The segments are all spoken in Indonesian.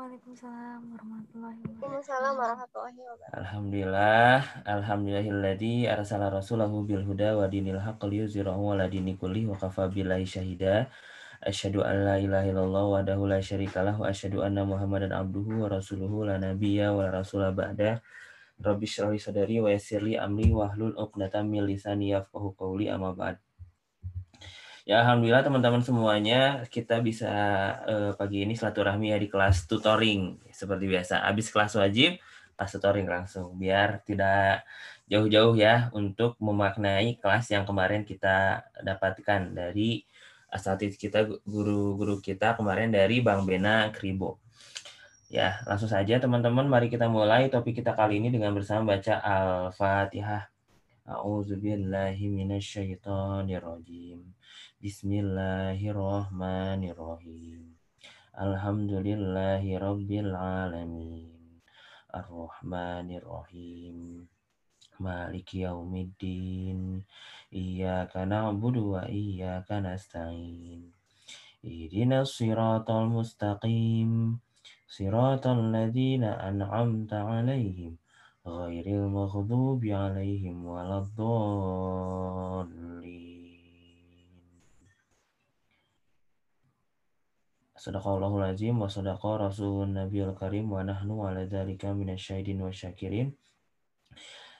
Waalaikumsalam warahmatullahi wabarakatuh. Waalaikumsalam warahmatullahi wabarakatuh. Alhamdulillah, alhamdulillahilladzi arsala rasulahu bil huda wa dinil haqq liyuzhirahu ala dini kulli wa kafa billahi syahida. Asyhadu an la ilaha illallah wahdahu la syarikalah wa asyhadu anna Muhammadan abduhu wa rasuluhu la nabiyya wa la rasula ba'da. Rabbi shrah li sadri wa yassir li amri wahlul 'uqdatam min lisani yafqahu qawli amma ba'd. Ya alhamdulillah teman-teman semuanya kita bisa eh, pagi ini silaturahmi ya di kelas tutoring seperti biasa. Habis kelas wajib, kelas tutoring langsung biar tidak jauh-jauh ya untuk memaknai kelas yang kemarin kita dapatkan dari asatid kita guru-guru kita kemarin dari Bang Bena Kribo. Ya, langsung saja teman-teman mari kita mulai topik kita kali ini dengan bersama baca Al-Fatihah. A'udzubillahi minasyaitonirrajim. Bismillahirrahmanirrahim. Alhamdulillahi rabbil alamin. Ar-Rahmanirrahim. Maliki yaumiddin. Iyyaka na'budu wa iyyaka nasta'in. Ihdinas siratal mustaqim. Siratal ladzina an'amta 'alaihim ghairil maghdubi 'alaihim waladdallin. Sadaqallahul wa sadaqa rasulun nabiyul karim wa nahnu ala dzalika wa syakirin.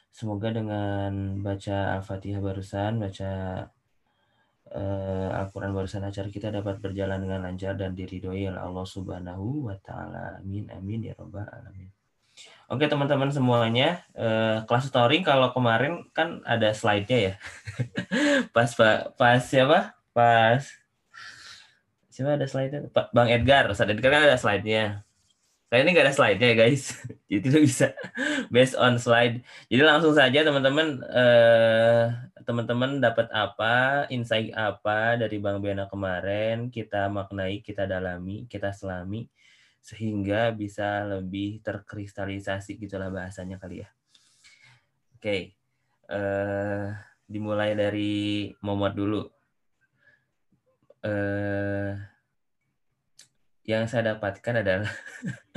Semoga dengan baca Al-Fatihah barusan, baca uh, Al-Quran barusan acara kita dapat berjalan dengan lancar dan diridhoi oleh Allah Subhanahu wa taala. Amin amin ya rabbal alamin. Oke teman-teman semuanya, uh, kelas tutoring kalau kemarin kan ada slide-nya ya. pas pak pas siapa? Pas siapa ada slide-nya? Pak Bang Edgar, Ustaz Edgar kan ada slide-nya. Saya ini nggak ada slide-nya ya guys, jadi tidak bisa based on slide. Jadi langsung saja teman-teman eh, teman-teman dapat apa, insight apa dari Bang Bena kemarin, kita maknai, kita dalami, kita selami, sehingga bisa lebih terkristalisasi gitulah bahasanya kali ya. Oke, eh, dimulai dari Momot dulu. Eh, yang saya dapatkan adalah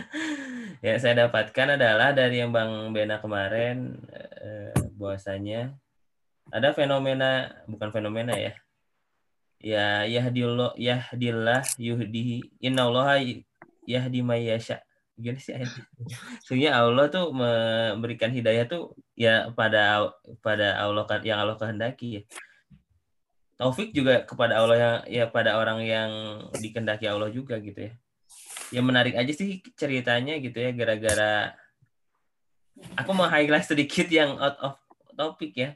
yang saya dapatkan adalah dari yang Bang Bena kemarin eh, bahwasanya ada fenomena bukan fenomena ya ya yahdillah yahdillah yuhdi innallaha yahdi mayyasha gimana sih sebenarnya Allah tuh memberikan hidayah tuh ya pada pada Allah yang Allah kehendaki ya. Taufik juga kepada Allah yang ya pada orang yang dikendaki Allah juga gitu ya ya menarik aja sih ceritanya gitu ya gara-gara aku mau highlight sedikit yang out of topic ya.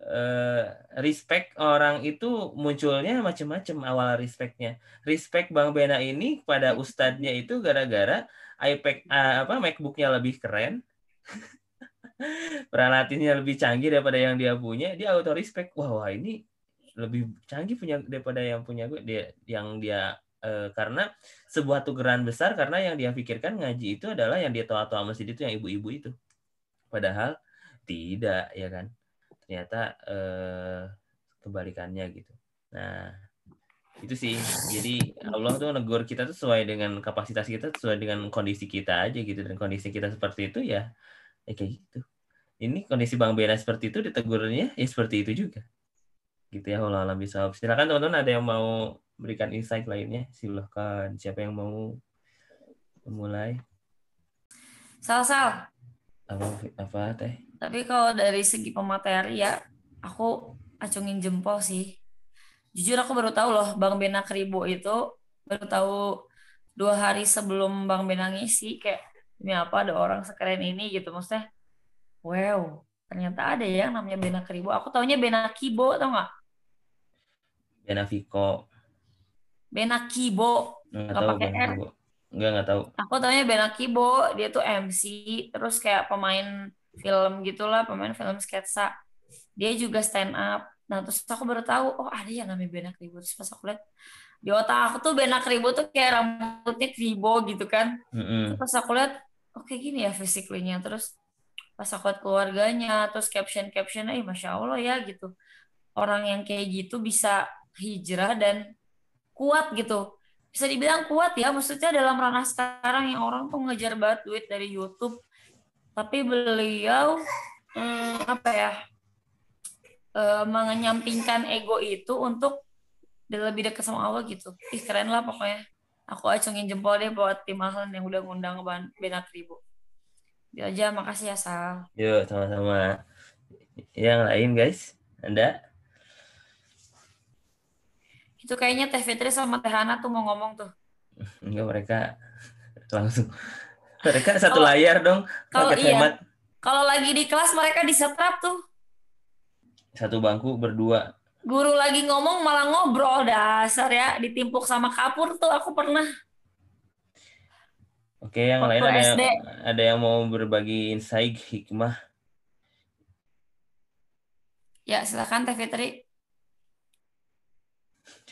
Uh, respect orang itu munculnya macam-macam awal respectnya. Respect bang Bena ini pada ustadznya itu gara-gara iPad uh, apa MacBooknya lebih keren peralatannya lebih canggih daripada yang dia punya dia auto respect wah, wah ini lebih canggih punya daripada yang punya gue dia yang dia E, karena sebuah tukeran besar karena yang dia pikirkan ngaji itu adalah yang dia tahu atau masjid itu yang ibu-ibu itu. Padahal tidak ya kan. Ternyata e, kebalikannya gitu. Nah, itu sih. Jadi Allah tuh negur kita tuh sesuai dengan kapasitas kita, sesuai dengan kondisi kita aja gitu dan kondisi kita seperti itu ya, ya kayak gitu. Ini kondisi Bang Bena seperti itu ditegurnya ya seperti itu juga. Gitu ya Allah alam bisa. Silakan teman-teman ada yang mau berikan insight lainnya, silahkan. Siapa yang mau memulai? Sal-sal. Apa, apa teh? Tapi kalau dari segi pemateri ya, aku acungin jempol sih. Jujur aku baru tahu loh, Bang Bena Kribo itu baru tahu dua hari sebelum Bang Bena ngisi kayak ini apa ada orang sekeren ini gitu maksudnya. Wow, ternyata ada ya yang namanya Bena Kribo. Aku taunya Bena Kibo tau nggak? Bena Viko. Benakibo. Nggak tahu pakai R. Nggak nggak tahu. Aku taunya Benakibo dia tuh MC terus kayak pemain film gitulah pemain film sketsa. Dia juga stand up. Nah terus aku baru tahu oh ada yang namanya Benakibo. Terus pas aku lihat di otak aku tuh Benakibo tuh kayak rambutnya kribo gitu kan. Mm-hmm. pas aku lihat oke oh, gini ya fisiklinya terus pas aku lihat keluarganya terus caption captionnya eh masya allah ya gitu. Orang yang kayak gitu bisa hijrah dan kuat gitu. Bisa dibilang kuat ya maksudnya dalam ranah sekarang yang orang tuh ngejar banget duit dari YouTube. Tapi beliau hmm, apa ya eh, menyampingkan ego itu untuk lebih dekat sama Allah gitu. Ih keren lah pokoknya. Aku acungin jempol deh buat tim Ahlan yang udah ngundang Benak Ribu Itu aja makasih ya Sal. Yuk, sama-sama. Yang lain guys, Anda? Itu kayaknya Teh Fitri sama Teh Hana tuh mau ngomong tuh Enggak mereka langsung mereka satu Kalau- layar dong. kalau iya. hemat. kalau lagi di kelas mereka disetrap tuh Satu bangku berdua. guru lagi ngomong malah ngobrol dasar ya ditimpuk sama kapur tuh aku pernah Oke, yang Waktu lain ada yang, ada yang mau berbagi insight hikmah. ya silakan Teh Fitri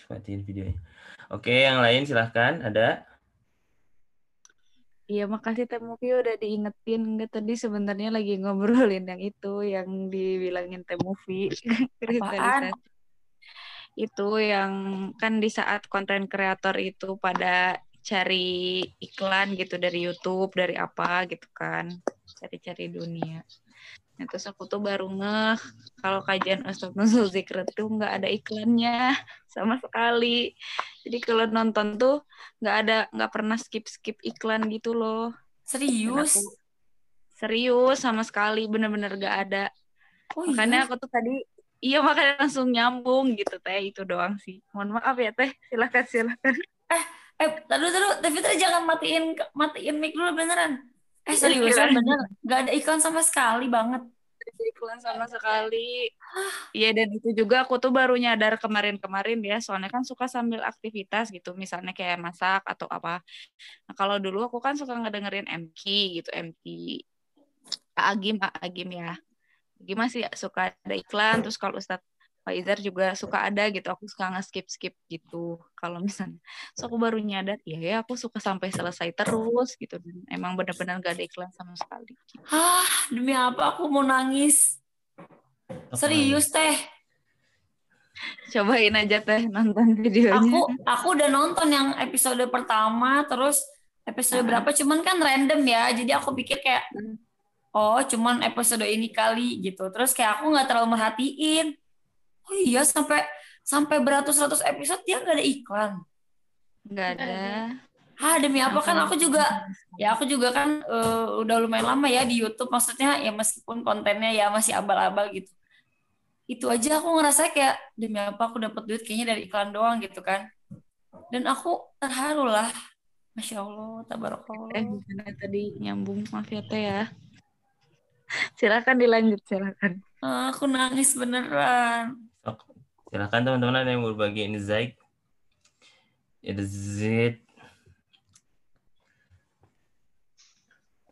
Matiin videonya. Oke, yang lain silahkan. Ada? Iya, makasih Teh Mufi udah diingetin. Enggak tadi sebenarnya lagi ngobrolin yang itu yang dibilangin Teh Mufi. Kristalisasi. Itu yang kan di saat konten kreator itu pada cari iklan gitu dari YouTube, dari apa gitu kan. Cari-cari dunia. Nah, terus aku tuh baru ngeh kalau kajian Ustadz Nuzul Zikr tuh nggak ada iklannya sama sekali. Jadi kalau nonton tuh nggak ada nggak pernah skip skip iklan gitu loh. Serius? aku serius sama sekali bener-bener gak ada. Oh makanya iya? aku tuh tadi iya makanya langsung nyambung gitu teh itu doang sih. Mohon maaf ya teh. Silakan silakan. Eh tadu tadu Teh Fitri jangan matiin matiin mic dulu beneran eh Iya, seriusan? beneran. bener. Nggak ada iklan sama sekali banget. Ada iklan sama sekali. Iya dan itu juga aku tuh baru nyadar kemarin-kemarin ya soalnya kan suka sambil aktivitas gitu misalnya kayak masak atau apa. Nah kalau dulu aku kan suka ngedengerin MK gitu MK Agim Agim ya. Agim masih suka ada iklan terus kalau Ustadz Faizar juga suka ada gitu aku suka nge-skip skip gitu. Kalau misalnya so aku baru nyadar. Iya ya aku suka sampai selesai terus gitu dan emang benar-benar gak ada iklan sama sekali ah demi apa aku mau nangis? Serius Teh. Cobain aja teh nonton videonya. Aku aku udah nonton yang episode pertama terus episode berapa cuman kan random ya jadi aku pikir kayak Hmm. oh cuman episode ini kali gitu. Terus kayak aku nggak terlalu merhatiin oh iya sampai sampai beratus-ratus episode dia nggak ada iklan. Nggak ada. ah demi apa? Kan aku juga ya aku juga kan eh, udah lumayan lama ya di YouTube. Maksudnya ya meskipun kontennya ya masih abal-abal gitu. Itu aja aku ngerasa kayak demi apa aku dapat duit kayaknya dari iklan doang gitu kan. Dan aku terharu lah. Masya allah eh tabarakallah gimana tadi nyambung maaf ya teh ya? Silakan dilanjut silakan. Ah, aku nangis beneran Silahkan teman-teman ada yang berbagi insight. Insight.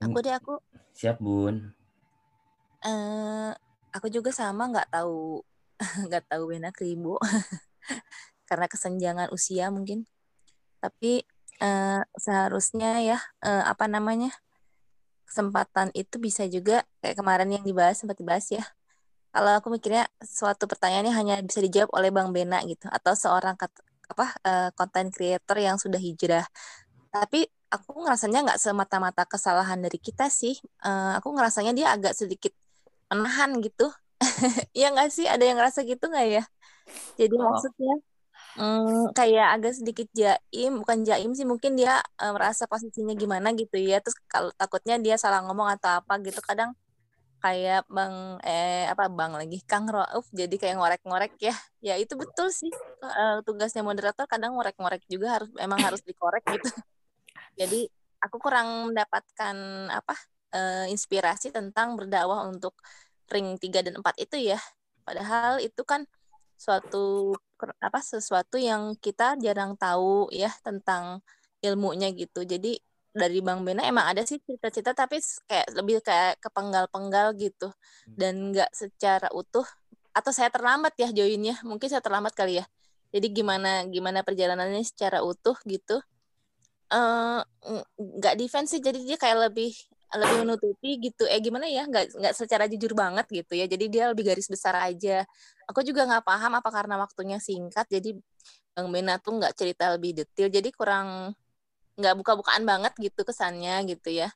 Aku deh aku Siap, Bun. eh aku juga sama nggak tahu nggak tahu Bena Kribo karena kesenjangan usia mungkin. Tapi eh, seharusnya ya eh, apa namanya kesempatan itu bisa juga kayak kemarin yang dibahas sempat dibahas ya. Kalau aku mikirnya suatu pertanyaannya hanya bisa dijawab oleh Bang Bena gitu atau seorang kat- apa eh, content creator yang sudah hijrah. Tapi aku ngerasanya nggak semata-mata kesalahan dari kita sih. Eh, aku ngerasanya dia agak sedikit menahan gitu. Iya nggak sih? Ada yang ngerasa gitu nggak ya? Jadi Oh. maksudnya mm, kayak agak sedikit jaim, bukan jaim sih, mungkin dia eh, merasa posisinya gimana gitu ya. Terus kalau takutnya dia salah ngomong atau apa gitu, kadang kayak bang eh apa bang lagi Kang Rauf jadi kayak ngorek-ngorek ya. Ya itu betul sih Eh, tugasnya moderator kadang ngorek-ngorek juga harus emang harus dikorek gitu. Jadi aku kurang mendapatkan apa eh, inspirasi tentang berdakwah untuk ring 3 dan 4 itu ya. Padahal itu kan suatu apa sesuatu yang kita jarang tahu ya tentang ilmunya gitu. Jadi dari Bang Bena emang ada sih cerita-cerita tapi kayak lebih kayak kepenggal-penggal gitu. Dan nggak secara utuh. Atau saya terlambat ya joinnya mungkin saya terlambat kali ya. Jadi gimana gimana perjalanannya secara utuh gitu. Eh nggak defense sih jadi dia kayak lebih lebih menutupi gitu. Eh gimana ya nggak nggak secara jujur banget gitu ya. Jadi dia lebih garis besar aja. Aku juga nggak paham apa karena waktunya singkat jadi bang Bena tuh nggak cerita lebih detail. Jadi kurang nggak buka-bukaan banget gitu kesannya gitu ya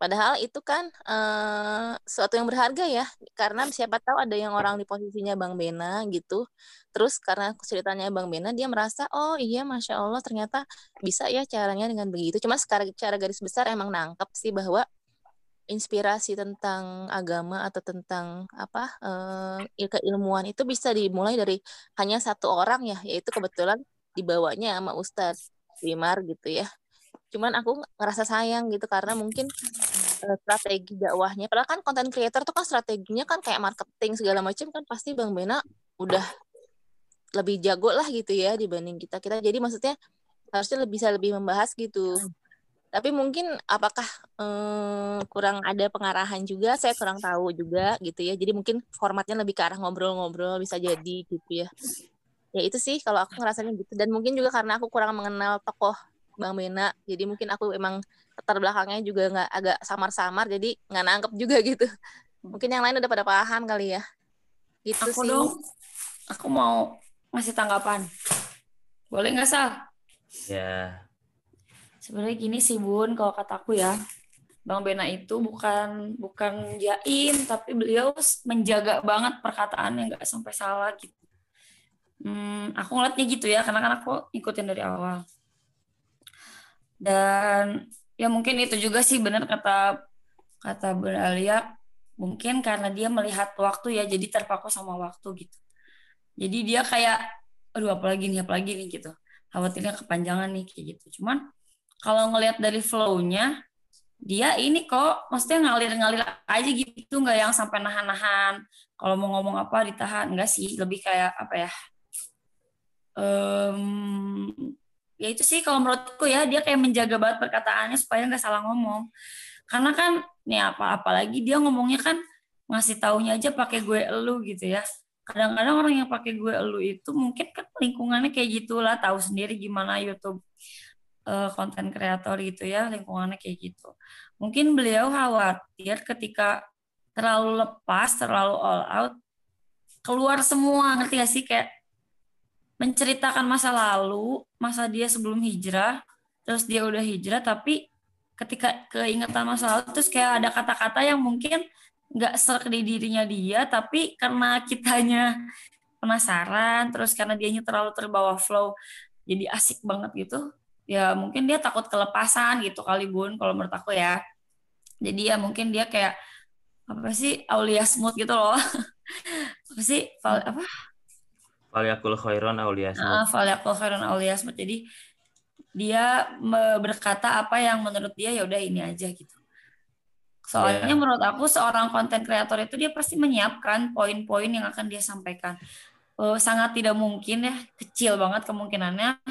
Padahal itu kan uh, suatu yang berharga ya, karena siapa tahu ada yang orang di posisinya Bang Bena gitu. Terus karena ceritanya Bang Bena, dia merasa, oh iya Masya Allah ternyata bisa ya caranya dengan begitu. Cuma secara, cara garis besar emang nangkep sih bahwa inspirasi tentang agama atau tentang apa uh, keilmuan itu bisa dimulai dari hanya satu orang ya, yaitu kebetulan dibawanya sama Ustadz Wimar gitu ya cuman aku ngerasa sayang gitu karena mungkin uh, strategi dakwahnya. Padahal kan konten creator tuh kan strateginya kan kayak marketing segala macam kan pasti Bang Bena udah lebih jago lah gitu ya dibanding kita. Kita jadi maksudnya harusnya lebih bisa lebih membahas gitu. Tapi mungkin apakah um, kurang ada pengarahan juga? Saya kurang tahu juga gitu ya. Jadi mungkin formatnya lebih ke arah ngobrol-ngobrol bisa jadi gitu ya. Ya itu sih kalau aku ngerasanya gitu. Dan mungkin juga karena aku kurang mengenal tokoh Bang Bena. Jadi mungkin aku emang latar belakangnya juga nggak agak samar-samar, jadi nggak nangkep juga gitu. Mungkin yang lain udah pada paham kali ya. Gitu aku sih. dong, aku mau ngasih tanggapan. Boleh nggak sal? Ya. Sebenarnya gini sih Bun, kalau kataku ya, Bang Bena itu bukan bukan jaim, tapi beliau menjaga banget perkataannya nggak sampai salah gitu. Hmm, aku ngeliatnya gitu ya, karena kan aku ikutin dari awal. Dan ya mungkin itu juga sih benar kata kata Alia mungkin karena dia melihat waktu ya jadi terpaku sama waktu gitu. Jadi dia kayak aduh apalagi nih apalagi nih gitu. Khawatirnya kepanjangan nih kayak gitu. Cuman kalau ngelihat dari flow-nya dia ini kok maksudnya ngalir-ngalir aja gitu nggak yang sampai nahan-nahan kalau mau ngomong apa ditahan enggak sih lebih kayak apa ya um, ya itu sih kalau menurutku ya dia kayak menjaga banget perkataannya supaya nggak salah ngomong. Karena kan nih apa apalagi dia ngomongnya kan ngasih taunya aja pakai gue elu gitu ya. Kadang-kadang orang yang pakai gue elu itu mungkin kan lingkungannya kayak gitulah tahu sendiri gimana YouTube eh, konten uh, kreator gitu ya lingkungannya kayak gitu. Mungkin beliau khawatir ketika terlalu lepas terlalu all out keluar semua ngerti gak sih? Kayak menceritakan masa lalu, masa dia sebelum hijrah, terus dia udah hijrah, tapi ketika keingetan masa lalu, terus kayak ada kata-kata yang mungkin nggak serak di dirinya dia, tapi karena kitanya penasaran, terus karena dianya terlalu terbawa flow, jadi asik banget gitu, ya mungkin dia takut kelepasan gitu kali bun, kalau menurut aku ya. Jadi ya mungkin dia kayak apa sih Aulia Smooth gitu loh. apa sih apa Falyakul khairon auliasmut. Uh, Falyakul khairon auliasmut. Jadi dia berkata apa yang menurut dia ya udah ini aja gitu. Soalnya yeah. menurut aku seorang konten kreator itu dia pasti menyiapkan poin-poin yang akan dia sampaikan. Uh, sangat tidak mungkin ya, kecil banget kemungkinannya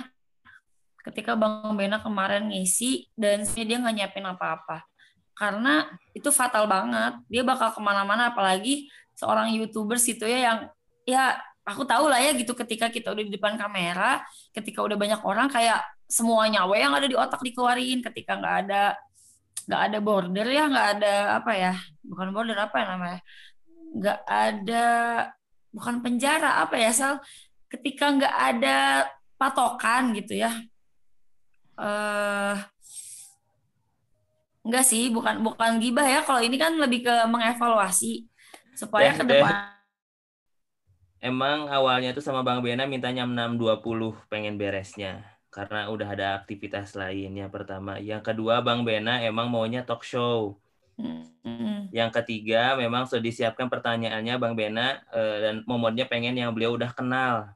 ketika Bang Bena kemarin ngisi dan dia nggak nyiapin apa-apa. Karena itu fatal banget. Dia bakal ke mana-mana apalagi seorang youtuber situ ya yang ya aku tahu lah ya gitu ketika kita udah di depan kamera, ketika udah banyak orang kayak semua nyawa yang ada di otak dikeluarin ketika nggak ada nggak ada border ya nggak ada apa ya bukan border apa ya namanya nggak ada bukan penjara apa ya sal ketika nggak ada patokan gitu ya eh uh, enggak sih bukan bukan gibah ya kalau ini kan lebih ke mengevaluasi supaya ke depan emang awalnya tuh sama Bang Bena mintanya 6.20 pengen beresnya karena udah ada aktivitas lain yang pertama. Yang kedua Bang Bena emang maunya talk show. Yang ketiga memang sudah disiapkan pertanyaannya Bang Bena eh, dan momennya pengen yang beliau udah kenal.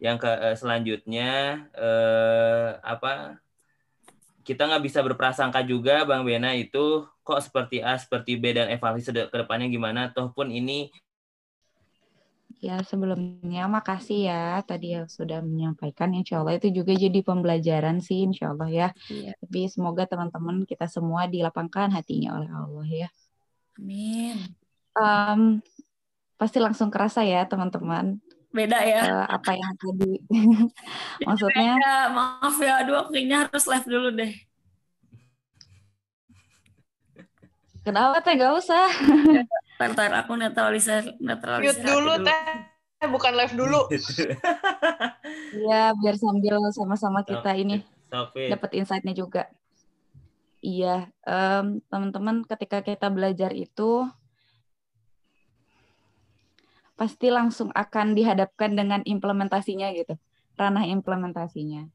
Yang ke eh, selanjutnya eh, apa kita nggak bisa berprasangka juga Bang Bena itu kok seperti A, seperti B dan evaluasi ke depannya gimana. Toh pun ini Ya, sebelumnya makasih ya tadi yang sudah menyampaikan. Insya Allah itu juga jadi pembelajaran sih, insya Allah ya. Iya. Tapi semoga teman-teman kita semua dilapangkan hatinya oleh Allah ya. Amin. Um, pasti langsung kerasa ya teman-teman. Beda ya. Uh, apa yang tadi. Maksudnya. Beda. Maaf ya, aduh kayaknya harus live dulu deh. Kenapa teh gak usah? Tar, aku netralisir netralisir Mute dulu, teh. Eh, bukan live dulu. Iya, biar sambil sama-sama kita ini Safir. dapat insight-nya juga. Iya, em, teman-teman ketika kita belajar itu pasti langsung akan dihadapkan dengan implementasinya gitu, ranah implementasinya.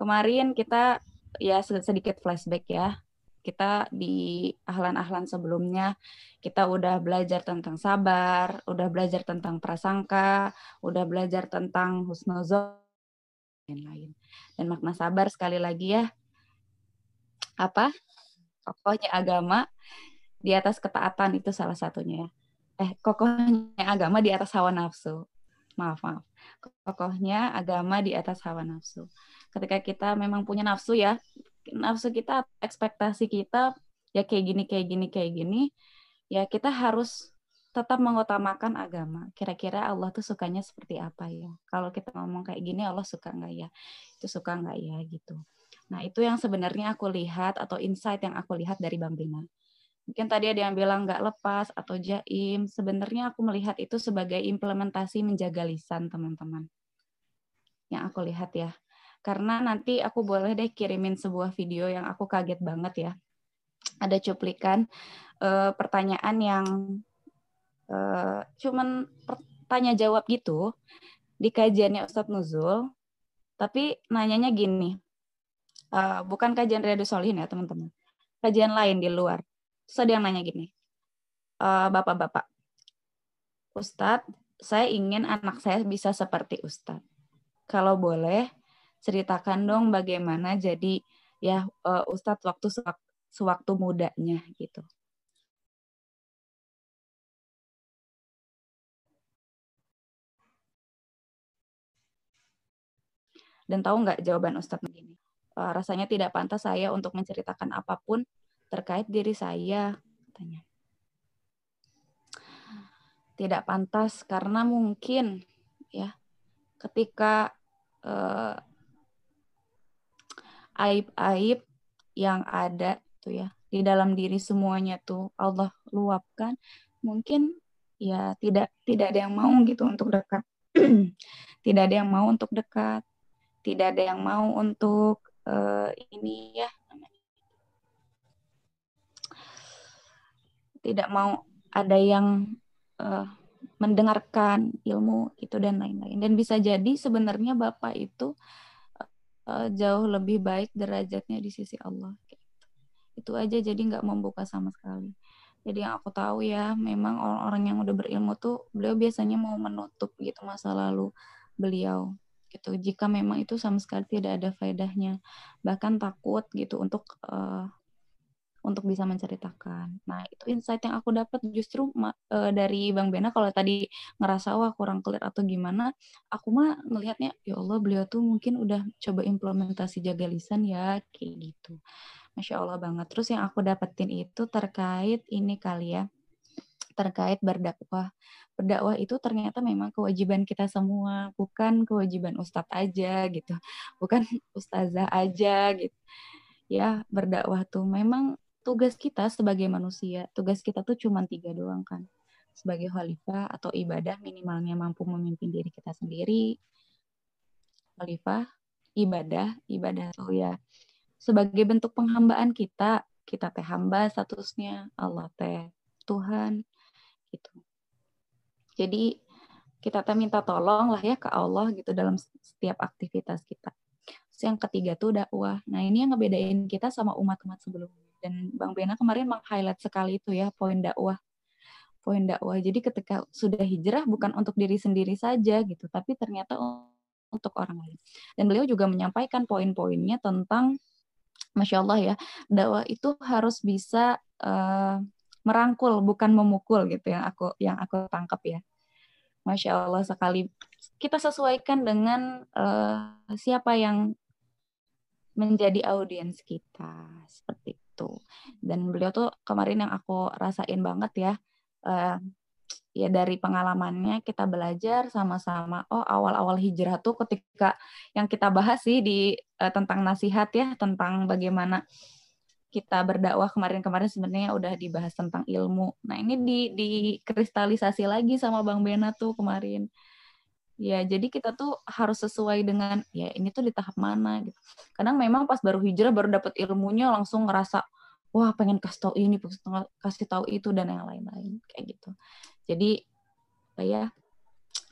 Kemarin kita ya sedikit flashback ya. Kita di ahlan-ahlan sebelumnya kita udah belajar tentang sabar, udah belajar tentang prasangka, udah belajar tentang husnuzon dan lain-lain. Dan makna sabar sekali lagi ya apa? Kokohnya agama di atas ketaatan itu salah satunya ya. Eh, kokohnya agama di atas hawa nafsu. Maaf, maaf. Kokohnya agama di atas hawa nafsu. Ketika kita memang punya nafsu ya, nafsu kita, ekspektasi kita ya kayak gini, kayak gini, kayak gini, ya kita harus tetap mengutamakan agama. Kira-kira Allah tuh sukanya seperti apa ya? Kalau kita ngomong kayak gini, Allah suka nggak ya? Itu suka nggak ya gitu. Nah itu yang sebenarnya aku lihat atau insight yang aku lihat dari Bang Bina. Mungkin tadi ada yang bilang nggak lepas atau jaim. Sebenarnya aku melihat itu sebagai implementasi menjaga lisan teman-teman. Yang aku lihat ya. Karena nanti aku boleh deh kirimin sebuah video yang aku kaget banget ya. Ada cuplikan uh, pertanyaan yang uh, cuman tanya jawab gitu di kajiannya Ustadz Nuzul. Tapi nanyanya gini, uh, bukan kajian Riyadus Solihin ya teman-teman. Kajian lain di luar. Terus ada yang nanya gini, Bapak-bapak, uh, Ustadz, saya ingin anak saya bisa seperti Ustadz. Kalau boleh, ceritakan dong bagaimana jadi ya uh, Ustadz waktu sewaktu mudanya gitu. Dan tahu nggak jawaban Ustadz begini? Uh, rasanya tidak pantas saya untuk menceritakan apa pun terkait diri saya, katanya. Tidak pantas karena mungkin ya ketika uh, aib-aib yang ada tuh ya di dalam diri semuanya tuh Allah luapkan. Mungkin ya tidak tidak ada yang mau gitu untuk dekat. Tidak ada yang mau untuk dekat. Tidak ada yang mau untuk uh, ini ya tidak mau ada yang uh, mendengarkan ilmu itu dan lain-lain. Dan bisa jadi sebenarnya bapak itu jauh lebih baik derajatnya di sisi Allah. Gitu. Itu aja jadi nggak membuka sama sekali. Jadi yang aku tahu ya, memang orang-orang yang udah berilmu tuh beliau biasanya mau menutup gitu masa lalu beliau gitu. Jika memang itu sama sekali tidak ada faedahnya, bahkan takut gitu untuk uh, untuk bisa menceritakan. Nah, itu insight yang aku dapat justru uh, dari Bang Bena kalau tadi ngerasa wah kurang clear atau gimana, aku mah melihatnya ya Allah beliau tuh mungkin udah coba implementasi jaga lisan ya kayak gitu. Masya Allah banget. Terus yang aku dapetin itu terkait ini kali ya, terkait berdakwah. Berdakwah itu ternyata memang kewajiban kita semua, bukan kewajiban ustadz aja gitu, bukan ustazah aja gitu. Ya berdakwah tuh memang tugas kita sebagai manusia, tugas kita tuh cuma tiga doang kan. Sebagai khalifah atau ibadah minimalnya mampu memimpin diri kita sendiri. Khalifah, ibadah, ibadah tuh ya. Sebagai bentuk penghambaan kita, kita teh hamba statusnya, Allah teh Tuhan, gitu. Jadi kita teh minta tolong lah ya ke Allah gitu dalam setiap aktivitas kita. Terus yang ketiga tuh dakwah. Nah ini yang ngebedain kita sama umat-umat sebelumnya dan Bang Bena kemarin meng-highlight sekali itu ya poin dakwah. Poin dakwah. Jadi ketika sudah hijrah bukan untuk diri sendiri saja gitu tapi ternyata untuk orang lain. Dan beliau juga menyampaikan poin-poinnya tentang masya Allah ya dakwah itu harus bisa uh, merangkul bukan memukul gitu yang aku yang aku tangkap ya. Masya Allah sekali. Kita sesuaikan dengan uh, siapa yang menjadi audiens kita. Seperti gitu. Dan beliau tuh kemarin yang aku rasain banget ya, uh, ya dari pengalamannya kita belajar sama-sama. Oh awal-awal hijrah tuh ketika yang kita bahas sih di uh, tentang nasihat ya, tentang bagaimana kita berdakwah kemarin-kemarin sebenarnya udah dibahas tentang ilmu. Nah, ini di dikristalisasi lagi sama Bang Bena tuh kemarin. Ya, jadi kita tuh harus sesuai dengan ya ini tuh di tahap mana gitu. Kadang memang pas baru hijrah baru dapat ilmunya langsung ngerasa wah pengen kasih tahu ini, kasih tahu itu dan yang lain-lain kayak gitu. Jadi ya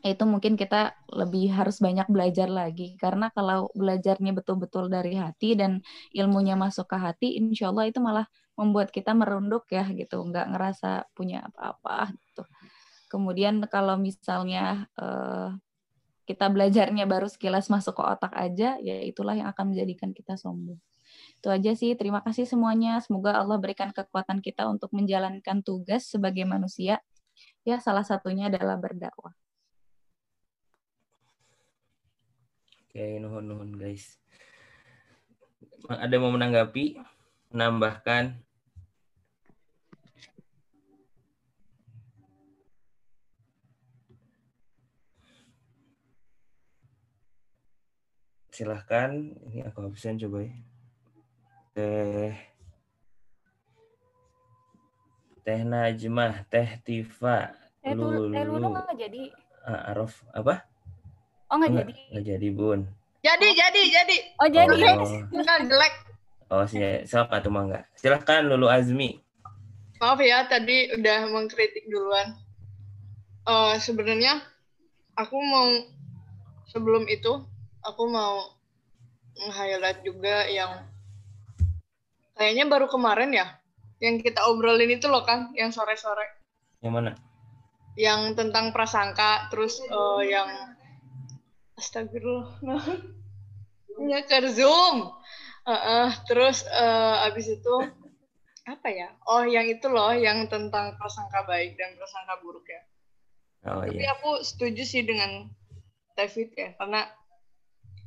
itu mungkin kita lebih harus banyak belajar lagi karena kalau belajarnya betul-betul dari hati dan ilmunya masuk ke hati insya Allah itu malah membuat kita merunduk ya gitu nggak ngerasa punya apa-apa gitu kemudian kalau misalnya uh, kita belajarnya baru sekilas masuk ke otak aja ya itulah yang akan menjadikan kita sombong itu aja sih terima kasih semuanya. Semoga Allah berikan kekuatan kita untuk menjalankan tugas sebagai manusia. Ya salah satunya adalah berdakwah. Oke, nuhun nuhun guys. Ada mau menanggapi, menambahkan? Silahkan, ini aku habisin coba ya. Teh Teh Najmah, Teh Tifa, Teh Lulu. Teh Lulu nggak jadi. Ah, Araf, apa? Oh nggak jadi? Nggak jadi bun. Jadi jadi jadi. Oh jadi. Oh. jelek. Oh sih, siapa tuh mangga? Silahkan Lulu Azmi. Maaf ya tadi udah mengkritik duluan. Uh, Sebenarnya aku mau sebelum itu aku mau highlight juga yang kayaknya baru kemarin ya yang kita obrolin itu loh kan yang sore-sore. Yang mana? Yang tentang prasangka terus uh, yang astagfirullah ya ke zoom uh, uh, terus uh, abis itu apa ya oh yang itu loh yang tentang prasangka baik dan prasangka buruk ya oh, tapi iya. aku setuju sih dengan David ya karena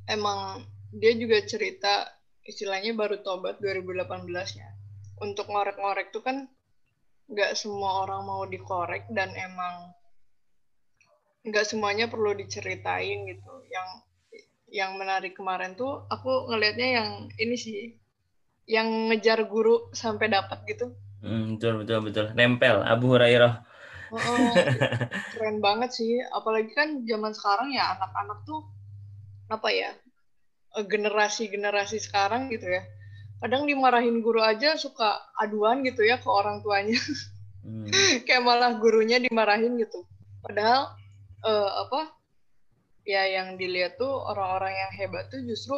emang dia juga cerita istilahnya baru tobat 2018 ya untuk ngorek-ngorek tuh kan nggak semua orang mau dikorek dan emang nggak semuanya perlu diceritain gitu. Yang yang menarik kemarin tuh aku ngelihatnya yang ini sih yang ngejar guru sampai dapat gitu. Hmm, betul betul betul. Nempel Abu Hurairah. Oh, keren banget sih. Apalagi kan zaman sekarang ya anak-anak tuh apa ya generasi generasi sekarang gitu ya kadang dimarahin guru aja suka aduan gitu ya ke orang tuanya. Hmm. kayak malah gurunya dimarahin gitu. Padahal uh, apa ya yang dilihat tuh orang-orang yang hebat tuh justru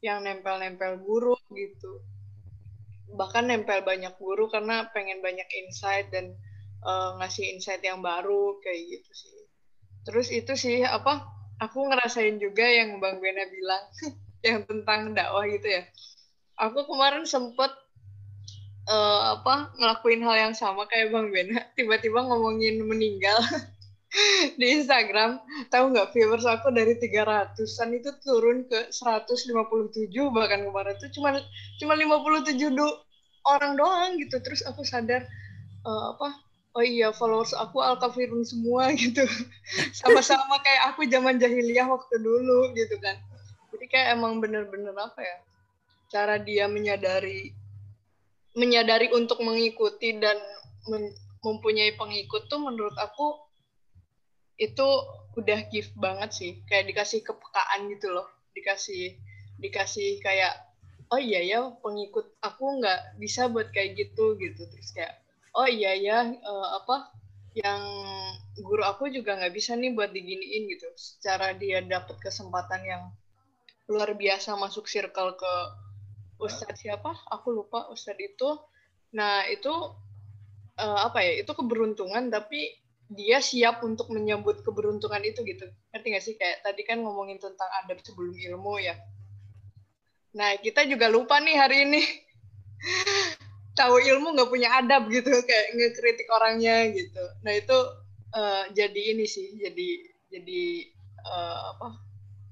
yang nempel-nempel guru gitu. Bahkan nempel banyak guru karena pengen banyak insight dan uh, ngasih insight yang baru kayak gitu sih. Terus itu sih apa aku ngerasain juga yang bang Bena bilang yang tentang dakwah gitu ya. Aku kemarin sempet uh, apa ngelakuin hal yang sama kayak bang Bena. Tiba-tiba ngomongin meninggal di Instagram. Tahu nggak viewers aku dari 300-an itu turun ke 157 bahkan kemarin itu cuma cuma 57 do, orang doang gitu. Terus aku sadar uh, apa oh iya followers aku alkafirun semua gitu. Sama-sama kayak aku zaman jahiliyah waktu dulu gitu kan. Jadi kayak emang bener-bener apa ya cara dia menyadari menyadari untuk mengikuti dan mempunyai pengikut tuh menurut aku itu udah gift banget sih. Kayak dikasih kepekaan gitu loh. Dikasih dikasih kayak oh iya ya pengikut aku nggak bisa buat kayak gitu gitu. Terus kayak oh iya ya uh, apa yang guru aku juga nggak bisa nih buat diginiin gitu secara dia dapat kesempatan yang luar biasa masuk circle ke ustadz siapa aku lupa ustadz itu nah itu uh, apa ya itu keberuntungan tapi dia siap untuk menyambut keberuntungan itu gitu. Ngerti gak sih? Kayak tadi kan ngomongin tentang adab sebelum ilmu ya. Nah, kita juga lupa nih hari ini. Tahu ilmu nggak punya adab gitu, kayak ngekritik orangnya gitu. Nah, itu uh, jadi ini sih, jadi jadi uh, apa?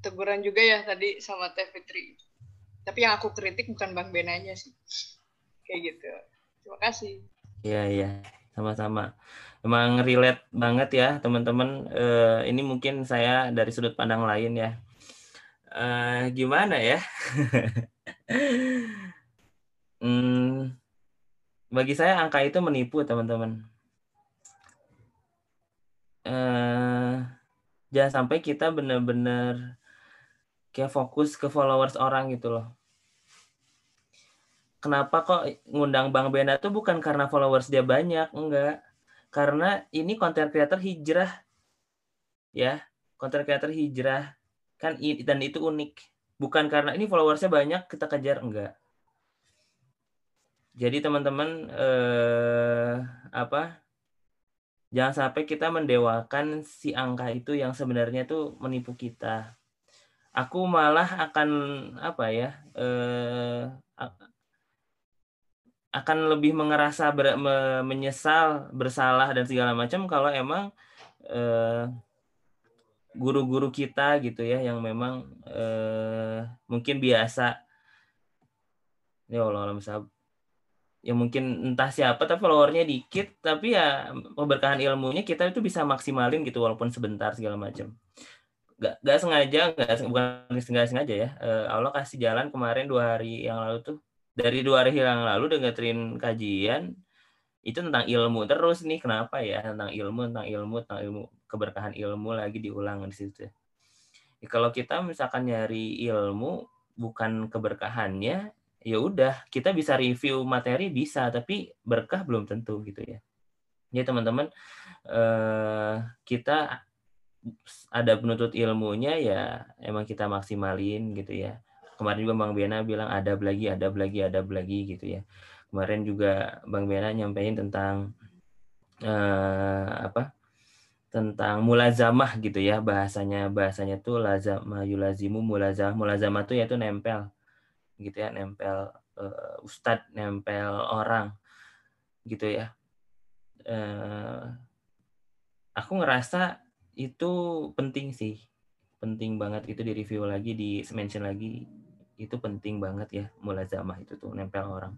Teguran juga ya tadi sama Teh Fitri. Tapi yang aku kritik bukan Bang Benanya sih. Kayak gitu. Terima kasih. Iya, iya. Sama-sama emang relate banget ya teman-teman. Uh, ini mungkin saya dari sudut pandang lain ya. Uh, gimana ya? hmm, bagi saya angka itu menipu teman-teman. Eh, jangan sampai kita benar-benar kayak fokus ke followers orang gitu loh. Kenapa kok ngundang Bang Bena tuh bukan karena followers dia banyak, enggak. Karena ini konten creator hijrah. Ya, konten creator hijrah kan dan itu unik. Bukan karena ini followersnya banyak kita kejar enggak jadi teman-teman eh, apa? Jangan sampai kita mendewakan si angka itu yang sebenarnya itu menipu kita. Aku malah akan apa ya? Eh, akan lebih mengerasa ber, me, menyesal, bersalah dan segala macam kalau emang eh, guru-guru kita gitu ya yang memang eh, mungkin biasa ya Allah misal ya mungkin entah siapa tapi followernya dikit tapi ya keberkahan ilmunya kita itu bisa maksimalin gitu walaupun sebentar segala macam. Gak, gak sengaja gak, bukan gak sengaja ya eh, Allah kasih jalan kemarin dua hari yang lalu tuh. Dari dua hari yang lalu dengerin kajian itu tentang ilmu terus nih. Kenapa ya? Tentang ilmu tentang ilmu tentang ilmu keberkahan ilmu lagi diulang di situ. Ya, kalau kita misalkan nyari ilmu bukan keberkahannya ya udah kita bisa review materi bisa tapi berkah belum tentu gitu ya. Ya teman-teman eh, kita ada penuntut ilmunya ya emang kita maksimalin gitu ya. Kemarin juga Bang Bena bilang ada lagi ada lagi ada lagi gitu ya. Kemarin juga Bang Bena nyampein tentang eh, apa tentang mulazamah gitu ya bahasanya bahasanya tuh lazamah yulazimu mulazamah mulazamah tuh yaitu nempel gitu ya nempel uh, ustadz nempel orang gitu ya. Uh, aku ngerasa itu penting sih penting banget itu di review lagi di mention lagi itu penting banget ya mulazamah itu tuh nempel orang.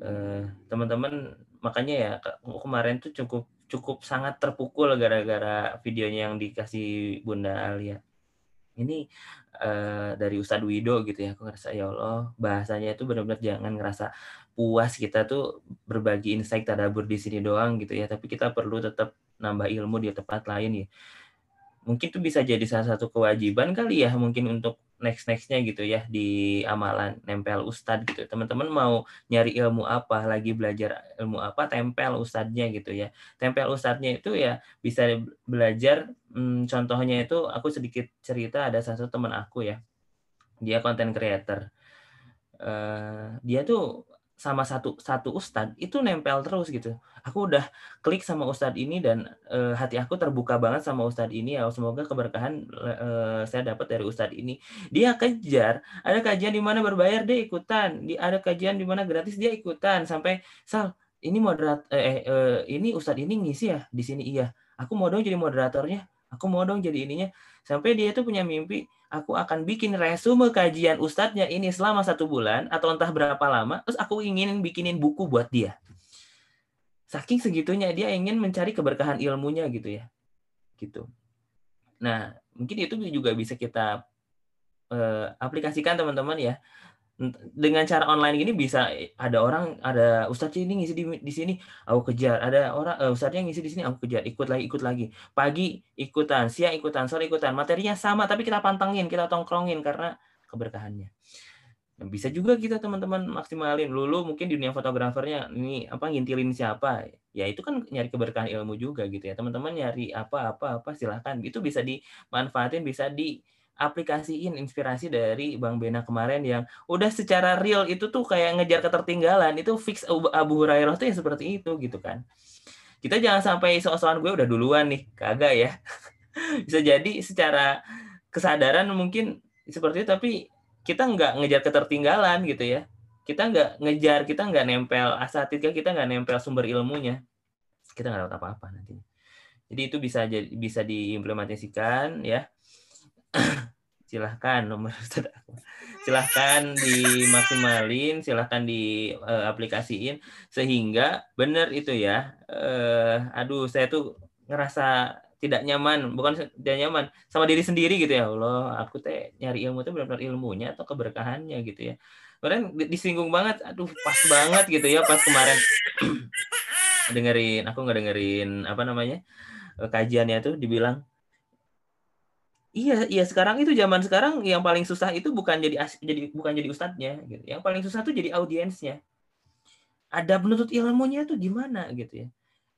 Uh, teman-teman makanya ya kemarin tuh cukup cukup sangat terpukul gara-gara videonya yang dikasih Bunda Alia. Ini uh, dari Ustadz Wido gitu ya aku ngerasa ya Allah bahasanya itu benar-benar jangan ngerasa puas kita tuh berbagi insight tadabur di sini doang gitu ya tapi kita perlu tetap nambah ilmu di tempat lain ya. Mungkin itu bisa jadi salah satu kewajiban kali ya mungkin untuk next nextnya gitu ya di amalan nempel ustadz gitu. Teman-teman mau nyari ilmu apa lagi belajar ilmu apa tempel ustadznya gitu ya. Tempel ustadznya itu ya bisa belajar hmm, contohnya itu aku sedikit cerita ada satu teman aku ya. Dia content creator. Uh, dia tuh sama satu satu ustadz itu nempel terus gitu. Aku udah klik sama ustadz ini dan e, hati aku terbuka banget sama ustadz ini ya. Semoga keberkahan e, saya dapat dari ustadz ini. Dia kejar, ada kajian di mana berbayar dia ikutan, di ada kajian di mana gratis dia ikutan sampai sal ini moderat eh, eh ini ustadz ini ngisi ya di sini iya. Aku mau dong jadi moderatornya. Aku mau dong jadi ininya. Sampai dia itu punya mimpi aku akan bikin resume kajian ustadznya ini selama satu bulan atau entah berapa lama, terus aku ingin bikinin buku buat dia. Saking segitunya dia ingin mencari keberkahan ilmunya gitu ya, gitu. Nah mungkin itu juga bisa kita uh, aplikasikan teman-teman ya dengan cara online gini bisa ada orang ada ustadz ini ngisi di, di sini aku kejar. Ada orang uh, ustadznya ngisi di sini aku kejar. Ikut lagi ikut lagi. Pagi ikutan siang ikutan sore ikutan. Materinya sama tapi kita pantengin kita tongkrongin karena keberkahannya. Bisa juga kita teman-teman maksimalin. Dulu mungkin di dunia fotografernya ini apa ngintilin siapa? Ya itu kan nyari keberkahan ilmu juga gitu ya. Teman-teman nyari apa apa apa silahkan. Itu bisa dimanfaatin bisa di aplikasiin inspirasi dari Bang Bena kemarin yang udah secara real itu tuh kayak ngejar ketertinggalan. Itu fix Abu Hurairah tuh yang seperti itu gitu kan. Kita jangan sampai soal-soal gue udah duluan nih kagak ya. Bisa jadi secara kesadaran mungkin seperti itu tapi kita nggak ngejar ketertinggalan gitu ya. Kita nggak ngejar kita nggak nempel asatid kita nggak nempel sumber ilmunya. Kita nggak dapat apa-apa nanti jadi itu bisa jadi bisa diimplementasikan ya silahkan nomor silahkan dimaksimalin silahkan diaplikasiin uh, sehingga benar itu ya. Uh, aduh saya tuh ngerasa tidak nyaman bukan tidak nyaman sama diri sendiri gitu ya. Allah aku teh nyari ilmu tuh benar-benar ilmunya atau keberkahannya gitu ya. Kemarin disinggung banget aduh pas banget gitu ya pas kemarin. Dengerin aku nggak dengerin apa namanya eh, kajiannya tuh dibilang iya iya sekarang itu zaman sekarang yang paling susah itu bukan jadi jadi bukan jadi ustadznya gitu. Yang paling susah tuh jadi audiensnya. Ada penuntut ilmunya tuh gimana gitu ya.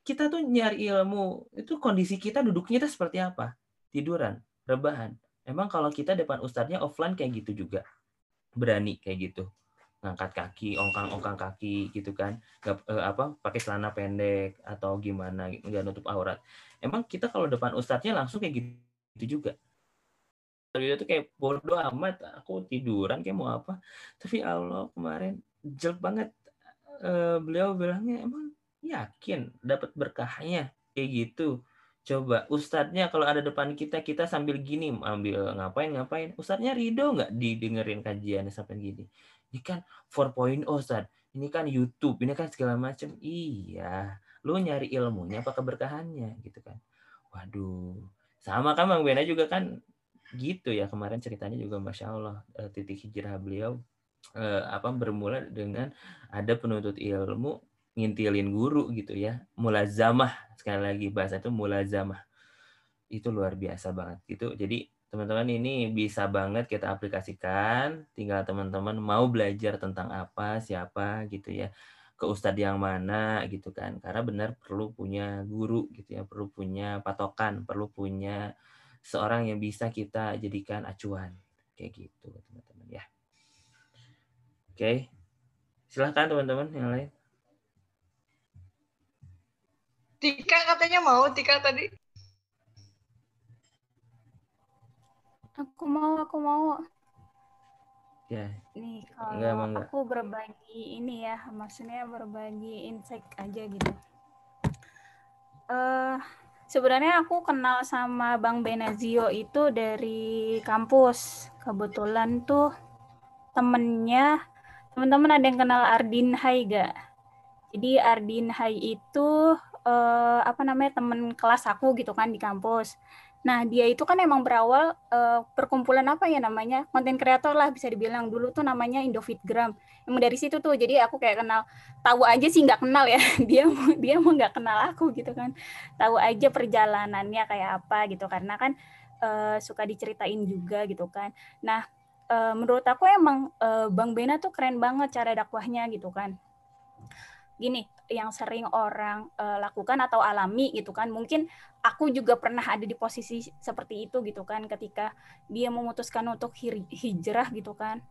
Kita tuh nyari ilmu itu kondisi kita duduknya itu seperti apa? Tiduran rebahan. Emang kalau kita depan ustadznya offline kayak gitu juga? Berani kayak gitu. Ngangkat kaki ongkang-ongkang kaki gitu kan. Nggak eh, apa pakai celana pendek atau gimana nggak nutup aurat. Emang kita kalau depan ustadznya langsung kayak gitu, gitu juga dia tuh kayak bodoh amat aku tiduran kayak mau apa tapi Allah kemarin jelek banget eh, beliau bilangnya emang yakin dapat berkahnya kayak gitu Coba ustadznya kalau ada depan kita, kita sambil gini ambil ngapain ngapain. Ustadznya ridho nggak didengerin kajiannya sampai gini. Ini kan 4.0 Ustadz. Ini kan YouTube, ini kan segala macam. Iya, lu nyari ilmunya apa keberkahannya gitu kan. Waduh, sama kan Bang Bena juga kan gitu ya kemarin ceritanya juga masya Allah eh, titik hijrah beliau eh, apa bermula dengan ada penuntut ilmu ngintilin guru gitu ya mulazamah sekali lagi bahasa itu mulazamah. Itu luar biasa banget gitu. Jadi teman-teman ini bisa banget kita aplikasikan tinggal teman-teman mau belajar tentang apa siapa gitu ya ke ustadz yang mana gitu kan. Karena benar perlu punya guru gitu ya perlu punya patokan perlu punya seorang yang bisa kita jadikan acuan kayak gitu teman-teman ya oke silahkan teman-teman yang lain Tika katanya mau, Tika tadi. Aku mau, aku mau. Ya. Nih, kalau enggak, aku berbagi ini ya, maksudnya berbagi insight aja gitu. Uh, sebenarnya aku kenal sama Bang Benazio itu dari kampus. Kebetulan tuh temennya, teman-teman ada yang kenal Ardin Hai gak? Jadi Ardin Hai itu uh, apa namanya temen kelas aku gitu kan di kampus. Nah dia itu kan emang berawal uh, perkumpulan apa ya namanya konten kreator lah bisa dibilang dulu tuh namanya Indofitgram. Emang dari situ tuh jadi aku kayak kenal tahu aja sih nggak kenal ya. Dia dia mau nggak kenal aku gitu kan. Tahu aja perjalanannya kayak apa gitu. Karena kan uh, suka diceritain juga gitu kan. Nah uh, menurut aku emang uh, Bang Bena tuh keren banget cara dakwahnya gitu kan. Gini yang sering orang uh, lakukan atau alami gitu kan. Mungkin aku juga pernah ada di posisi seperti itu gitu kan. Ketika dia memutuskan untuk hijrah gitu kan.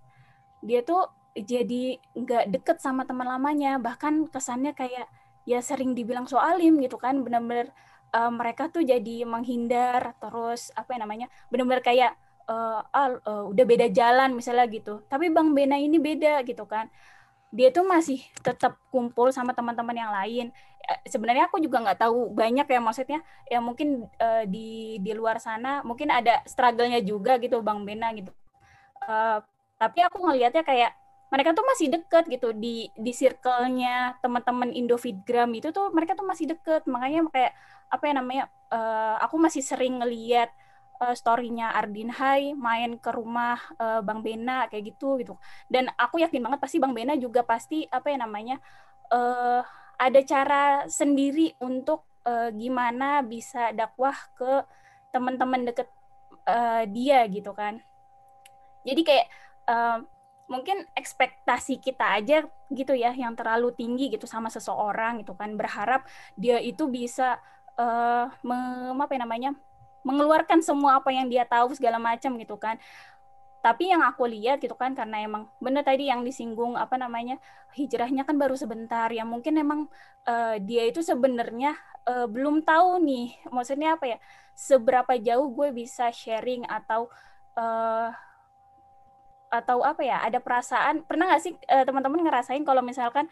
Dia tuh jadi nggak deket sama teman lamanya. Bahkan kesannya kayak ya sering dibilang soalim gitu kan. Benar-benar uh, mereka tuh jadi menghindar. Terus apa yang namanya benar-benar kayak uh, ah, uh, udah beda jalan misalnya gitu. Tapi bang Bena ini beda gitu kan. Dia tuh masih tetap kumpul sama teman-teman yang lain. Sebenarnya aku juga nggak tahu banyak ya maksudnya ya mungkin uh, di di luar sana mungkin ada struggle-nya juga gitu Bang Bena gitu. Uh, tapi aku ngelihatnya kayak mereka tuh masih deket gitu di di circle-nya teman-teman Indofitgram itu tuh mereka tuh masih deket makanya kayak apa ya namanya uh, aku masih sering ngeliat uh, story-nya Ardin Hai main ke rumah uh, Bang Bena kayak gitu gitu. Dan aku yakin banget pasti Bang Bena juga pasti apa ya namanya uh, ada cara sendiri untuk uh, gimana bisa dakwah ke teman-teman deket uh, dia gitu kan. Jadi kayak uh, mungkin ekspektasi kita aja gitu ya yang terlalu tinggi gitu sama seseorang gitu kan. Berharap dia itu bisa uh, apa ya namanya mengeluarkan semua apa yang dia tahu segala macam gitu kan. Tapi yang aku lihat gitu kan karena emang bener tadi yang disinggung apa namanya hijrahnya kan baru sebentar ya mungkin emang uh, dia itu sebenarnya uh, belum tahu nih maksudnya apa ya seberapa jauh gue bisa sharing atau uh, atau apa ya ada perasaan pernah nggak sih uh, teman-teman ngerasain kalau misalkan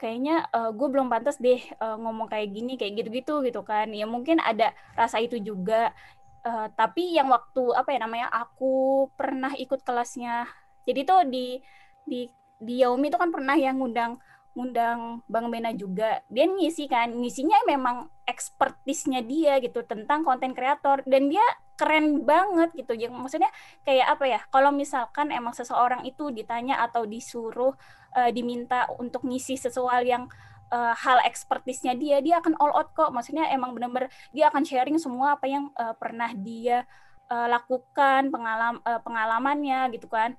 kayaknya uh, gue belum pantas deh uh, ngomong kayak gini kayak gitu-gitu gitu kan. Ya mungkin ada rasa itu juga. Uh, tapi yang waktu apa ya namanya aku pernah ikut kelasnya jadi tuh di di di Yaomi itu kan pernah yang ngundang ngundang Bang Bena juga. Dia ngisi kan ngisinya memang ekspertisnya dia gitu tentang konten kreator. Dan dia keren banget gitu. Yang maksudnya kayak apa ya kalau misalkan emang seseorang itu ditanya atau disuruh uh, diminta untuk ngisi sesuatu yang uh, hal ekspertisnya dia dia akan all out kok. Maksudnya emang benar-benar dia akan sharing semua apa yang uh, pernah dia uh, lakukan pengalaman uh, pengalamannya gitu kan.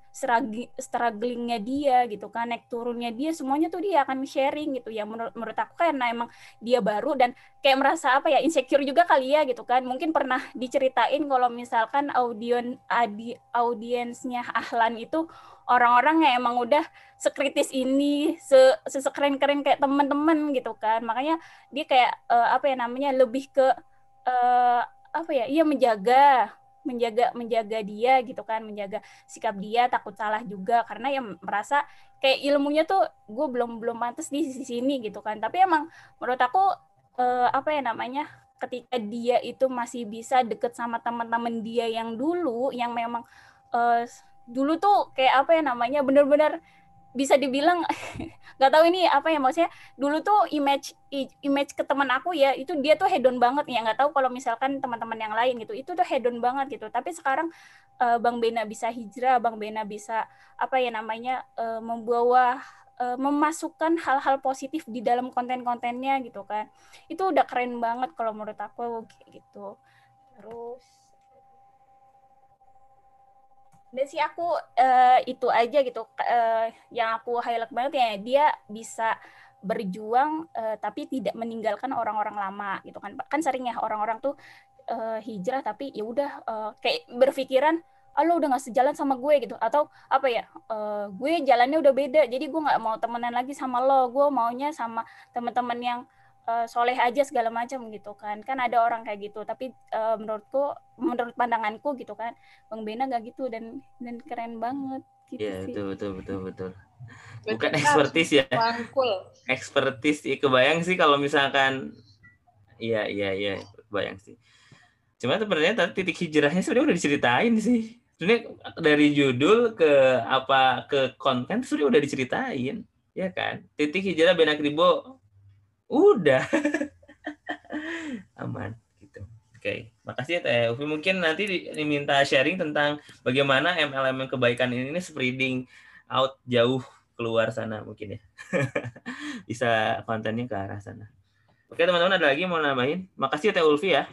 Strugglingnya dia gitu kan naik turunnya dia semuanya tuh dia akan sharing gitu. Ya menurut menurut aku karena emang dia baru dan kayak merasa apa ya insecure juga kali ya gitu kan. Mungkin pernah diceritain kalau misalkan audion adi, audiensnya Ahlan itu orang-orang yang emang udah sekritis ini se sesekeren keren kayak teman-teman gitu kan. Makanya dia kayak uh, apa ya namanya lebih ke uh, apa ya iya menjaga menjaga menjaga dia gitu kan menjaga sikap dia takut salah juga. Karena yang merasa kayak ilmunya tuh gue belum belum pantas di sisi sini gitu kan. Tapi emang menurut aku eh, apa ya namanya ketika dia itu masih bisa deket sama teman-teman dia yang dulu yang memang eh, dulu tuh kayak apa ya namanya bener-bener bisa dibilang nggak tahu ini apa ya maksudnya dulu tuh image image ke teman aku ya itu dia tuh hedon banget ya nggak tahu kalau misalkan teman-teman yang lain gitu itu tuh hedon banget gitu. Tapi sekarang uh, bang Bena bisa hijrah bang Bena bisa apa ya namanya uh, membawa uh, memasukkan hal-hal positif di dalam konten-kontennya gitu kan. Itu udah keren banget kalau menurut aku gitu. Terus dan sih aku uh, itu aja gitu uh, yang aku highlight banget ya dia bisa berjuang uh, tapi tidak meninggalkan orang-orang lama gitu kan. Kan sering ya orang-orang tuh uh, hijrah tapi ya udah uh, kayak berpikiran ah, lo udah gak sejalan sama gue gitu. Atau apa ya uh, gue jalannya udah beda jadi gue nggak mau temenan lagi sama lo gue maunya sama teman-teman yang uh, soleh aja segala macam gitu kan. Kan ada orang kayak gitu. Tapi uh, menurutku menurut pandanganku gitu kan bang Bena gak gitu dan dan keren banget gitu yeah, sih. betul betul betul betul. Bukan ekspertis ya. ekspertis ya, kebayang sih kalau misalkan iya iya iya kebayang sih. Cuma sebenarnya titik hijrahnya sebenarnya udah diceritain sih. Sebenarnya dari judul ke apa ke konten sudah udah diceritain ya kan? Titik hijrah Benak Ribo Udah. Aman gitu. Oke, makasih ya Teh Ufi. Mungkin nanti diminta sharing tentang bagaimana MLM kebaikan ini, ini spreading out jauh keluar sana mungkin ya. Bisa kontennya ke arah sana. Oke teman-teman ada lagi mau nambahin? Makasih ya Teh Ulfi ya.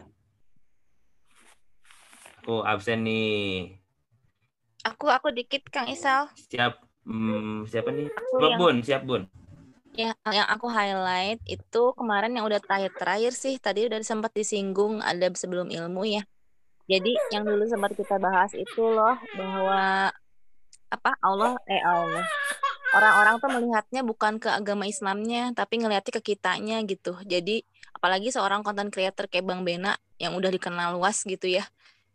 Aku absen nih. Aku aku dikit Kang Isal. Siap. Hmm, siapa nih? Aku Bun, siap Bun. Ya, yang aku highlight itu kemarin yang udah terakhir-terakhir sih. Tadi udah sempat disinggung ada sebelum ilmu ya. Jadi yang dulu sempat kita bahas itu loh bahwa apa Allah eh Allah orang-orang tuh melihatnya bukan ke agama Islamnya tapi ngelihatnya ke kitanya gitu. Jadi apalagi seorang konten creator kayak Bang Bena yang udah dikenal luas gitu ya.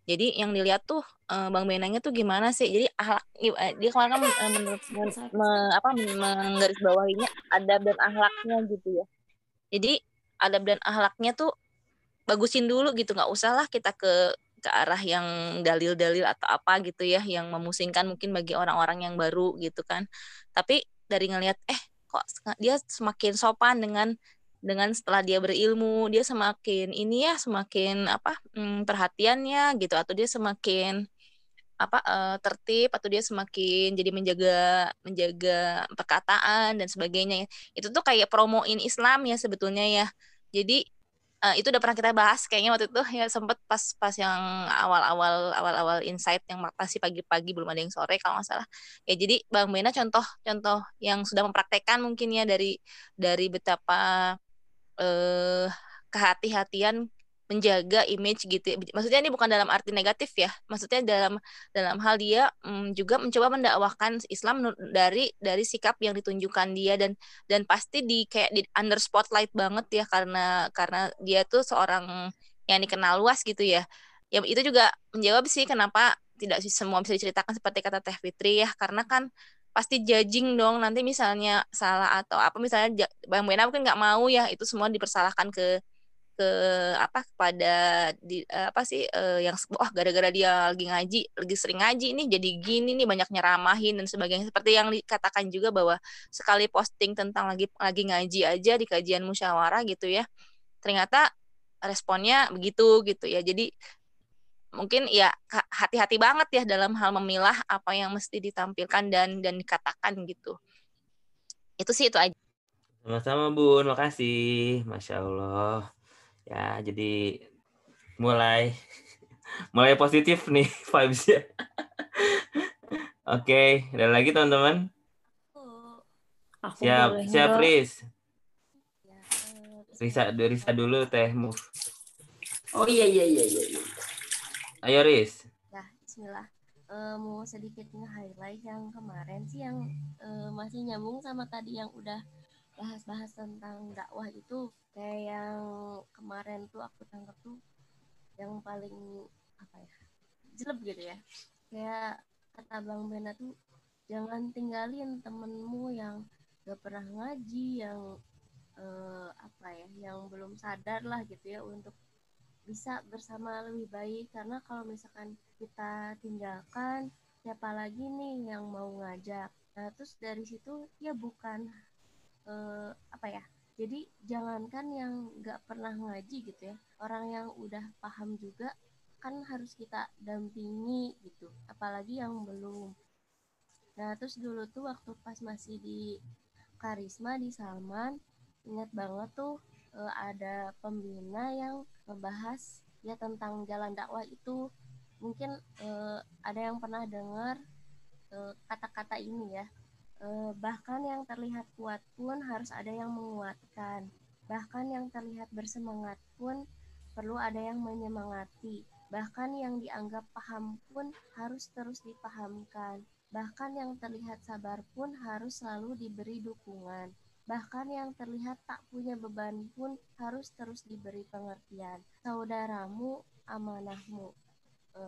Jadi yang dilihat tuh uh, Bang Benangnya tuh gimana sih? Jadi ahlak uh, dia kemarin kan menurut me, apa menggarisbawahinya adab dan ahlaknya gitu ya. Jadi adab dan ahlaknya tuh bagusin dulu gitu, nggak usah lah kita ke ke arah yang dalil-dalil atau apa gitu ya yang memusingkan mungkin bagi orang-orang yang baru gitu kan. Tapi dari ngelihat eh kok dia semakin sopan dengan dengan setelah dia berilmu dia semakin ini ya semakin apa hmm, perhatiannya gitu atau dia semakin apa uh, tertib atau dia semakin jadi menjaga menjaga perkataan dan sebagainya itu tuh kayak promoin Islam ya sebetulnya ya. Jadi uh, itu udah pernah kita bahas kayaknya waktu itu ya sempet pas pas yang awal-awal awal-awal insight yang masih pagi-pagi belum ada yang sore kalau nggak salah. Ya jadi Bang Bena contoh contoh yang sudah mempraktekkan mungkin ya dari dari betapa eh, kehati-hatian menjaga image gitu ya. Maksudnya ini bukan dalam arti negatif ya. Maksudnya dalam dalam hal dia um, juga mencoba mendakwahkan Islam dari dari sikap yang ditunjukkan dia dan dan pasti di kayak di under spotlight banget ya karena karena dia tuh seorang yang dikenal luas gitu ya. Ya itu juga menjawab sih kenapa tidak semua bisa diceritakan seperti kata Teh Fitri ya karena kan pasti judging dong nanti misalnya salah atau apa misalnya Bang Bena mungkin nggak mau ya itu semua dipersalahkan ke ke apa kepada di apa sih uh, yang wah gara-gara dia lagi ngaji lagi sering ngaji ini jadi gini nih banyak nyeramahin dan sebagainya. Seperti yang dikatakan juga bahwa sekali posting tentang lagi lagi ngaji aja di kajian musyawarah gitu ya ternyata responnya begitu gitu ya. Jadi mungkin ya hati-hati banget ya dalam hal memilah apa yang mesti ditampilkan dan dan dikatakan gitu. Itu sih itu aja. Sama-sama bun. Makasih. Masya allah. Ya jadi mulai mulai positif nih vibesnya. Oke dan lagi teman-teman? Siap siap Riz. Ya, Risa Risa dulu teh move. Oh iya iya iya iya, iya. Ayo Riz. Ya, bismillah. Uh, mau sedikit nge-highlight yang kemarin sih yang uh, masih nyambung sama tadi yang udah bahas-bahas tentang dakwah itu kayak yang kemarin tuh aku tangkap tuh yang paling apa ya jelek gitu ya kayak kata bang Bena tuh jangan tinggalin temenmu yang gak pernah ngaji yang uh, apa ya yang belum sadar lah gitu ya untuk bisa bersama lebih baik. Karena kalau misalkan kita tinggalkan siapa lagi nih yang mau ngajak? Nah terus dari situ ya bukan eh, apa ya? Jadi jangankan yang nggak pernah ngaji gitu ya. Orang yang udah paham juga kan harus kita dampingi gitu. Apalagi yang belum. Nah terus dulu tuh waktu pas masih di karisma di Salman ingat banget tuh uh, ada pembina yang membahas ya tentang jalan dakwah itu. Mungkin uh, ada yang pernah dengar eh, kata-kata ini ya. Uh, bahkan yang terlihat kuat pun harus ada yang menguatkan. Bahkan yang terlihat bersemangat pun perlu ada yang menyemangati. Bahkan yang dianggap paham pun harus terus dipahamkan. Bahkan yang terlihat sabar pun harus selalu diberi dukungan Bahkan yang terlihat tak punya beban pun harus terus diberi pengertian. Saudaramu, amanahmu. E,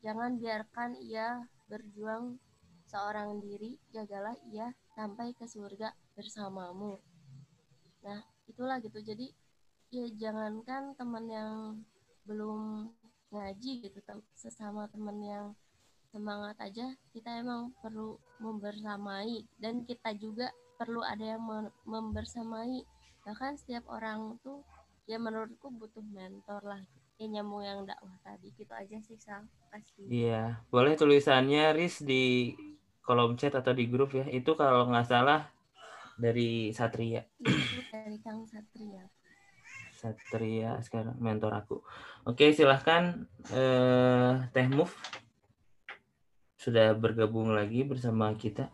jangan biarkan ia berjuang seorang diri, jagalah ia sampai ke surga bersamamu. Nah, itulah gitu. Jadi, ya jangankan teman yang belum ngaji gitu, sesama teman yang semangat aja, kita emang perlu membersamai dan kita juga perlu ada yang membersamai. Bahkan setiap orang tuh ya menurutku butuh mentor lah. Ya nyambung yang dakwah tadi. Gitu aja sih Sal. Kasih. Iya. Boleh tulisannya Riz di kolom chat atau di grup ya. Itu kalau nggak salah dari Satria. Dari Kang Satria. Satria sekarang mentor aku. Oke silahkan eh, Teh Move sudah bergabung lagi bersama kita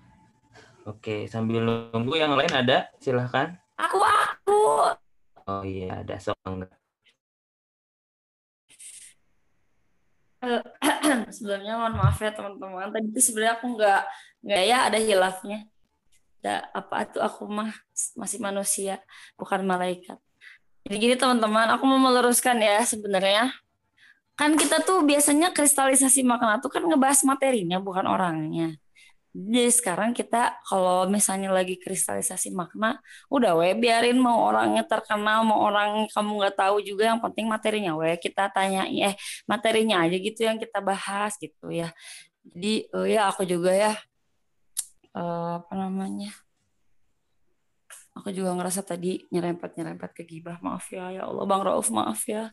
Oke, sambil nunggu yang lain ada, silahkan. Aku, aku. Oh iya, ada sok enggak. Uh, sebelumnya mohon maaf ya teman-teman. Tadi itu sebenarnya aku nggak nggak ya ada hilafnya. Ada apa tuh aku mah masih manusia, bukan malaikat. Jadi gini teman-teman, aku mau meluruskan ya sebenarnya. Kan kita tuh biasanya kristalisasi makna tuh kan ngebahas materinya bukan orangnya. Jadi sekarang kita kalau misalnya lagi kristalisasi makna, udah we biarin mau orangnya terkenal, mau orang kamu nggak tahu juga, yang penting materinya we kita tanya eh materinya aja gitu yang kita bahas gitu ya. Jadi uh, ya aku juga ya uh, apa namanya? Aku juga ngerasa tadi nyerempet-nyerempet ke gibah. Maaf ya, ya Allah Bang Rauf maaf ya.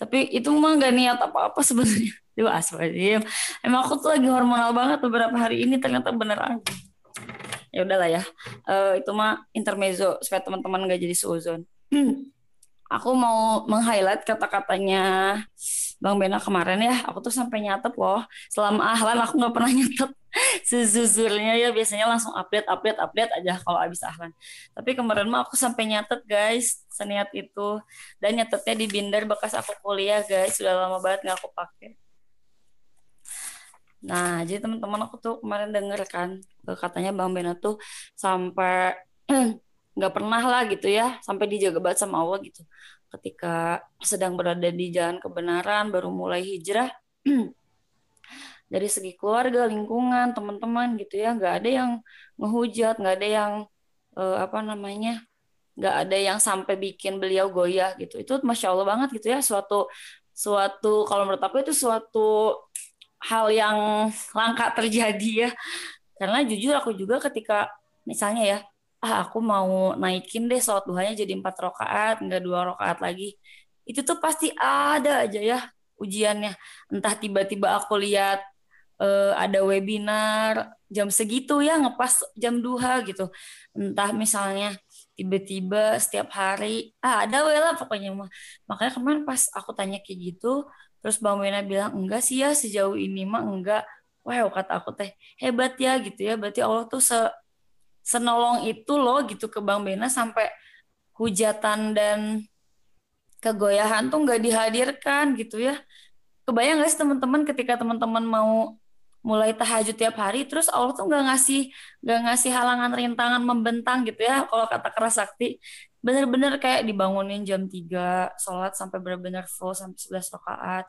Tapi itu mah gak niat apa-apa sebenarnya. Duh aswadim. Emang aku tuh lagi hormonal banget beberapa hari ini ternyata bener aja. Ya udahlah ya. Uh, itu mah intermezzo supaya teman-teman gak jadi suzon. aku mau meng-highlight kata-katanya Bang Bena kemarin ya. Aku tuh sampai nyatet loh. Selama ahlan aku nggak pernah nyatet sezuzurnya ya biasanya langsung update update update aja kalau abis ahlan tapi kemarin mah aku sampai nyatet guys seniat itu dan nyatetnya di binder bekas aku kuliah guys sudah lama banget nggak aku pakai nah jadi teman-teman aku tuh kemarin denger kan katanya bang Bena tuh sampai nggak pernah lah gitu ya sampai dijaga banget sama Allah gitu. Ketika sedang berada di jalan kebenaran baru mulai hijrah dari segi keluarga lingkungan teman-teman gitu ya nggak ada yang ngehujat nggak ada yang uh, apa namanya nggak ada yang sampai bikin beliau goyah gitu. Itu masya allah banget gitu ya suatu suatu kalau menurut aku itu suatu hal yang langka terjadi ya karena jujur aku juga ketika misalnya ya ah aku mau naikin deh sholat duhanya jadi empat rakaat nggak dua rakaat lagi itu tuh pasti ada aja ya ujiannya. Entah tiba-tiba aku lihat uh, ada webinar jam segitu ya ngepas jam 2 gitu. Entah misalnya tiba-tiba setiap hari ah ada lah pokoknya mah. Makanya kemarin pas aku tanya kayak gitu terus Bang Wena bilang enggak sih ya sejauh ini mah enggak. Wow kata aku teh hebat ya gitu ya. Berarti Allah tuh se senolong itu loh gitu ke Bang Bena sampai hujatan dan kegoyahan tuh nggak dihadirkan gitu ya. Kebayang gak sih teman-teman ketika teman-teman mau mulai tahajud tiap hari terus Allah tuh nggak ngasih nggak ngasih halangan rintangan membentang gitu ya kalau kata keras sakti bener-bener kayak dibangunin jam 3 sholat sampai bener-bener full sampai 11 rakaat.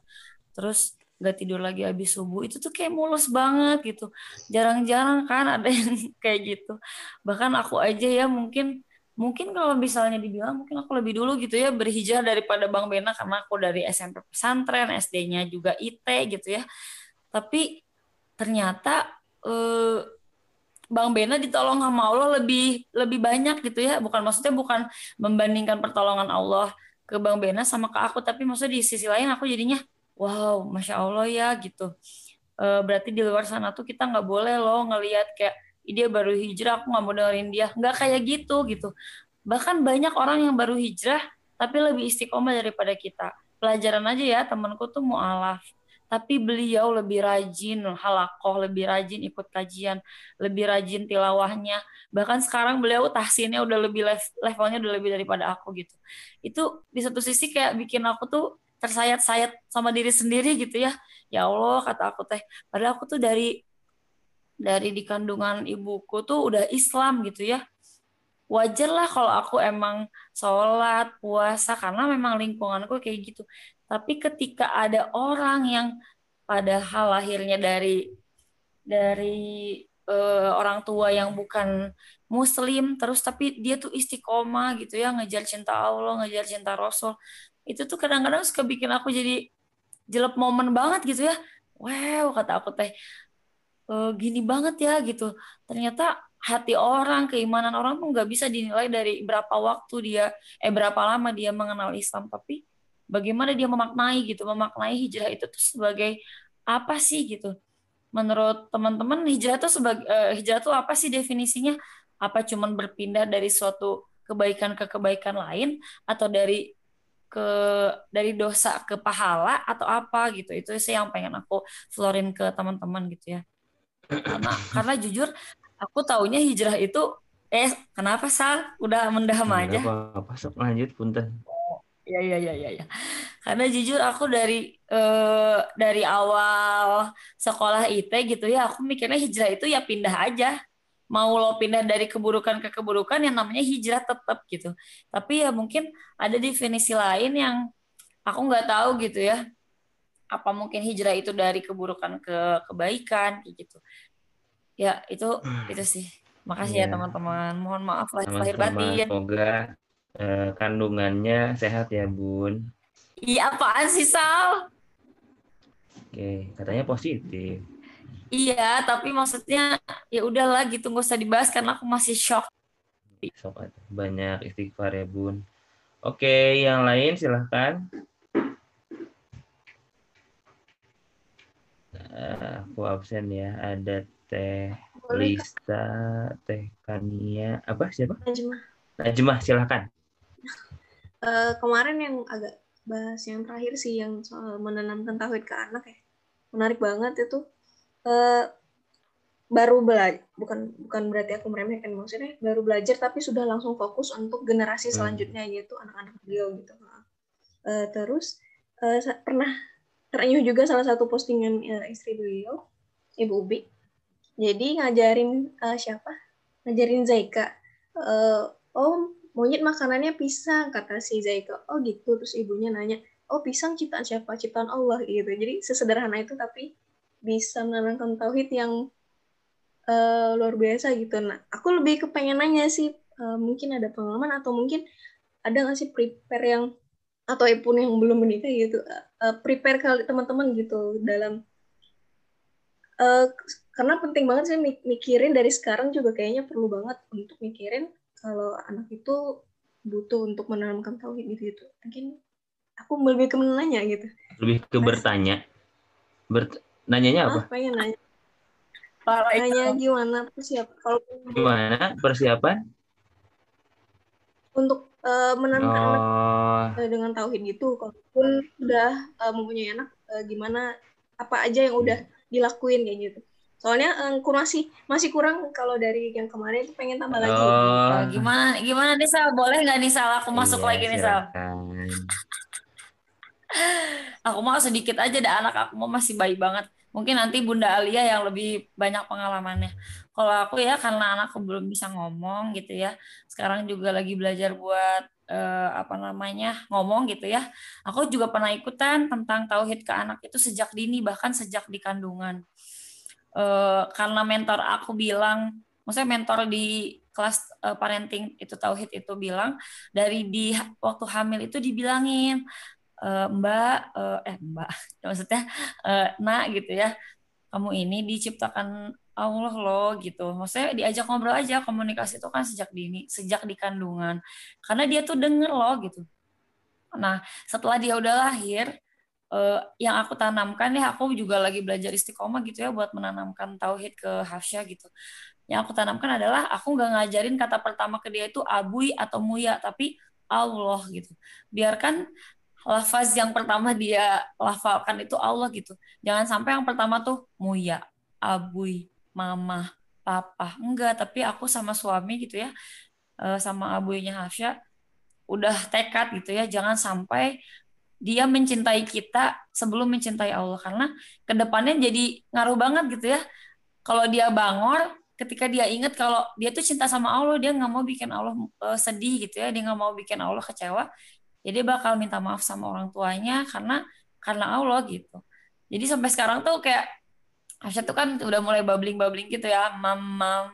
Terus nggak tidur lagi habis subuh. Itu tuh kayak mulus banget gitu. Jarang-jarang kan ada yang kayak gitu. Bahkan aku aja ya mungkin mungkin kalau misalnya dibilang mungkin aku lebih dulu gitu ya berhijrah daripada Bang Bena karena aku dari SMP pesantren SD-nya juga IT gitu ya. Tapi ternyata eh, Bang Bena ditolong sama Allah lebih lebih banyak gitu ya. Bukan maksudnya bukan membandingkan pertolongan Allah ke Bang Bena sama ke aku tapi maksudnya di sisi lain aku jadinya wow masya Allah ya gitu. Uh, berarti di luar sana tuh kita nggak boleh loh ngelihat kayak dia baru hijrah aku nggak mau dengerin dia. Nggak kayak gitu gitu. Bahkan banyak orang yang baru hijrah tapi lebih istiqomah daripada kita. Pelajaran aja ya temanku tuh mualaf tapi beliau lebih rajin halakoh, lebih rajin ikut kajian, lebih rajin tilawahnya. Bahkan sekarang beliau tahsinnya udah lebih levelnya udah lebih daripada aku gitu. Itu di satu sisi kayak bikin aku tuh tersayat-sayat sama diri sendiri gitu ya ya Allah kata aku teh padahal aku tuh dari dari di kandungan ibuku tuh udah Islam gitu ya wajar lah kalau aku emang sholat puasa karena memang lingkunganku kayak gitu tapi ketika ada orang yang padahal lahirnya dari dari uh, orang tua yang bukan muslim terus tapi dia tuh istiqomah gitu ya ngejar cinta Allah ngejar cinta Rasul itu tuh kadang-kadang suka bikin aku jadi jelek momen banget gitu ya. Wow kata aku teh e, gini banget ya gitu. Ternyata hati orang keimanan orang tuh nggak bisa dinilai dari berapa waktu dia eh berapa lama dia mengenal Islam. Tapi bagaimana dia memaknai gitu memaknai hijrah itu tuh sebagai apa sih gitu. Menurut teman-teman hijrah tuh sebagai uh, hijrah tuh apa sih definisinya? Apa cuman berpindah dari suatu kebaikan ke kebaikan lain? Atau dari ke dari dosa ke pahala? Atau apa gitu? Itu sih yang pengen aku florin ke teman-teman gitu ya. Karena karena jujur aku taunya hijrah itu eh kenapa sal? Udah mendaham aja. apa apa lanjut punten oh, ya ya ya ya ya karena jujur aku dari eh, dari awal sekolah IT gitu ya aku mikirnya hijrah itu ya pindah aja mau lo pindah dari keburukan ke keburukan yang namanya hijrah tetap gitu. Tapi ya mungkin ada definisi lain yang aku nggak tahu gitu ya. Apa mungkin hijrah itu dari keburukan ke kebaikan gitu. Ya itu hmm. itu sih. Makasih ya, ya teman-teman. Mohon maaf lahir, lahir batin. Semoga eh, kandungannya sehat ya Bun. Iya apaan sih Sal? Oke, katanya positif. Iya, tapi maksudnya ya udahlah gitu nggak usah dibahas karena aku masih shock. Shock banyak istighfar ya bun. Oke, yang lain silahkan. Nah, aku absen ya. Ada Teh Lisa, Teh Kania, apa siapa? Najmah. Najmah, silahkan. Uh, kemarin yang agak bahas yang terakhir sih yang soal menanamkan tauhid ke anak ya. Menarik banget itu. Uh, baru belajar bukan bukan berarti aku meremehkan maksudnya baru belajar tapi sudah langsung fokus untuk generasi hmm. selanjutnya yaitu anak-anak beliau gitu. Uh, terus uh, pernah terenyuh juga salah satu postingan uh, istri beliau ibu Ubi. Jadi ngajarin uh, siapa? Ngajarin Zaika. Uh, oh monyet makanannya pisang kata si Zaika. Oh gitu. Terus ibunya nanya oh pisang ciptaan siapa? Ciptaan Allah gitu. Jadi sesederhana itu tapi bisa menanamkan tauhid yang uh, luar biasa gitu. Nah, aku lebih kepengen nanya sih, uh, mungkin ada pengalaman atau mungkin ada nggak sih prepare yang atau pun yang belum menikah gitu, uh, prepare kali teman-teman gitu dalam uh, karena penting banget sih mikirin dari sekarang juga kayaknya perlu banget untuk mikirin kalau anak itu butuh untuk menanamkan tauhid gitu. Mungkin aku lebih ke menanya gitu Lebih ke bertanya. Bert nanyanya apa? ah pengen nanya nanya itu. gimana persiapan kalau Gimana persiapan? untuk eh, menanamkan anak Oh, eh, dengan tauhid gitu kalaupun udah eh, mempunyai anak eh, gimana apa aja yang udah dilakuin kayak gitu soalnya eh, aku masih masih kurang kalau dari yang kemarin itu pengen tambah lagi oh, Eh, gimana gimana nih Sal? Boleh nggak nih Sal? Aku masuk iya, lagi nih Sal. Aku mau sedikit aja dah anak aku mau masih bayi banget. Mungkin nanti Bunda Alia yang lebih banyak pengalamannya. Kalau aku ya karena anakku belum bisa ngomong gitu ya. Sekarang juga lagi belajar buat eh, apa namanya ngomong gitu ya. Aku juga pernah ikutan tentang tauhid ke anak itu sejak dini bahkan sejak di kandungan. Eh, karena mentor aku bilang, maksudnya mentor di kelas eh, parenting itu tauhid itu bilang dari di waktu hamil itu dibilangin eh, Mbak eh, eh Mbak maksudnya eh, nak gitu ya. Kamu ini diciptakan Allah loh gitu. Maksudnya diajak ngobrol aja komunikasi itu kan sejak dini sejak di kandungan. Karena dia tuh denger loh gitu. Nah setelah dia udah lahir eh, yang aku tanamkan ya aku juga lagi belajar istiqomah gitu ya buat menanamkan tauhid ke Hafsya gitu yang aku tanamkan adalah aku nggak ngajarin kata pertama ke dia itu abui atau muya tapi Allah gitu biarkan lafaz yang pertama dia lafalkan itu Allah gitu. Jangan sampai yang pertama tuh muya, abui, mama, papa. Enggak, tapi aku sama suami gitu ya, eh, sama abuinya Hafsya, udah tekad gitu ya, jangan sampai dia mencintai kita sebelum mencintai Allah. Karena ke depannya jadi ngaruh banget gitu ya. Kalau dia bangor, ketika dia ingat kalau dia tuh cinta sama Allah, dia nggak mau bikin Allah eh, sedih gitu ya, dia nggak mau bikin Allah kecewa jadi bakal minta maaf sama orang tuanya karena karena Allah gitu jadi sampai sekarang tuh kayak Asya tuh kan udah mulai bubbling bubbling gitu ya mam mam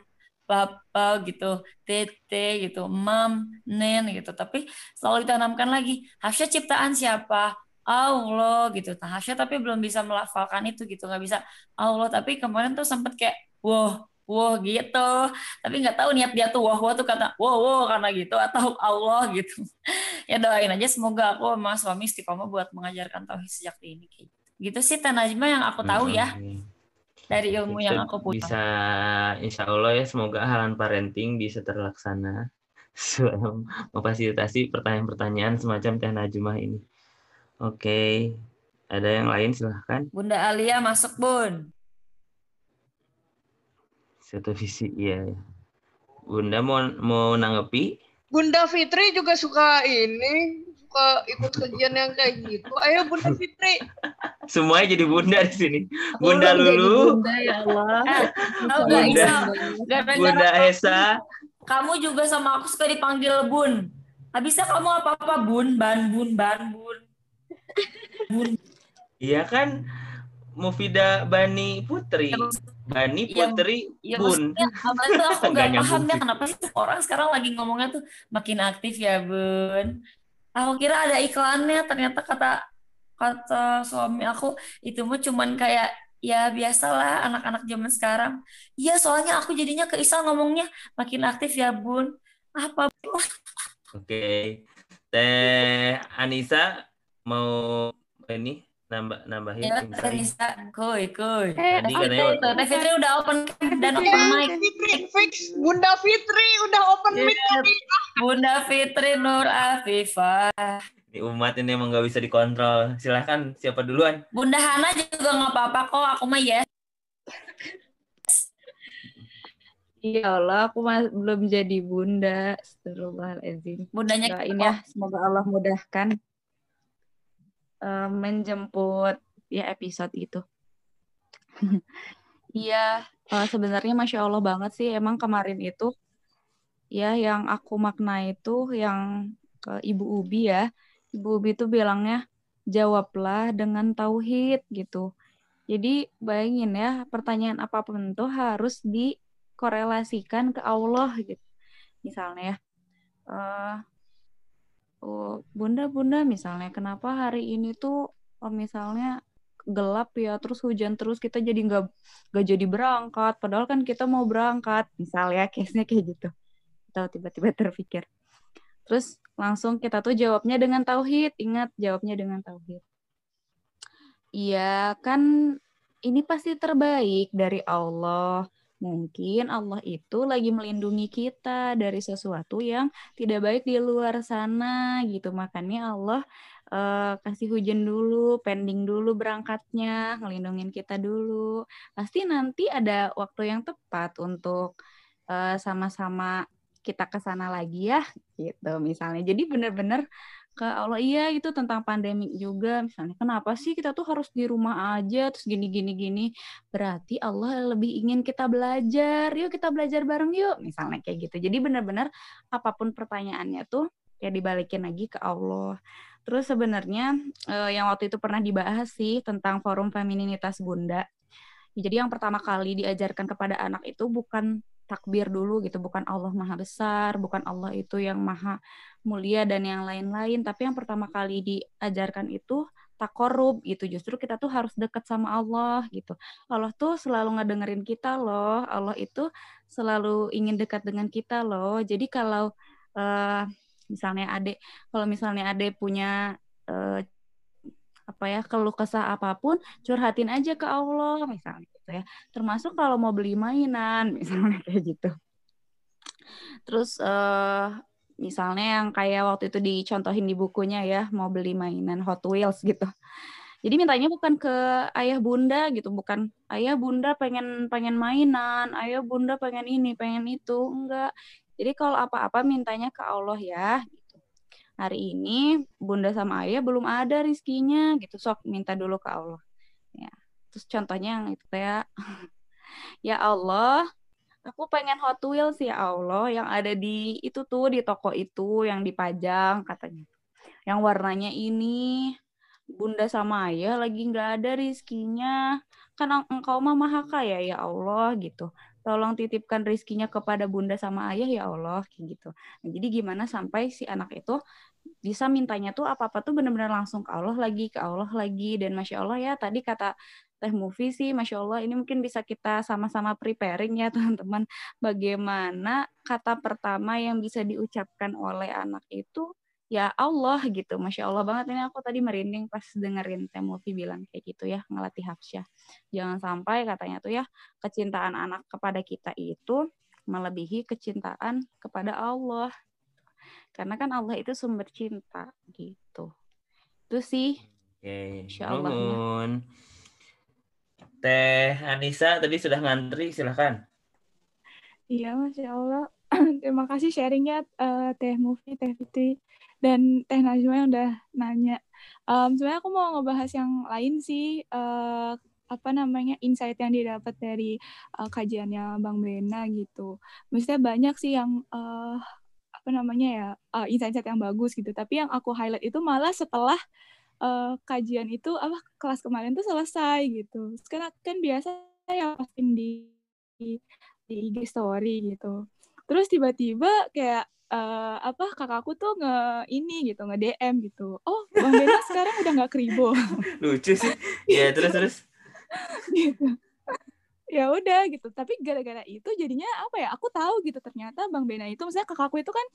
papa gitu tete gitu mam nen gitu. Tapi selalu ditanamkan lagi Hasya ciptaan siapa? Allah gitu. Nah Hasya tapi belum bisa melafalkan itu gitu nggak bisa Allah. Tapi kemarin tuh sempet kayak wow wow gitu. Tapi nggak tahu niat dia tuh wah wah tuh kata wow wow karena gitu atau Allah gitu. Ya doain aja semoga aku sama suami istiqomah buat mengajarkan tauhid sejak dini kayak gitu. gitu sih Teh Najma yang aku tahu ya dari ilmu Bisa, yang aku punya bisa insya Allah ya semoga halan parenting bisa terlaksana Selama memfasilitasi pertanyaan-pertanyaan semacam Teh Najmah ini. Oke, ada yang lain silahkan. Bunda Alia masuk bun Satu visi, iya. Bunda mau mau nanggepi? Bunda Fitri juga suka ini, suka ikut kajian yang kayak gitu. Ayo Bunda Fitri. Semuanya jadi bunda di sini. Bunda jadi Lulu, Bunda ya Allah. Eh, nggak Bunda. Bunda kamu- Esa, kamu juga sama aku suka dipanggil bun habisnya kamu apa-apa bun ban bun ban bun bun iya kan Mufida Bani Putri. Bani Iya, Putri Ya Bun. apa tuh aku Nggak paham ya kenapa sih orang sekarang lagi ngomongnya tuh makin aktif ya bun. Aku kira ada iklannya ternyata kata kata suami aku itu mah cuman kayak ya biasalah anak-anak zaman sekarang. Iya soalnya aku jadinya ke Isal ngomongnya makin aktif ya bun. Apa Oke. Teh Anissa mau ini nambah nambahin ya insight. Kuy kuy. Eh, Tadi katanya Fitri, Teh Fitri udah open dan open mic. Fitri fix. Bunda Fitri udah open mic Iya. tadi. Bunda Fitri Nur Afifah. Ini umat ini emang nggak bisa dikontrol. Silahkan siapa duluan? Bunda Hana juga nggak apa-apa kok, aku mah yes. Ya Allah, aku mas belum jadi bunda. Astagfirullahaladzim. Bundanya Doain ya, semoga Allah mudahkan eh, menjemput ya episode itu. Iya, eh, sebenarnya masya Allah banget sih. Emang kemarin itu ya yang aku makna itu yang ke Ibu Ubi ya. Ibu Ubi itu bilangnya jawablah dengan tauhid gitu. Jadi bayangin ya, pertanyaan apa pun itu harus dikorelasikan ke Allah gitu. Misalnya ya, eh, oh, bunda bunda misalnya kenapa hari ini tuh oh, misalnya gelap ya terus hujan terus kita jadi nggak nggak jadi berangkat padahal kan kita mau berangkat misalnya case-nya kayak gitu atau tiba-tiba terpikir Terus langsung kita tuh jawabnya dengan tauhid. Ingat jawabnya dengan tauhid. Iya, kan ini pasti terbaik dari Allah. Mungkin Allah itu lagi melindungi kita dari sesuatu yang tidak baik di luar sana gitu. Makanya Allah uh, kasih hujan dulu, pending dulu berangkatnya, ngelindungin kita dulu. Pasti nanti ada waktu yang tepat untuk sama sama-sama kita ke sana lagi ya gitu misalnya. Jadi benar-benar ke Allah iya itu tentang pandemi juga. Misalnya kenapa sih kita tuh harus di rumah aja? Terus gini gini gini. Berarti Allah lebih ingin kita belajar. Yuk kita belajar bareng yuk misalnya kayak gitu. Jadi benar-benar apa pun pertanyaannya tuh ya dibalikin lagi ke Allah. Terus sebenarnya eh, yang waktu itu pernah dibahas sih tentang forum femininitas bunda jadi yang pertama kali diajarkan kepada anak itu bukan takbir dulu gitu bukan Allah maha besar bukan Allah itu yang maha mulia dan yang lain-lain. Tapi yang pertama kali diajarkan itu takorub gitu. Justru kita tuh harus dekat sama Allah gitu. Allah tuh selalu ngedengerin kita loh. Allah itu selalu ingin dekat dengan kita loh. Jadi kalau uh, misalnya adek kalau misalnya adek punya uh, apa ya keluh kesah apa pun curhatin aja ke Allah misalnya gitu ya. Termasuk kalau mau beli mainan misalnya kayak gitu. Terus uh, misalnya yang kayak waktu itu dicontohin di bukunya ya mau beli mainan Hot Wheels gitu. Jadi mintanya bukan ke ayah bunda gitu bukan ayah bunda pengen pengen mainan ayah bunda pengen ini pengen itu. Enggak. Jadi kalau apa-apa mintanya ke Allah ya hari ini bunda sama ayah belum ada rizkinya gitu. Sok minta dulu ke Allah. Ya terus contohnya yang itu ya ya Allah aku pengen Hot Wheels ya Allah yang ada di itu tuh di toko itu yang dipajang katanya. Yang warnanya ini bunda sama ayah lagi nggak ada rizkinya kan engkau mah maha kaya ya Allah gitu tolong titipkan rizkinya kepada bunda sama ayah ya Allah kayak gitu. Nah, jadi gimana sampai si anak itu bisa mintanya tuh apa-apa tuh benar-benar langsung ke Allah lagi, ke Allah lagi dan masya Allah ya tadi kata Teh Movie sih, masya Allah ini mungkin bisa kita sama-sama preparing ya teman-teman. Bagaimana kata pertama yang bisa diucapkan oleh anak itu ya Allah gitu. Masya Allah banget ini aku tadi merinding pas dengerin Temovi bilang kayak gitu ya, ngelatih hafsyah. Jangan sampai katanya tuh ya, kecintaan anak kepada kita itu melebihi kecintaan kepada Allah. Karena kan Allah itu sumber cinta gitu. Itu sih. Oke, Insya Allah. Teh Anissa tadi sudah ngantri, silahkan. Iya, Masya Allah. Terima kasih sharingnya uh, Teh Mufi, Teh Fitri dan Teh Najwa yang udah nanya. Um, sebenarnya aku mau ngebahas yang lain sih, uh, apa namanya insight yang didapat dari uh, kajiannya Bang Bena gitu. Maksudnya banyak sih yang uh, apa namanya ya uh, insight-insight yang bagus gitu. Tapi yang aku highlight itu malah setelah uh, kajian itu apa kelas kemarin tuh selesai gitu. Karena kan biasa ya posting di di IG story gitu. Terus tiba-tiba kayak uh, apa kakakku tuh nge ini gitu nge DM gitu. Oh bang Bena sekarang udah nggak kribo lucu sih. Ya terus terus. Gitu. Ya udah gitu. Tapi gara-gara itu jadinya apa ya aku tahu gitu ternyata bang Bena itu misalnya kakakku itu kan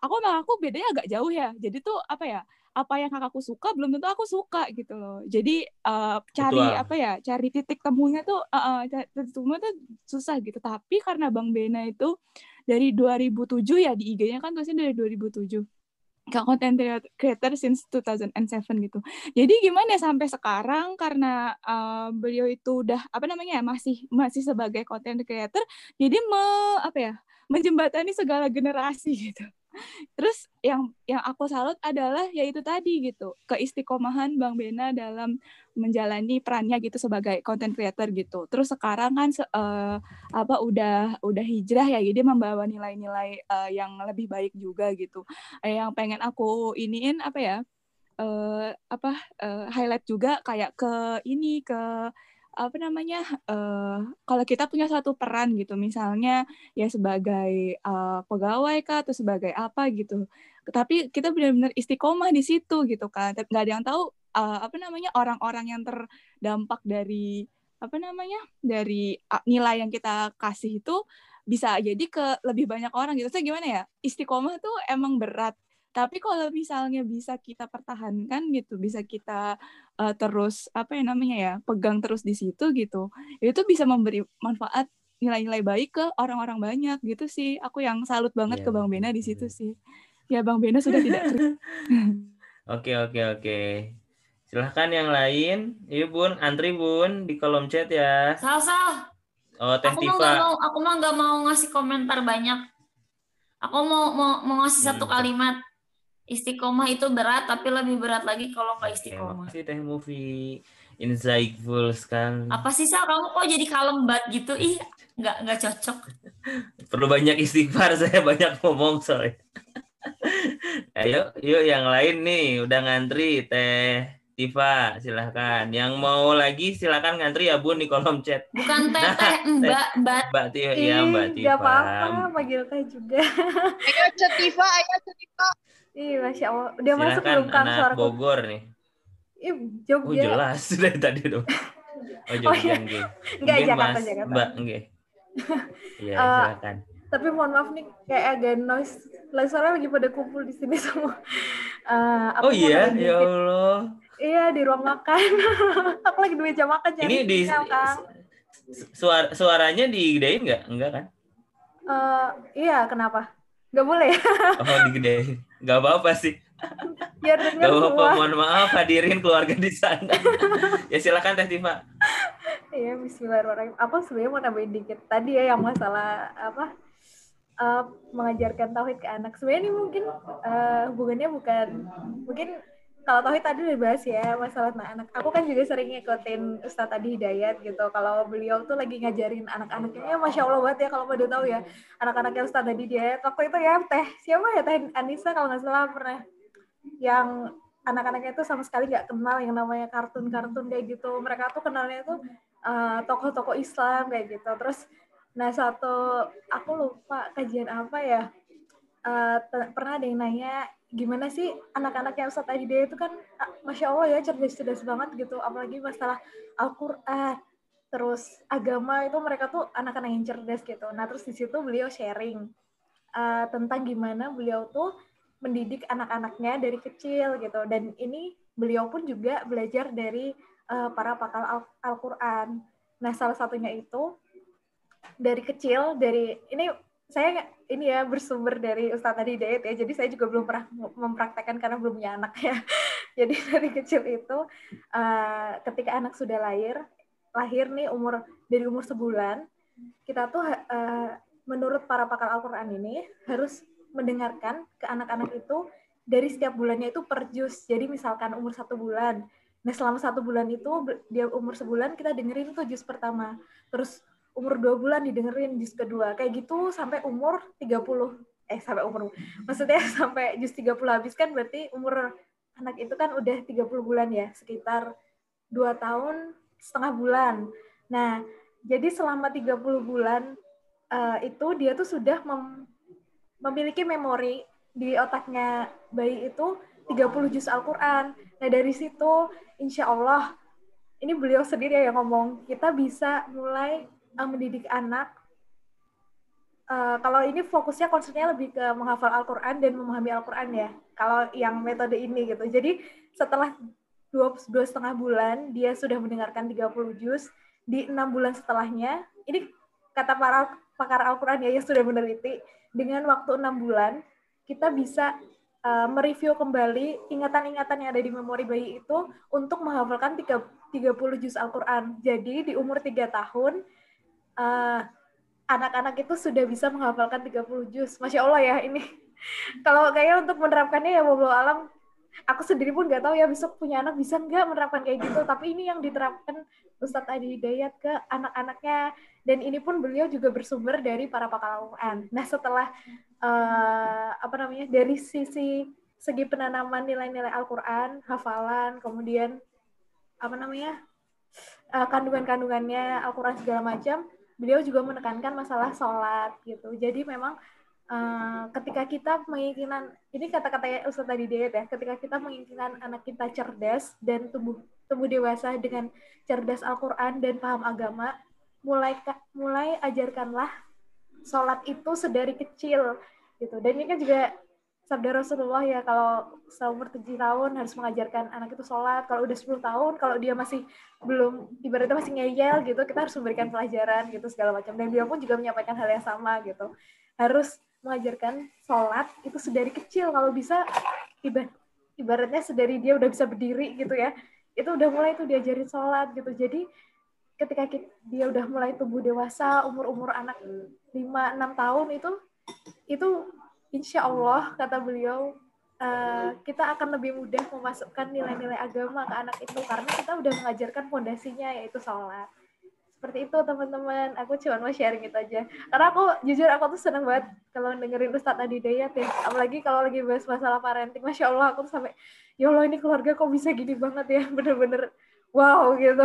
aku sama aku bedanya agak jauh ya. Jadi tuh apa ya apa yang kakakku suka belum tentu aku suka gitu loh jadi uh, cari Betul. apa ya cari titik temunya tuh uh, uh, titik temunya tuh susah gitu tapi karena bang Bena itu dari 2007 ya di IG-nya kan tulisnya dari 2007 ke content creator since 2007 gitu. Jadi gimana ya sampai sekarang karena uh, beliau itu udah apa namanya ya masih masih sebagai content creator, jadi me, apa ya menjembatani segala generasi gitu. Terus yang yang aku salut adalah yaitu tadi gitu keistiqomahan Bang Bena dalam menjalani perannya gitu sebagai content creator gitu. Terus sekarang kan uh, apa udah udah hijrah ya, jadi membawa nilai-nilai uh, yang lebih baik juga gitu. Uh, yang pengen aku iniin apa ya? Uh, apa uh, highlight juga kayak ke ini ke apa namanya uh, kalau kita punya satu peran gitu misalnya ya sebagai uh, pegawai kah atau sebagai apa gitu tapi kita benar-benar istiqomah di situ gitu kan nggak ada yang tahu uh, apa namanya orang-orang yang terdampak dari apa namanya dari nilai yang kita kasih itu bisa jadi ke lebih banyak orang gitu. Saya gimana ya? Istiqomah tuh emang berat. Tapi kalau misalnya bisa kita pertahankan gitu, bisa kita uh, terus apa ya namanya ya, pegang terus di situ gitu, itu bisa memberi manfaat nilai-nilai baik ke orang-orang banyak gitu sih. Aku yang salut banget yeah, ke Bang Bena di situ sih. Ya Bang Bena sudah tidak. Oke oke oke. Silahkan yang lain. Iya Bun, antri Bun di kolom chat ya. Sal sal. Oh Teh aku Tifa. Mau, aku mah nggak mau ngasih komentar banyak. Aku mau mau, mau ngasih hmm. satu kalimat. Istiqomah itu berat, tapi lebih berat lagi kalau nggak istiqomah. Oke, Teh Movie insightful sekali. Apa sih Sal? Kamu kok jadi kalem banget gitu? Ih, nggak nggak cocok. Perlu banyak istighfar, saya banyak ngomong soalnya. Ayo, yuk yang lain nih udah ngantri Teh Tifa, silahkan. Yang mau lagi silahkan ngantri ya Bun di kolom chat. Bukan Teh, nah, teh Mbak, Mbak. Mbak Tifa, ya Mbak Tifa. Gak apa-apa, panggil Teh juga. ayo Chat Tifa, ayo Chat Tifa. Ih, Masya Allah. Udah silahkan, masuk belum kan suara Bogor nih. Ih, Jogja. Oh jelas, dari tadi dong. Oh Jogja, oh, iya. enggak. Enggak, Jakarta, Jakarta. Mbak, enggak. Iya, uh, silakan tapi mohon maaf nih kayak agak noise lah soalnya lagi pada kumpul di sini semua uh, oh iya ya Allah iya di ruang makan aku lagi di meja makan jadi ini di suara suaranya digedein nggak enggak kan uh, iya kenapa nggak boleh. Oh digedein. Nggak apa-apa sih. Biar Gak apa mohon maaf hadirin keluarga di sana. Ya silakan Teh Tifa Iya, Bismillahirrahmanirrahim. Aku sebenarnya mau nambahin dikit. Tadi ya yang masalah apa uh, mengajarkan tauhid ke anak. Sebenarnya ini mungkin uh, hubungannya bukan mungkin kalau tauhid tadi udah bahas ya masalah anak-anak. Aku kan juga sering ngikutin Ustadz Adi Hidayat gitu. Kalau beliau tuh lagi ngajarin anak-anaknya, ya masya Allah banget ya kalau pada tahu ya anak-anaknya Ustadz Adi Hidayat. Waktu itu ya teh siapa ya teh Anissa kalau nggak salah pernah yang anak-anaknya itu sama sekali nggak kenal yang namanya kartun-kartun kayak gitu. Mereka tuh kenalnya tuh uh, tokoh-tokoh Islam kayak gitu. Terus Nah, satu aku lupa kajian apa ya. Uh, pernah ada yang nanya gimana sih anak-anak yang Ustadz Adidaya itu kan masya Allah ya cerdas-cerdas banget gitu. Apalagi masalah Al-Quran terus agama itu mereka tuh anak-anak yang cerdas gitu. Nah terus di situ beliau sharing uh, tentang gimana beliau tuh mendidik anak-anaknya dari kecil gitu. Dan ini beliau pun juga belajar dari uh, para pakar Al-Quran. Nah salah satunya itu dari kecil dari ini saya ini ya bersumber dari Ustadz tadi Hidayat ya. Jadi saya juga belum pernah mempraktekkan karena belum punya anak ya. Jadi dari kecil itu uh, ketika anak sudah lahir lahir nih umur dari umur sebulan kita tuh uh, menurut para pakar Al-Quran ini harus mendengarkan ke anak-anak itu dari setiap bulannya itu per juz. Jadi misalkan umur satu bulan. Nah selama satu bulan itu dia umur sebulan kita dengerin tuh juz pertama. Terus umur dua bulan didengerin jus kedua. Kayak gitu sampai umur 30 eh sampai umur maksudnya sampai jus 30 habis kan berarti umur anak itu kan udah 30 bulan ya sekitar dua tahun setengah bulan. Nah jadi selama 30 bulan uh, itu dia tuh sudah mem memiliki memori di otaknya bayi itu 30 juz Al-Quran. Nah dari situ insya Allah ini beliau sendiri yang ngomong kita bisa mulai uh, mendidik anak uh, kalau ini fokusnya konsepnya lebih ke menghafal Al-Quran dan memahami Al-Quran ya kalau yang metode ini gitu jadi setelah dua, dua setengah bulan dia sudah mendengarkan 30 juz di enam bulan setelahnya ini kata para pakar Al-Quran ya yang sudah meneliti dengan waktu enam bulan kita bisa uh, mereview kembali ingatan-ingatan yang ada di memori bayi itu untuk menghafalkan 30 juz Al-Quran. Jadi di umur 3 tahun eh, anak-anak itu sudah bisa menghafalkan 30 juz. Masya Allah ya ini. Kalau kayaknya untuk menerapkannya ya walau alam, aku sendiri pun nggak tahu ya besok punya anak bisa nggak menerapkan kayak gitu. Tapi ini yang diterapkan Ustadz Adi Hidayat ke anak-anaknya. Dan ini pun beliau juga bersumber dari para pakar Al-Quran. Nah setelah uh, apa namanya dari sisi segi penanaman nilai-nilai Al-Quran, hafalan, kemudian apa namanya uh, kandungan-kandungannya Al-Quran segala macam, beliau juga menekankan masalah sholat gitu. Jadi memang uh, ketika kita menginginkan, ini kata-kata Ustaz tadi Dayat ya, ketika kita menginginkan anak kita cerdas dan tumbuh tumbuh dewasa dengan cerdas Al-Quran dan paham agama, mulai mulai ajarkanlah sholat itu sedari kecil gitu dan ini kan juga sabda Rasulullah ya kalau seumur tujuh tahun harus mengajarkan anak itu sholat. Kalau udah 10 tahun kalau dia masih belum ibaratnya masih ngeyel gitu kita harus memberikan pelajaran gitu segala macam. Dan beliau pun juga menyampaikan hal yang sama gitu. Harus mengajarkan sholat itu sedari kecil. Kalau bisa ibaratnya sedari dia udah bisa berdiri gitu ya itu udah mulai tuh diajarin sholat gitu. Jadi ketika dia udah mulai tumbuh dewasa umur umur anak 5 6 tahun itu itu insya Allah kata beliau uh, kita akan lebih mudah memasukkan nilai-nilai agama ke anak itu karena kita udah mengajarkan fondasinya yaitu sholat. Seperti itu teman-teman. Aku cuma mau sharing itu aja. Karena aku jujur aku tuh seneng banget kalau dengerin Ustadz Adi Dayat ya. Apalagi kalau lagi bahas masalah parenting masya Allah aku tuh sampai ya Allah ini keluarga kok bisa gini banget ya? Bener-bener wow gitu.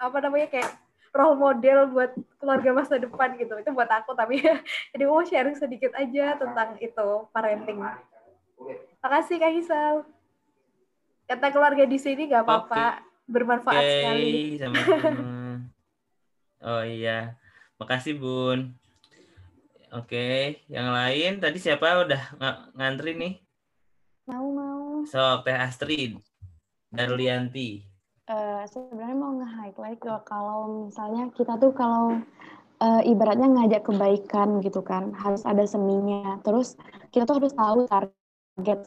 Apa namanya kayak role model buat keluarga masa depan gitu. Itu buat aku tapi jadi mau sharing sedikit aja tentang itu parenting. Makasih kak Hisal. Kata keluarga di sini gak apa-apa. Okay. bermanfaat okay, sekali. oh iya. Makasih bun. Oke okay. yang lain? Tadi siapa udah ng ngantri nih? Mau mau. Sok teh Astrid. Darlianti uh, sebenarnya mau nge-highlight kalau misalnya kita tuh kalau uh, ibaratnya ngajak kebaikan gitu kan harus ada seminya terus kita tuh harus tahu target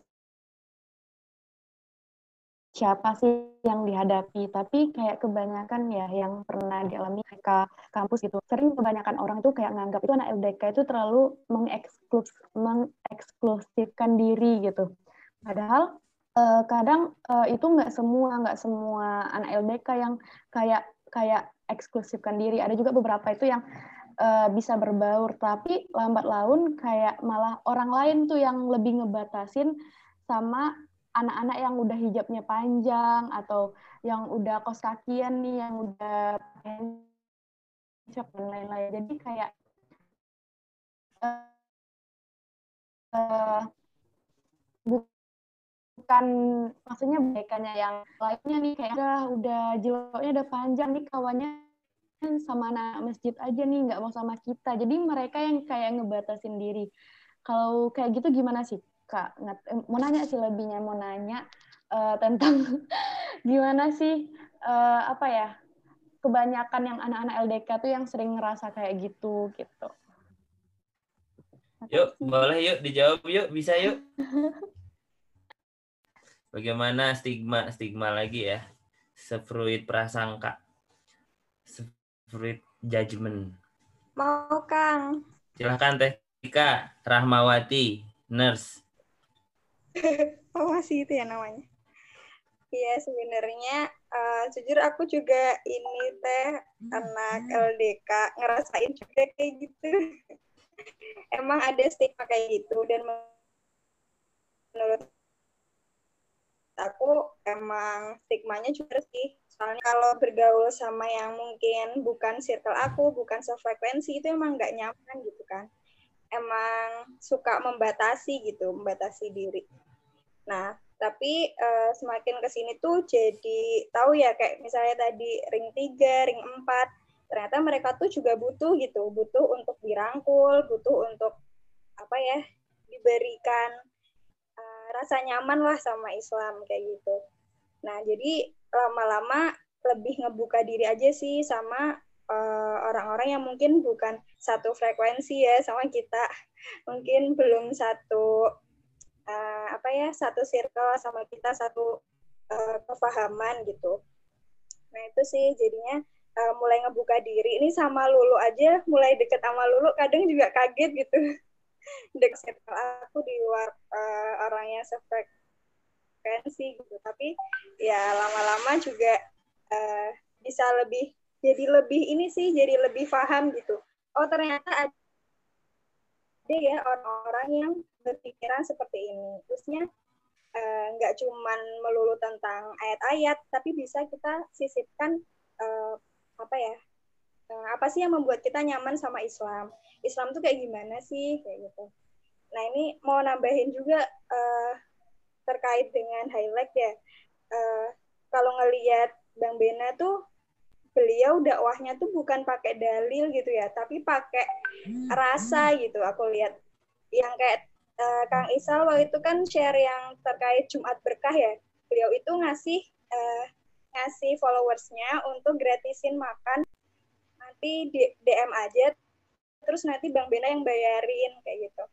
siapa sih yang dihadapi. Tapi kayak kebanyakan ya yang pernah dialami ke kampus gitu sering kebanyakan orang tuh kayak nganggap itu anak LDK itu terlalu mengeksklus mengeksklusifkan diri gitu. Padahal uh, kadang uh, itu nggak semua nggak semua anak LDK yang kayak kayak eksklusifkan diri. Ada juga beberapa itu yang uh, bisa berbaur tapi lambat laun kayak malah orang lain tuh yang lebih ngebatasin sama anak-anak yang udah hijabnya panjang atau yang udah kos kakian nih yang udah hijab dan lain-lain. Jadi kayak uh, bukan maksudnya baikannya yang lainnya nih kayak udah udah jiwanya udah panjang nih kawannya sama anak masjid aja nih nggak mau sama kita. Jadi mereka yang kayak ngebatasin diri. Kalau kayak gitu gimana sih kak? Eh, mau nanya sih lebihnya mau nanya uh, tentang gimana sih uh, apa ya kebanyakan yang anak-anak LDK tuh yang sering ngerasa kayak gitu gitu. Yuk boleh yuk dijawab yuk bisa yuk bagaimana stigma stigma lagi ya? Sefruit prasangka. Sefruit judgment mau kang. Silahkan teh Tika Rahmawati nurse. Oh masih itu ya namanya? Iya sebenarnya uh, jujur aku juga ini teh anak LDK ngerasain juga kayak gitu. Emang ada stigma kayak gitu dan menurut aku emang stigmanya juga sih. Soalnya kalau bergaul sama yang mungkin bukan circle aku bukan sefrekuensi itu emang nggak nyaman gitu kan. Emang suka membatasi gitu membatasi diri. Nah tapi uh, semakin ke sini tuh jadi tahu ya kayak misalnya tadi ring 3, ring 4 ternyata mereka tuh juga butuh gitu butuh untuk dirangkul butuh untuk apa ya diberikan rasa nyaman lah sama Islam kayak gitu. Nah, jadi lama-lama lebih ngebuka diri aja sih sama eh, orang-orang uh, yang mungkin bukan satu frekuensi ya sama kita. Mungkin belum satu uh, apa ya, satu circle sama kita satu uh, kefahaman gitu. Nah, itu sih jadinya uh, mulai ngebuka diri. Ini sama Lulu aja mulai deket sama Lulu kadang juga kaget gitu dek circle aku di luar uh, orang yang sefrekuensi gitu. Tapi ya lama-lama juga uh, bisa lebih jadi lebih ini sih jadi lebih paham gitu. Oh ternyata ada ya orang-orang yang berpikiran seperti ini. Terusnya eh, nggak uh, cuman melulu tentang ayat-ayat tapi bisa kita sisipkan uh, apa ya uh, apa sih yang membuat kita nyaman sama Islam Islam tuh kayak gimana sih kayak gitu. Nah ini mau nambahin juga uh, terkait dengan highlight ya. Uh, kalau ngelihat Bang Bena tuh beliau dakwahnya tuh bukan pakai dalil gitu ya, tapi pakai rasa gitu. Aku lihat yang kayak uh, Kang Isal waktu itu kan share yang terkait Jumat berkah ya. Beliau itu ngasih uh, ngasih followersnya untuk gratisin makan nanti di DM aja terus nanti Bang Bena yang bayarin kayak gitu.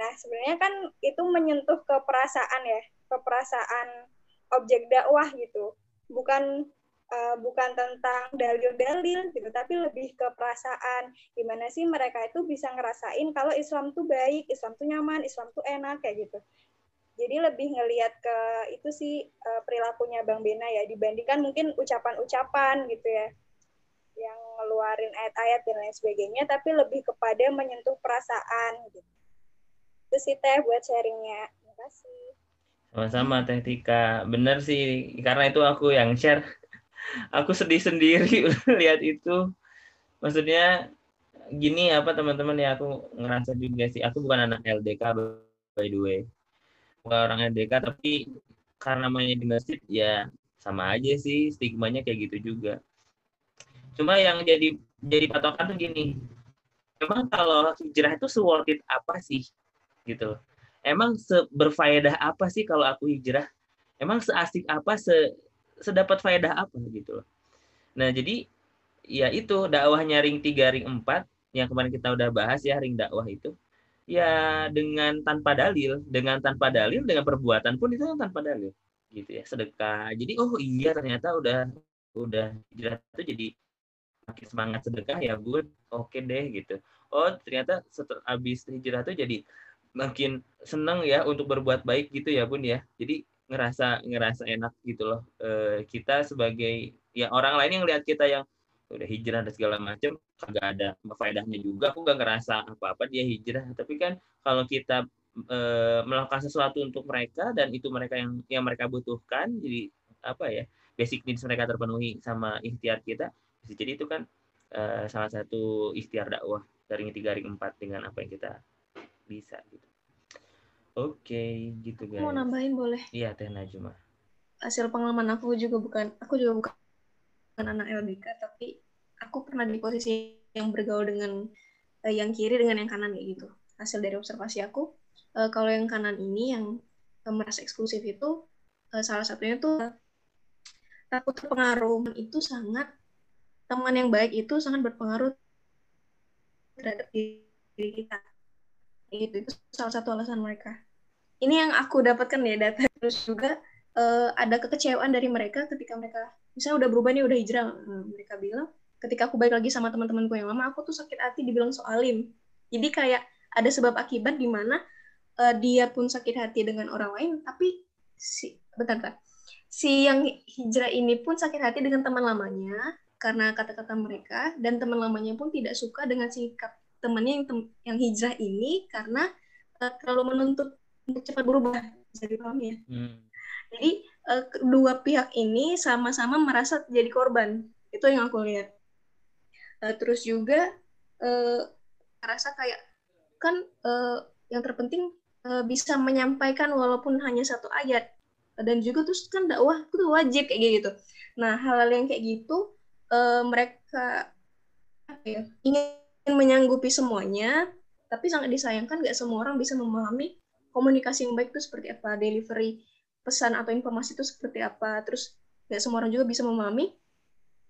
Nah, sebenarnya kan itu menyentuh ke perasaan ya, ke perasaan objek dakwah gitu. Bukan uh, bukan tentang dalil-dalil gitu, tapi lebih ke perasaan. Gimana sih mereka itu bisa ngerasain kalau Islam tuh baik, Islam tuh nyaman, Islam tuh enak kayak gitu. Jadi lebih ngelihat ke itu sih uh, perilakunya Bang Bena ya dibandingkan mungkin ucapan-ucapan gitu ya yang ngeluarin ayat-ayat dan lain sebagainya, tapi lebih kepada menyentuh perasaan gitu. Itu sih Teh buat sharingnya. Terima kasih. Sama-sama Teh Tika. Bener sih, karena itu aku yang share. Aku sedih sendiri lihat itu. Maksudnya gini apa teman-teman ya aku ngerasa juga sih. Aku bukan anak LDK by the way. Bukan orang LDK tapi karena mainnya di masjid ya sama aja sih stigmanya kayak gitu juga Cuma yang jadi jadi patokan tuh gini. Emang kalau hijrah itu worth it apa sih? Gitu. Emang berfaedah apa sih kalau aku hijrah? Emang seasik apa, se sedapat faedah apa gitu loh. Nah, jadi ya itu dakwahnya ring 3 ring 4 yang kemarin kita udah bahas ya ring dakwah itu. Ya dengan tanpa dalil, dengan tanpa dalil, dengan perbuatan pun itu tanpa dalil gitu ya sedekah jadi oh iya ternyata udah udah hijrah itu jadi makin semangat sedekah ya bun oke deh gitu. Oh ternyata setelah habis hijrah tuh jadi makin seneng ya untuk berbuat baik gitu ya bun ya. Jadi ngerasa ngerasa enak gitu loh. E, kita sebagai ya orang lain yang lihat kita yang udah hijrah dan segala macam kagak ada faedahnya juga. Aku gak ngerasa apa-apa dia hijrah. Tapi kan kalau kita e, melakukan sesuatu untuk mereka dan itu mereka yang yang mereka butuhkan jadi apa ya basic needs mereka terpenuhi sama ikhtiar kita jadi itu kan uh, salah satu ikhtiar dakwah dari tiga hari empat dengan apa yang kita bisa gitu. Oke okay, gitu guys. mau nambahin boleh? Iya teh Najma hasil pengalaman aku juga bukan aku juga bukan anak LDK tapi aku pernah di posisi yang bergaul dengan uh, yang kiri dengan yang kanan kayak gitu. Hasil dari observasi aku uh, kalau yang kanan ini yang uh, merasa eksklusif itu uh, salah satunya tuh takut terpengaruh itu sangat teman yang baik itu sangat berpengaruh terhadap diri kita. Itu, itu salah satu alasan mereka. Ini yang aku dapatkan ya data terus juga uh, ada kekecewaan dari mereka ketika mereka misalnya udah berubah nih udah hijrah uh, mereka bilang ketika aku balik lagi sama teman-temanku yang lama aku tuh sakit hati dibilang soalim. Jadi kayak ada sebab akibat di mana uh, dia pun sakit hati dengan orang lain tapi si bentar, bentar si yang hijrah ini pun sakit hati dengan teman lamanya karena kata-kata mereka dan teman lamanya pun tidak suka dengan sikap temannya yang tem yang hijrah ini karena uh, terlalu menuntut untuk cepat berubah bisa dipahami ya. Hmm. Jadi uh, kedua pihak ini sama-sama merasa jadi korban itu yang aku lihat. Uh, terus juga uh, merasa kayak kan uh, yang terpenting uh, bisa menyampaikan walaupun hanya satu ayat dan juga terus kan dakwah itu wajib kayak gitu. Nah hal-hal yang kayak gitu uh, mereka ya, ingin menyanggupi semuanya, tapi sangat disayangkan nggak semua orang bisa memahami komunikasi yang baik itu seperti apa, delivery pesan atau informasi itu seperti apa, terus nggak semua orang juga bisa memahami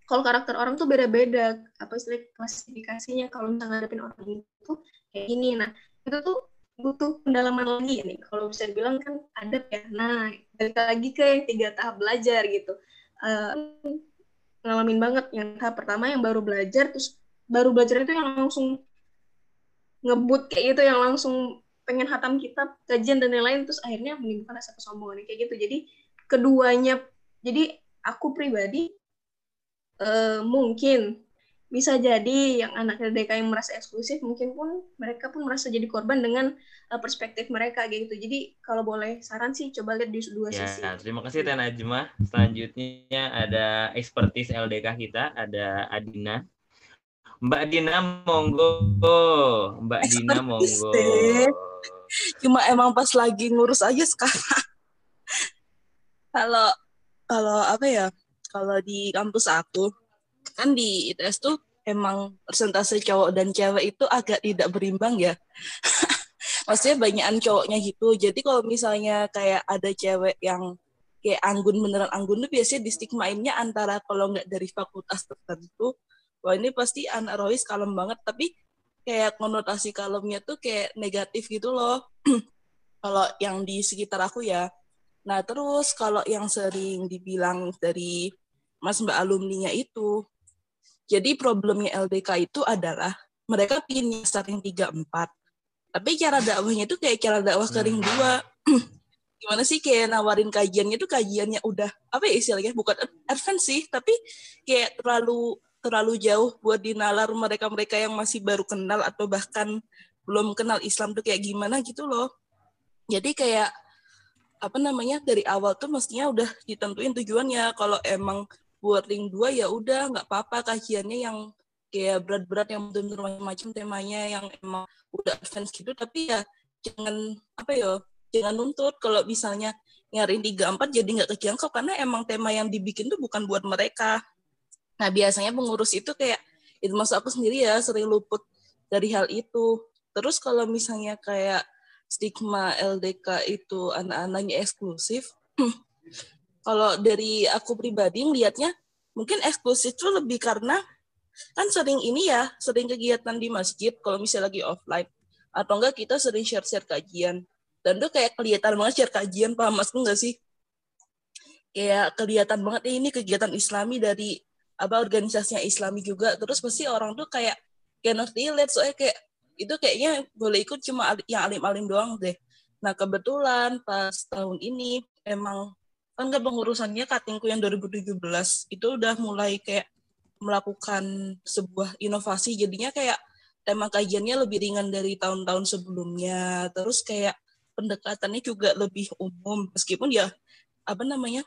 kalau karakter orang tuh beda-beda, apa istilah klasifikasinya kalau misalnya ngadepin orang itu kayak gini, nah itu tuh butuh pendalaman lagi nih. Kalau bisa dibilang kan ada ya. Nah, balik lagi ke yang tiga tahap belajar gitu. Uh, ngalamin banget. Yang tahap pertama yang baru belajar terus baru belajar itu yang langsung ngebut kayak gitu yang langsung pengen hatam kitab kajian dan lain-lain terus akhirnya menimbulkan rasa kesombongan kayak gitu. Jadi keduanya jadi aku pribadi uh, mungkin bisa jadi yang anak LDK yang merasa eksklusif mungkin pun mereka pun merasa jadi korban dengan uh, perspektif mereka gitu. Jadi kalau boleh saran sih coba lihat di dua ya, sisi. Terima kasih Teh Najma. Selanjutnya ada expertise LDK kita, ada Adina. Mbak Dina monggo. Mbak Dina monggo. Cuma emang pas lagi ngurus aja sekarang. kalau kalau apa ya? Kalau di kampus aku kan di ITS tuh emang persentase cowok dan cewek itu agak tidak berimbang ya. Maksudnya banyakan cowoknya gitu. Jadi kalau misalnya kayak ada cewek yang kayak anggun beneran anggun tuh biasanya distigmainnya antara kalau nggak dari fakultas tertentu, wah ini pasti anak Rohis kalem banget. Tapi kayak konotasi kalemnya tuh kayak negatif gitu loh. kalau yang di sekitar aku ya. Nah terus kalau yang sering dibilang dari mas mbak alumninya itu, jadi problemnya LDK itu adalah mereka pilih starting 3 4. Tapi cara dakwahnya itu kayak cara dakwah kering dua. Gimana sih kayak nawarin kajiannya itu kajiannya udah apa ya istilahnya bukan advance sih, tapi kayak terlalu terlalu jauh buat dinalar mereka-mereka yang masih baru kenal atau bahkan belum kenal Islam tuh kayak gimana gitu loh. Jadi kayak apa namanya dari awal tuh mestinya udah ditentuin tujuannya kalau emang buat ring dua ya udah nggak apa-apa. Kajiannya yang kayak berat-berat yang benar-benar macam-macam temanya yang emang udah advance gitu. Tapi ya jangan apa ya jangan nuntut. Kalau misalnya nyariin tiga empat jadi nggak kejangkau karena emang tema yang dibikin tuh bukan buat mereka. Nah biasanya pengurus itu kayak itu masuk aku sendiri ya sering luput dari hal itu. Terus kalau misalnya kayak stigma LDK itu anak-anaknya eksklusif kalau dari aku pribadi ngelihatnya mungkin eksklusif itu lebih karena kan sering ini ya, sering kegiatan di masjid kalau misalnya lagi offline atau enggak kita sering share-share kajian. Dan tuh kayak kelihatan banget share kajian, paham mas enggak sih? Kayak kelihatan banget eh, ini kegiatan islami dari apa organisasinya islami juga. Terus pasti orang tuh kayak cannot relate soalnya kayak itu kayaknya boleh ikut cuma yang alim-alim doang deh. Nah kebetulan pas tahun ini emang kan pengurusannya katingku yang 2017 itu udah mulai kayak melakukan sebuah inovasi. Jadinya kayak tema kajiannya lebih ringan dari tahun-tahun sebelumnya. Terus kayak pendekatannya juga lebih umum. Meskipun ya apa namanya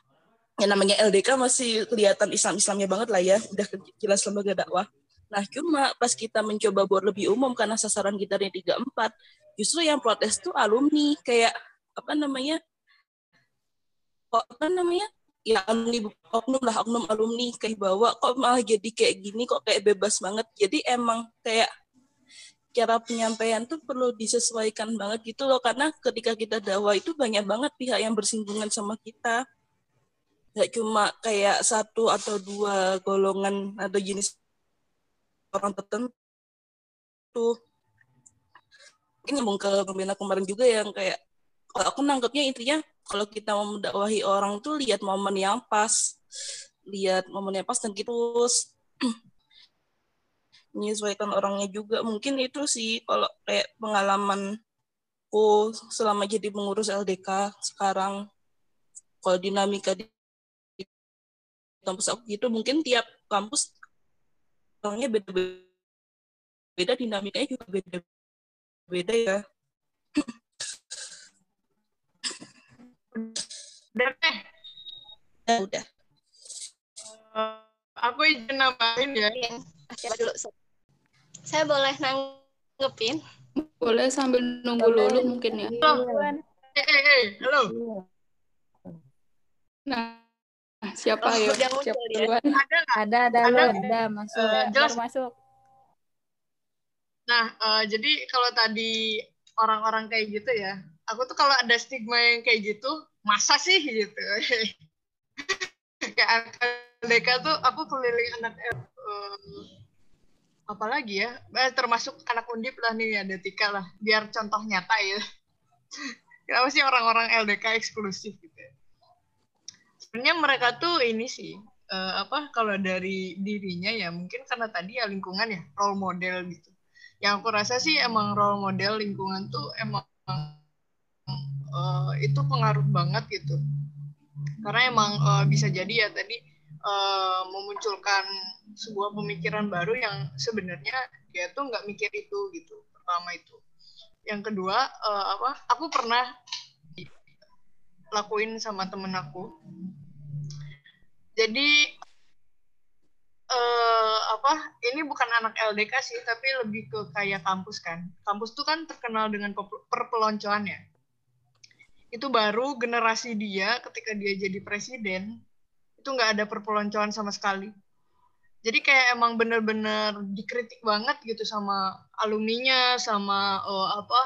ya namanya LDK masih kelihatan Islam-Islamnya banget lah ya. Udah jelas lembaga dakwah. Nah cuma pas kita mencoba buat lebih umum karena sasaran kita dari tiga empat justru yang protes tuh alumni. Kayak apa namanya kok apa namanya? Ya alumni oknum lah oknum alumni kayak bawa kok malah jadi kayak gini kok kayak bebas banget. Jadi emang kayak cara penyampaian tuh perlu disesuaikan banget gitu loh karena ketika kita dakwah itu banyak banget pihak yang bersinggungan sama kita. Nggak cuma kayak satu atau dua golongan atau jenis orang tertentu. Mungkin nyambung ke pembina kemarin juga yang kayak aku nangkepnya intinya kalau kita mau mendakwahi orang tuh lihat momen yang pas. Lihat momen yang pas dan gitu terus menyesuaikan orangnya juga. Mungkin itu sih kalau kayak pengalamanku selama jadi pengurus LDK sekarang. Kalau dinamika di kampus aku gitu mungkin tiap kampus orangnya beda-beda beda dinamikanya juga beda-beda ya Udah deh. Ya udah. Uh, aku izin nambahin ya. Coba dulu. Saya boleh nanggepin? Boleh sambil nunggu lulu mungkin ya. Halo. Eh, eh, eh. Halo. Nah, siapa oh, ya? Siapa duluan? Ada, ada, ada, ada, ada, masuk. Uh, jelas. masuk. Nah, uh, jadi kalau tadi orang-orang kayak gitu ya, aku tuh kalau ada stigma yang kayak gitu masa sih gitu. Kayak LDK tuh aku keliling anak uh, apalagi ya? Eh, termasuk anak undip lah nih ada Tika lah. Biar contoh nyata ya. Kenapa sih orang-orang LDK eksklusif gitu ya? sebenarnya mereka tuh ini sih uh, apa kalau dari dirinya ya mungkin karena tadi ya lingkungan ya role model gitu. Yang aku rasa sih emang role model lingkungan tuh emang uh, itu pengaruh banget gitu. Karena emang uh, bisa jadi ya tadi uh, memunculkan sebuah pemikiran baru yang sebenarnya dia tuh nggak mikir itu gitu pertama itu. Yang kedua uh, apa aku pernah lakuin sama temen aku. Jadi uh, apa ini bukan anak LDK sih tapi lebih ke kayak kampus kan. Kampus tuh kan terkenal dengan perpeloncoan ya itu baru generasi dia ketika dia jadi presiden itu nggak ada perpeloncoan sama sekali. Jadi kayak emang bener-bener dikritik banget gitu sama alumninya sama uh, apa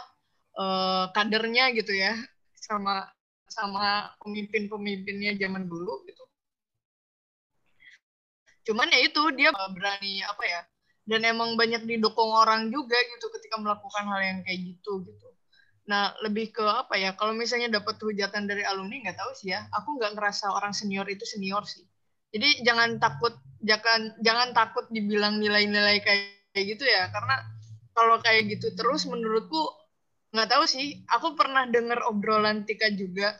uh, kadernya gitu ya sama sama pemimpin-pemimpinnya zaman dulu gitu. Cuman ya itu dia berani apa ya dan emang banyak didukung orang juga gitu ketika melakukan hal yang kayak gitu gitu nah lebih ke apa ya kalau misalnya dapat hujatan dari alumni nggak tahu sih ya. Aku nggak ngerasa orang senior itu senior sih. Jadi jangan takut jangan jangan takut dibilang nilai-nilai kayak gitu ya. Karena kalau kayak gitu terus menurutku nggak tahu sih. Aku pernah dengar obrolan Tika juga.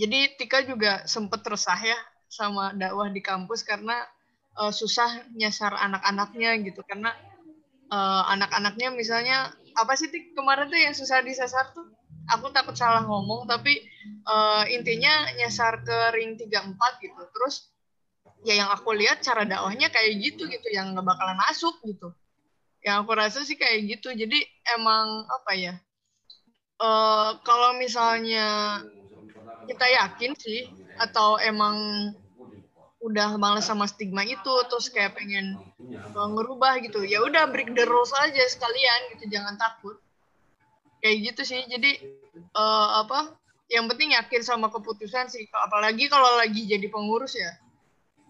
Jadi Tika juga sempet resah ya sama dakwah di kampus karena uh, susah nyasar anak-anaknya gitu. Karena uh, anak-anaknya misalnya apa sih Tik, kemarin tuh yang susah disasar tuh aku takut salah ngomong tapi uh, intinya nyasar ke ring 34 gitu. Terus ya yang aku lihat cara dakwahnya kayak gitu gitu yang nggak bakalan masuk gitu. Yang aku rasa sih kayak gitu. Jadi emang apa ya uh, kalau misalnya kita yakin sih atau emang udah males sama stigma itu terus kayak pengen uh, ngerubah gitu. Ya udah break the rules aja sekalian gitu jangan takut. Kayak gitu sih. Jadi uh, apa yang penting yakin sama keputusan sih. Apalagi kalau lagi jadi pengurus ya.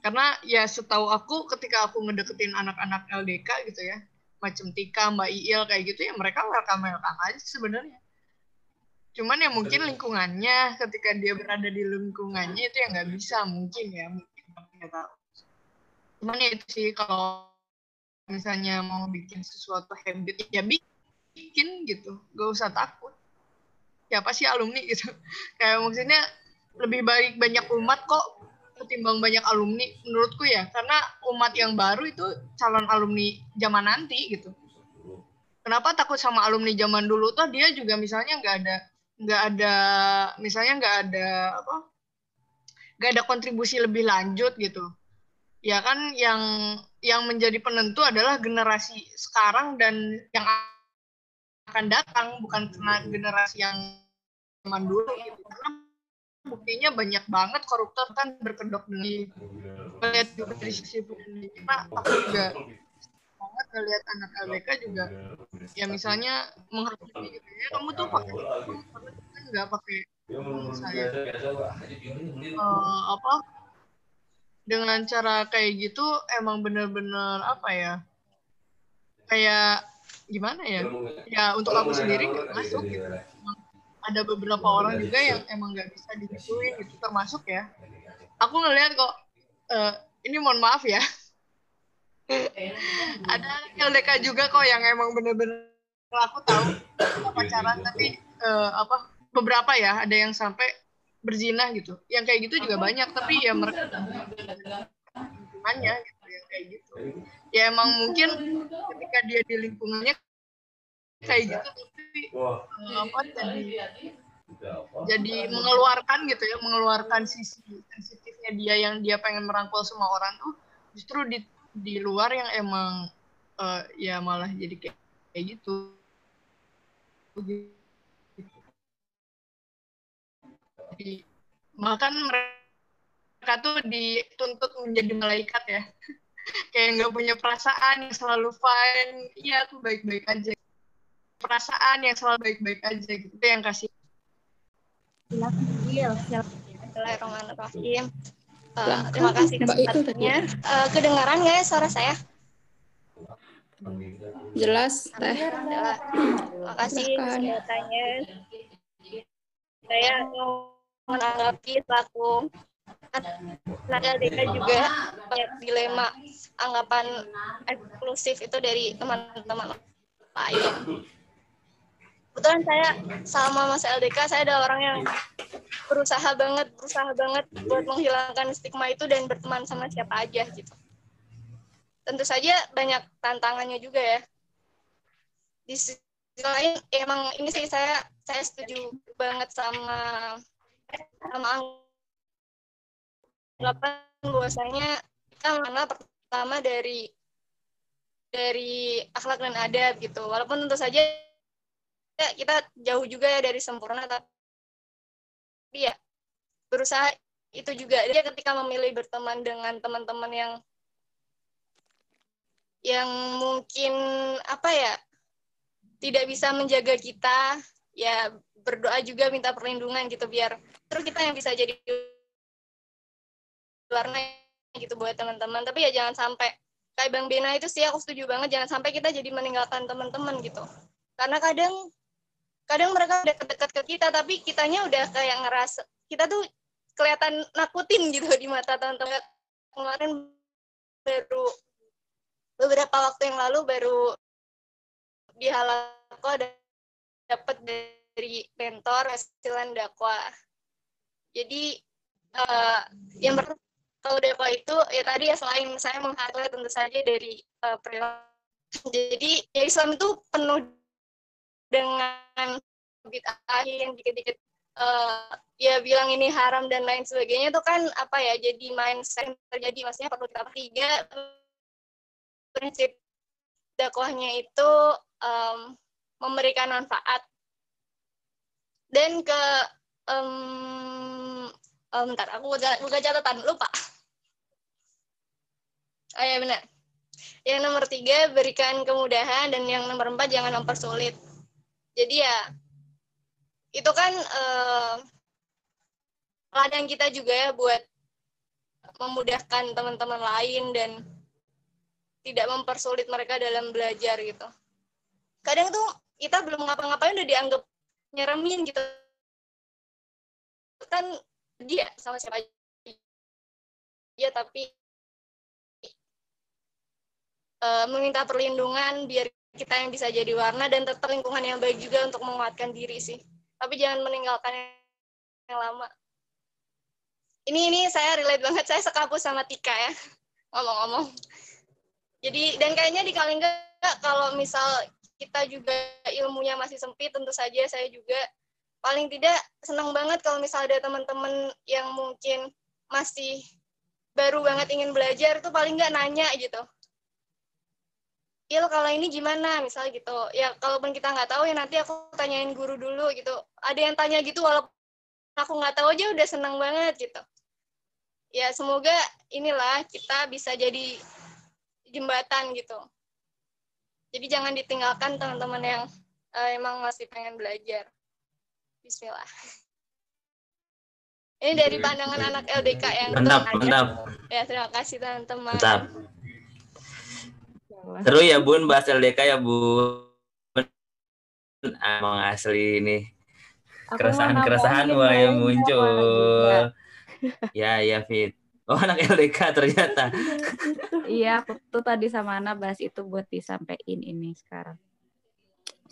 Karena ya setahu aku ketika aku ngedeketin anak-anak LDK gitu ya macam Tika Mbak Iil kayak gitu ya mereka welcome welcome aja sebenarnya. Cuman ya mungkin lingkungannya ketika dia berada di lingkungannya itu yang nggak bisa. Mungkin ya nggak tahu. Cuman ya itu sih kalau misalnya mau bikin sesuatu habit ya bikin gitu. Gak usah takut. Siapa sih alumni gitu. Kayak maksudnya lebih baik banyak umat kok ketimbang banyak alumni menurutku ya. Karena umat yang baru itu calon alumni zaman nanti gitu. Kenapa takut sama alumni zaman dulu? Tuh dia juga misalnya nggak ada nggak ada misalnya nggak ada apa gak ada kontribusi lebih lanjut gitu ya kan yang yang menjadi penentu adalah generasi sekarang dan yang akan datang bukan karena generasi yang zaman dulu gitu. karena buktinya banyak banget koruptor kan berkedok di melihat juga dari sisi karena aku juga banget ngelihat anak LBK juga ya misalnya menghakimi gitu ya kamu tuh pakai nggak pakai uh, apa? Dengan cara kayak gitu emang bener-bener apa ya? Kayak gimana ya? Ya untuk aku sendiri nggak masuk gitu. Ada beberapa orang juga yang emang nggak bisa digituin gitu termasuk ya. Aku ngelihat kok uh, ini mohon maaf ya. Ada LDK juga kok yang emang bener-bener aku tahu pacaran tapi uh, apa beberapa ya ada yang sampai berzina gitu. Yang kayak gitu juga banyak tapi ya mereka lingkungannya gitu yang kayak gitu. Ya emang mungkin ketika dia di lingkungannya kayak gitu tapi uh, apa jadi jadi mengeluarkan gitu ya mengeluarkan sisi sensitifnya dia yang dia pengen merangkul semua orang tuh justru di di luar yang emang uh, ya malah jadi kayak kayak gitu di, bahkan mereka tuh dituntut menjadi malaikat ya kayak nggak punya perasaan yang selalu fine iya aku baik-baik aja perasaan yang selalu baik-baik aja gitu itu yang kasih Bismillahirrahmanirrahim. Uh, terima kasih kesempatannya. Uh, kedengaran nggak ya suara saya? Jelas, Teh. Terima kasih kesempatannya. Saya menanggapi selaku anak LDK juga banyak dilema anggapan eksklusif itu dari teman-teman lain. Kebetulan saya sama Mas LDK, saya adalah orang yang berusaha banget, berusaha banget buat menghilangkan stigma itu dan berteman sama siapa aja gitu. Tentu saja banyak tantangannya juga ya. Di sisi lain, emang ini sih saya saya setuju banget sama anggapan bahwasanya kita mana pertama dari dari akhlak dan adab gitu. Walaupun tentu saja kita jauh juga ya dari sempurna tapi ya berusaha itu juga dia ketika memilih berteman dengan teman-teman yang yang mungkin apa ya tidak bisa menjaga kita ya berdoa juga minta perlindungan gitu biar terus kita yang bisa jadi warna gitu buat teman-teman. Tapi ya jangan sampai kayak Bang Bena itu sih aku setuju banget jangan sampai kita jadi meninggalkan teman-teman gitu. Karena kadang kadang mereka udah dekat ke kita tapi kitanya udah kayak ngerasa kita tuh kelihatan nakutin gitu di mata teman-teman. Kemarin baru beberapa waktu yang lalu baru di Halako ada dapat dari mentor hasilan dakwah. Jadi uh, yang pertama kalau dakwah itu ya tadi ya selain saya menghargai tentu saja dari uh, perilaku. Jadi ya Islam itu penuh dengan bid'ah yang dikit-dikit uh, ya bilang ini haram dan lain sebagainya itu kan apa ya jadi mindset yang terjadi maksudnya perlu kita tiga prinsip dakwahnya itu um, memberikan manfaat. Dan ke um, um, bentar aku buka, catatan lupa. Oh ya benar. Yang nomor tiga berikan kemudahan dan yang nomor empat jangan mempersulit. Jadi ya itu kan uh, ladang kita juga ya buat memudahkan teman-teman lain dan tidak mempersulit mereka dalam belajar gitu. Kadang tuh kita belum ngapa-ngapain udah dianggap nyeremin gitu. Kan dia sama siapa aja tapi uh, meminta perlindungan biar kita yang bisa jadi warna dan tetap lingkungan yang baik juga untuk menguatkan diri sih. Tapi jangan meninggalkan yang lama. Ini ini saya relate banget saya sekapus sama Tika ya ngomong-ngomong. Jadi dan kayaknya di Kalingga kalau misal kita juga ilmunya masih sempit, tentu saja saya juga paling tidak senang banget kalau misal ada teman-teman yang mungkin masih baru banget ingin belajar itu paling nggak nanya gitu. Il kalau ini gimana misal gitu. Ya kalaupun kita nggak tahu ya nanti aku tanyain guru dulu gitu. Ada yang tanya gitu walaupun aku nggak tahu aja udah senang banget gitu. Ya semoga inilah kita bisa jadi jembatan gitu. Jadi jangan ditinggalkan teman-teman yang uh, emang masih pengen belajar. Bismillah. Ini dari pandangan anak LDK yang mantap, mantap. Ya, terima kasih teman-teman. Mantap. Seru ya Bun bahas LDK ya Bun. Emang asli ini. Keresahan-keresahan wah yang muncul. Ya, ya Fit. Oh anak LDK ternyata. iya, aku tuh tadi sama Ana bahas itu buat disampaikan ini sekarang.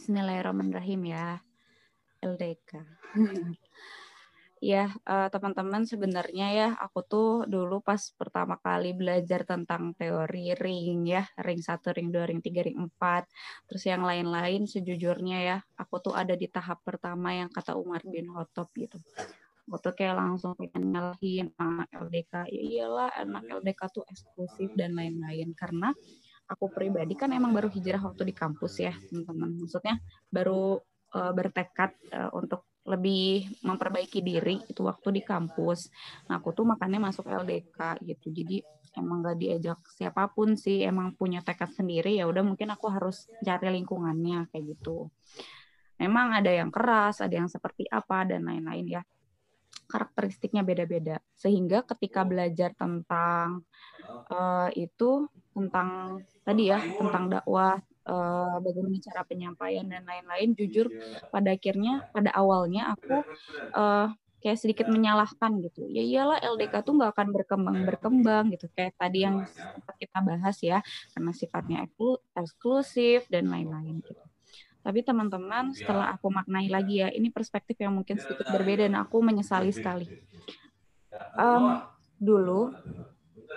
Bismillahirrahmanirrahim ya. LDK. ya, uh, teman-teman sebenarnya ya aku tuh dulu pas pertama kali belajar tentang teori ring ya, ring 1, ring 2, ring 3, ring 4, terus yang lain-lain sejujurnya ya, aku tuh ada di tahap pertama yang kata Umar bin Khattab gitu waktu kayak langsung pengen nyalahin anak LDK ya iyalah anak LDK tuh eksklusif dan lain-lain. Karena aku pribadi kan emang baru hijrah waktu di kampus ya teman-teman. Maksudnya baru uh, bertekad uh, untuk lebih memperbaiki diri itu waktu di kampus. Nah aku tuh makanya masuk LDK gitu. Jadi emang gak diajak siapa pun sih emang punya tekad sendiri ya udah mungkin aku harus cari lingkungannya kayak gitu. Memang ada yang keras ada yang seperti apa dan lain-lain ya karakteristiknya beda-beda. Sehingga ketika belajar tentang uh, itu tentang tadi ya tentang dakwah uh, bagaimana cara penyampaian dan lain-lain jujur pada akhirnya pada awalnya aku uh, kayak sedikit menyalahkan gitu. Ya iyalah LDK tuh nggak akan berkembang berkembang gitu. Kayak tadi yang kita bahas ya karena sifatnya eksklusif dan lain-lain gitu tapi teman-teman, setelah aku maknai lagi ya, ini perspektif yang mungkin sedikit berbeda dan aku menyesali sekali. Um, dulu,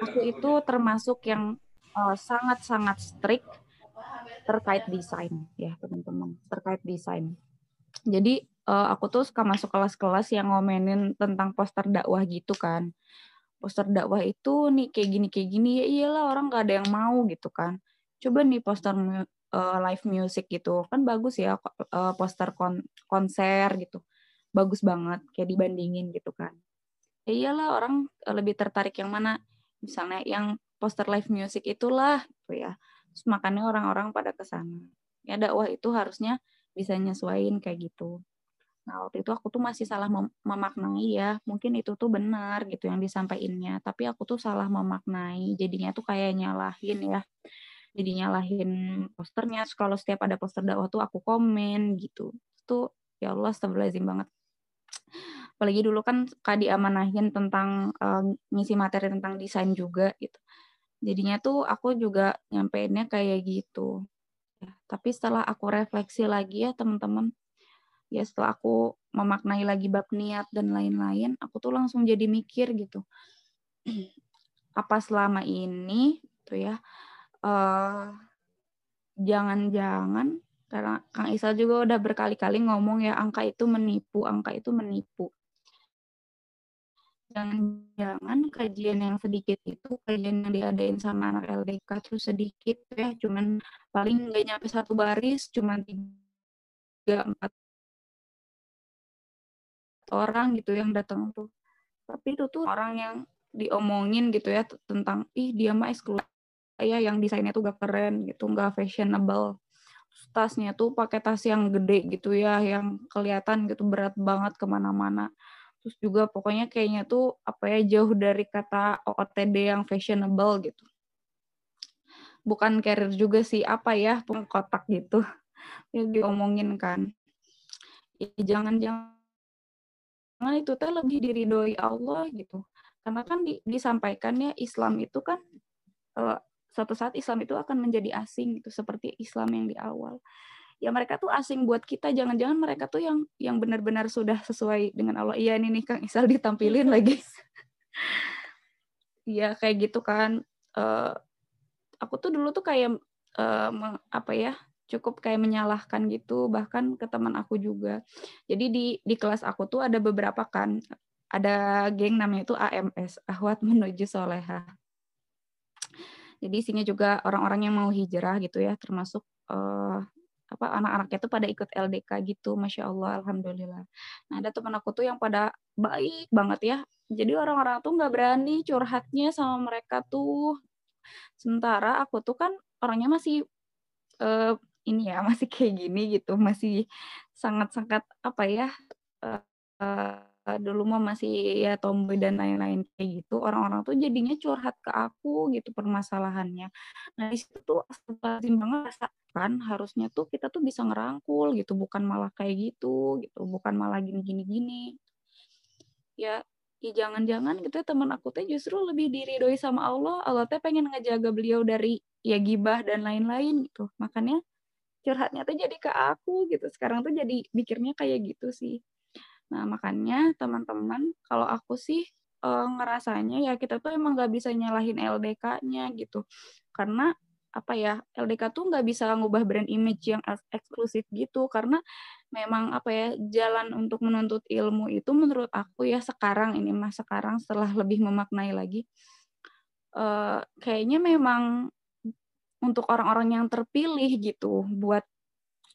aku itu termasuk yang eh, sangat-sangat strict terkait desain ya teman-teman, terkait desain. Jadi uh, aku tuh suka masuk kelas-kelas yang ngomenin tentang poster dakwah gitu kan. Poster dakwah itu nih kayak gini kayak gini ya iyalah orang gak ada yang mau gitu kan. Coba nih poster uh, live music gitu kan bagus ya uh, poster kon konser gitu bagus banget kayak dibandingin gitu kan ya iyalah orang lebih tertarik yang mana misalnya yang poster live music itulah gitu ya Terus makanya orang-orang pada ke sana. Ya dakwah itu harusnya bisa nyesuaiin kayak gitu. Nah, waktu itu aku tuh masih salah mem memaknai ya. Mungkin itu tuh benar gitu yang disampaikannya, tapi aku tuh salah memaknai. Jadinya tuh kayak nyalahin ya. Jadi nyalahin posternya. Kalau setiap ada poster dakwah tuh aku komen gitu. Itu ya Allah astagfirullahaladzim banget. Apalagi dulu kan Kak diamanahin tentang uh, ngisi materi tentang desain juga gitu. Jadinya tuh aku juga nyampeinnya kayak gitu. Ya, tapi setelah aku refleksi lagi ya teman-teman, ya setelah aku memaknai lagi bab niat dan lain-lain aku tuh langsung jadi mikir gitu apa selama ini tuh ya jangan jangan-jangan karena Kang Isa juga udah berkali-kali ngomong ya angka itu menipu angka itu menipu. Jangan-jangan kajian yang sedikit itu kajian yang diadain sama anak LDK tuh sedikit ya cuman paling nggak nyampe satu baris cuman tiga empat orang gitu yang datang tuh. Tapi itu tuh orang yang diomongin gitu ya tentang ih dia mah eksklusif ya yang desainnya tuh gak keren gitu gak fashionable. Tasnya tuh pakai tas yang gede gitu ya yang kelihatan gitu berat banget ke mana-mana. Terus juga pokoknya kayaknya tuh apa ya jauh dari kata OOTD yang fashionable gitu. Bukan carrier juga sih apa ya pengkotak gitu. Yang diomongin kan. Ya, jangan jangan itu teh lebih diridhoi Allah gitu. Karena kan di, disampaikannya Islam itu kan uh, suatu saat Islam itu akan menjadi asing gitu seperti Islam yang di awal. Ya mereka tuh asing buat kita, jangan-jangan mereka tuh yang yang benar-benar sudah sesuai dengan Allah. Iya ini nih Kang Isal ditampilin lagi. Iya kayak gitu kan. Uh, aku tuh dulu tuh kayak uh, apa ya cukup kayak menyalahkan gitu bahkan ke teman aku juga jadi di di kelas aku tuh ada beberapa kan ada geng namanya itu AMS Ahwat menuju Soleha jadi isinya juga orang-orang yang mau hijrah gitu ya termasuk uh, apa anak-anaknya tuh pada ikut LDK gitu masya Allah alhamdulillah. Nah ada teman aku tuh yang pada baik banget ya. Jadi orang-orang tuh nggak berani curhatnya sama mereka tuh. Sementara aku tuh kan orangnya masih uh, ini ya masih kayak gini gitu masih sangat-sangat apa ya uh, uh, dulu mah masih ya tomboy dan lain-lain kayak gitu orang-orang tuh jadinya curhat ke aku gitu permasalahannya. Nah di situ tuh astagfirullahaladzim banget kan harusnya tuh kita tuh bisa ngerangkul gitu bukan malah kayak gitu gitu bukan malah gini-gini gini ya ya jangan-jangan gitu ya teman aku teh justru lebih diridoi sama Allah Allah teh pengen ngejaga beliau dari ya gibah dan lain-lain gitu. Makanya curhatnya tuh jadi ke aku gitu sekarang tuh jadi mikirnya kayak gitu sih nah makanya teman-teman kalau aku sih e, ngerasanya ya kita tuh emang nggak bisa nyalahin LDK-nya gitu. Karena apa ya LDK tuh nggak bisa ngubah brand image yang eksklusif gitu. Karena memang apa ya jalan untuk menuntut ilmu itu menurut aku ya sekarang ini mas sekarang setelah lebih memaknai lagi uh, kayaknya memang untuk orang-orang yang terpilih gitu buat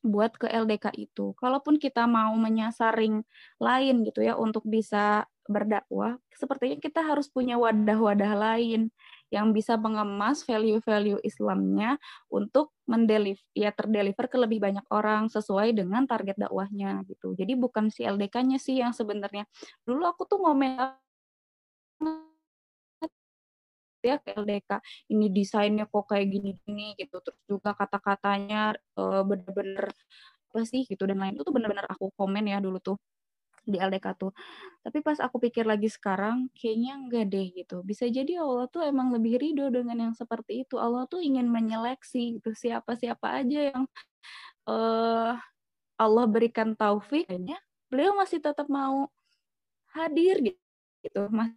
buat ke LDK itu. Kalaupun kita mau menyasaring lain gitu ya untuk bisa berdakwah, sepertinya kita harus punya wadah-wadah lain yang bisa mengemas value-value Islamnya untuk mendeliver ya terdeliver ke lebih banyak orang sesuai dengan target dakwahnya gitu. Jadi bukan si LDK-nya sih yang sebenarnya. Dulu aku tuh ngomel ya ke LDK ini desainnya kok kayak gini-gini gitu. Terus juga kata-katanya uh, bener-bener apa sih? gitu dan lain itu tuh bener-bener aku komen ya dulu tuh di LDK tuh. Tapi pas aku pikir lagi sekarang kayaknya enggak deh gitu. Bisa jadi Allah tuh emang lebih ridho dengan yang seperti itu. Allah tuh ingin menyeleksi gitu. Siapa-siapa aja yang uh, Allah berikan taufik beliau masih tetap mau hadir gitu. Masih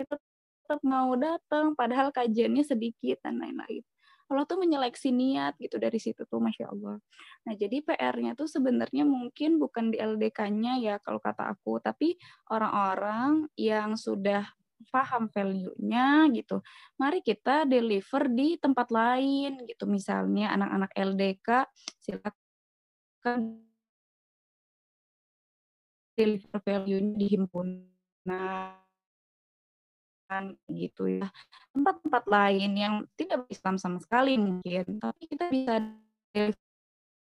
tetap tetap mau datang padahal kajiannya sedikit dan lain-lain. Allah tuh menyeleksi niat gitu dari situ tuh Masya Allah. Nah jadi PR-nya tuh sebenarnya mungkin bukan di LDK-nya ya kalau kata aku, tapi orang-orang yang sudah paham value-nya gitu. Mari kita deliver di tempat lain gitu. Misalnya anak-anak LDK silakan deliver value-nya di himpunan gitu ya. Tempat-tempat lain yang tidak Islam sama sekali mungkin tapi kita bisa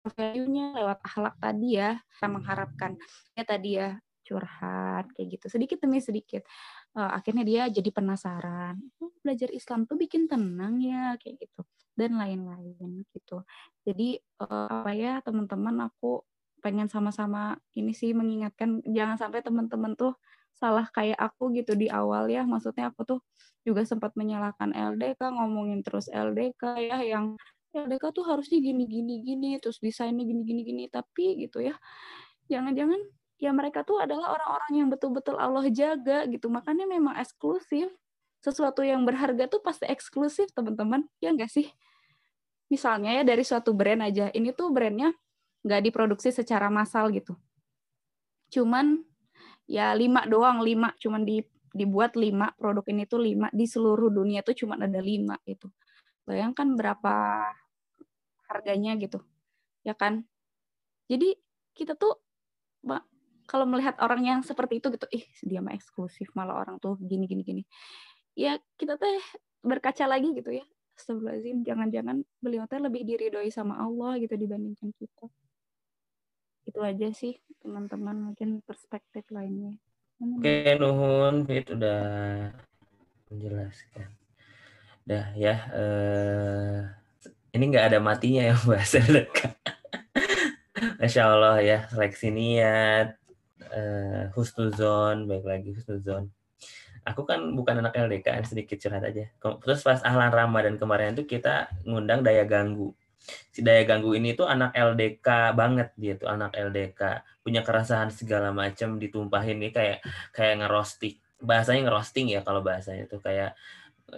value-nya lewat akhlak tadi ya kita mengharapkan. Ya tadi ya curhat kayak gitu. Sedikit demi sedikit. Uh, akhirnya dia jadi penasaran. Oh, belajar Islam tuh bikin tenang ya kayak gitu. Dan lain-lain gitu. Jadi uh, apa ya teman-teman aku pengen sama-sama ini sih mengingatkan jangan sampai teman-teman tuh salah kayak aku gitu di awal ya. Maksudnya aku tuh juga sempat menyalahkan LDK ngomongin terus LDK ya yang LDK tuh harusnya gini gini gini terus desainnya gini gini. Gini tapi gitu ya jangan-jangan ya mereka tuh adalah orang-orang yang betul-betul Allah jaga gitu. Makanya memang eksklusif. Sesuatu yang berharga tuh pasti eksklusif teman-teman. Ya enggak sih? Misalnya ya dari suatu brand aja. Ini tuh brandnya nggak diproduksi secara massal gitu. Cuman ya lima doang lima cuman di dibuat lima produk ini tuh lima di seluruh dunia tuh cuma ada lima itu bayangkan berapa harganya gitu ya kan jadi kita tuh kalau melihat orang yang seperti itu gitu, ih dia mah eksklusif, malah orang tuh gini gini gini. Ya kita teh berkaca lagi gitu ya. Astagfirullahaladzim, jangan-jangan beliau teh lebih diridhoi sama Allah gitu dibandingkan kita. Itu aja sih teman-teman mungkin perspektif lainnya. Oke, Nuhun Fit udah menjelaskan. Dah ya, eh, ini nggak ada matinya ya bahasa Masya Allah ya, seleksi niat, uh, husnuzon, baik lagi husnuzon. Aku kan bukan anak LDK, sedikit curhat aja. Terus pas ahlan Ramadan kemarin itu kita ngundang Daya Ganggu. Si Daya Ganggu ini tuh anak LDK banget dia tuh anak LDK, punya keresahan segala macam ditumpahin nih kayak kayak ngerosting. Bahasanya ngerosting ya kalau bahasanya tuh kayak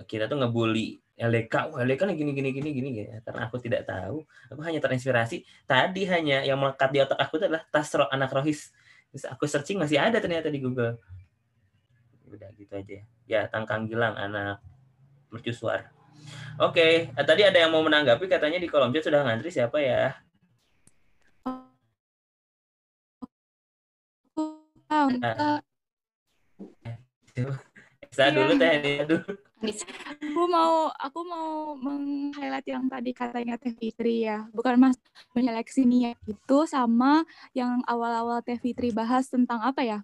kita tuh ngebully LDK, oh, LDK gini gini gini gini ya. Karena aku tidak tahu, aku hanya terinspirasi. Tadi hanya yang melekat di otak aku itu adalah tas anak rohis Terus aku searching masih ada ternyata di Google. Udah gitu aja. Ya, Tangkang Gilang anak mercusuar. Oke, okay. tadi ada yang mau menanggapi katanya di kolom chat sudah ngantri siapa ya? Oh, Saya dulu teh dulu. Aku mau aku mau meng-highlight yang tadi katanya Teh Fitri ya. Bukan Mas menyeleksi niat itu sama yang awal-awal Teh Fitri bahas tentang apa ya?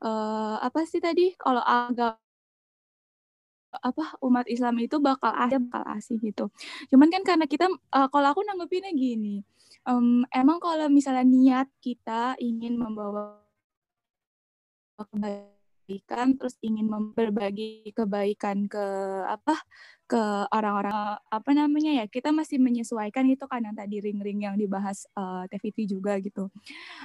Uh, apa sih tadi kalau agak apa umat Islam itu bakal ada bakal asing gitu. Cuman kan karena kita uh, kalau aku nanggepinnya gini, um, emang kalau misalnya niat kita ingin membawa kebaikan kebaikan terus ingin berbagi kebaikan ke apa ke orang-orang apa namanya ya kita masih menyesuaikan itu kan yang tadi ring-ring yang dibahas uh, eh, TVT juga gitu.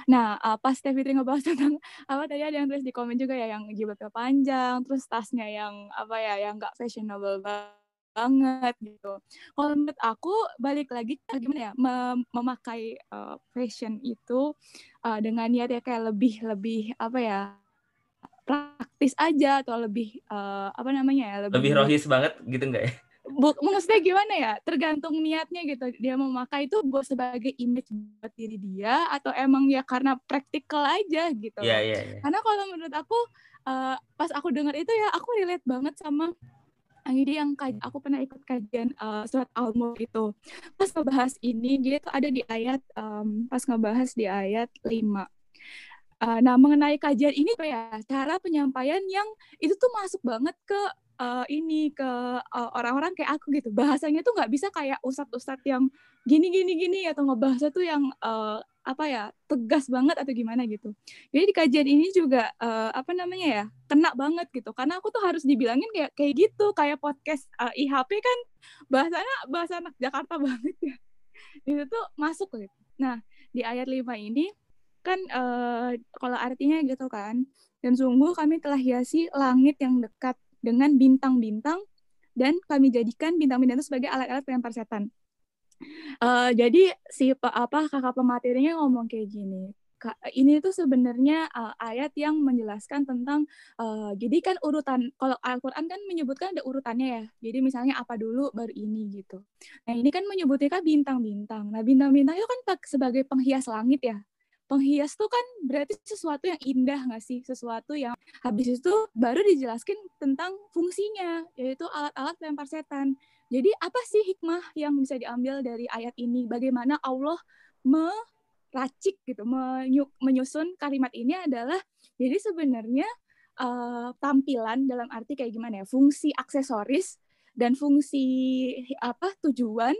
Nah uh, pas TVT ngebahas tentang apa tadi ada yang tulis di komen juga ya yang jilbabnya panjang terus tasnya yang apa ya yang nggak fashionable banget gitu. Kalau menurut aku balik lagi gimana ya mem memakai uh, fashion itu uh, dengan niat ya kayak lebih lebih apa ya praktis aja atau lebih uh, apa namanya ya lebih, lebih rohis banget gitu enggak ya? Bu, maksudnya gimana ya? Tergantung niatnya gitu. Dia memakai itu buat sebagai image buat diri dia atau emang ya karena praktikal aja gitu. Iya, yeah, iya, yeah, yeah. Karena kalau menurut aku uh, pas aku dengar itu ya aku relate banget sama jadi yang aku pernah ikut kajian uh, surat Al-Mulk itu. Pas ngebahas ini, dia tuh ada di ayat, um, pas ngebahas di ayat 5 Uh, nah, mengenai kajian ini ya cara penyampaian yang itu tuh masuk banget ke uh, ini ke orang orang-orang kayak aku gitu. Bahasanya tuh nggak bisa kayak ustadz-ustadz yang gini gini gini atau ngebahasnya tuh yang uh, apa ya tegas banget atau gimana gitu. Jadi di kajian ini juga uh, apa namanya ya kena banget gitu. Karena aku tuh harus dibilangin kayak kayak gitu kayak podcast uh, IHP kan bahasanya bahasa anak Jakarta banget ya. Itu tuh masuk gitu. Nah di ayat 5 ini kan uh, kalau artinya gitu kan dan sungguh kami telah hiasi langit yang dekat dengan bintang-bintang dan kami jadikan bintang-bintang itu sebagai alat-alat pelempar setan. Uh, jadi si apa kakak pematerinya ngomong kayak gini. Ini tuh sebenarnya uh, ayat yang menjelaskan tentang uh, jadi kan urutan kalau Al-Qur'an kan menyebutkan ada urutannya ya. Jadi misalnya apa dulu baru ini gitu. Nah, ini kan menyebutnya kan bintang-bintang. Nah, bintang-bintang itu kan sebagai penghias langit ya penghias tuh kan berarti sesuatu yang indah nggak sih? Sesuatu yang habis itu baru dijelaskan tentang fungsinya, yaitu alat-alat pelempar setan. Jadi apa sih hikmah yang bisa diambil dari ayat ini? Bagaimana Allah meracik gitu, menyusun kalimat ini adalah jadi sebenarnya uh, tampilan dalam arti kayak gimana ya? Fungsi aksesoris dan fungsi apa tujuan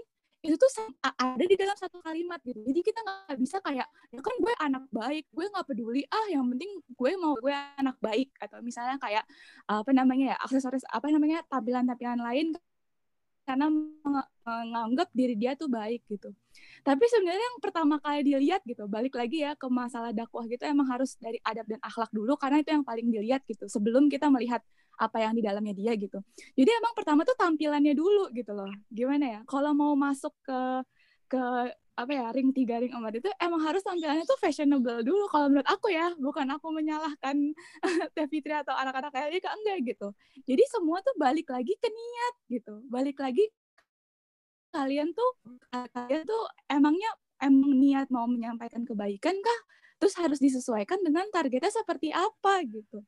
itu tuh ada di dalam satu kalimat gitu. Jadi kita nggak bisa kayak ya kan gue anak baik gue nggak peduli. Ah yang penting gue mau gue anak baik. Atau misalnya kayak apa namanya ya aksesoris apa namanya tampilan-tampilan lain karena menganggap diri dia tuh baik gitu. Tapi sebenarnya yang pertama kali dilihat gitu, balik lagi ya ke masalah dakwah gitu emang harus dari adab dan akhlak dulu karena itu yang paling dilihat gitu sebelum kita melihat apa yang di dalamnya dia gitu. Jadi emang pertama tuh tampilannya dulu gitu loh. Gimana ya? Kalau mau masuk ke ke apa ya ring tiga ring empat itu emang harus tampilannya tuh fashionable dulu kalau menurut aku ya bukan aku menyalahkan Teh Fitri atau anak-anak kayak LDK enggak gitu jadi semua tuh balik lagi ke niat gitu balik lagi kalian tuh kalian tuh emangnya emang niat mau menyampaikan kebaikan kah terus harus disesuaikan dengan targetnya seperti apa gitu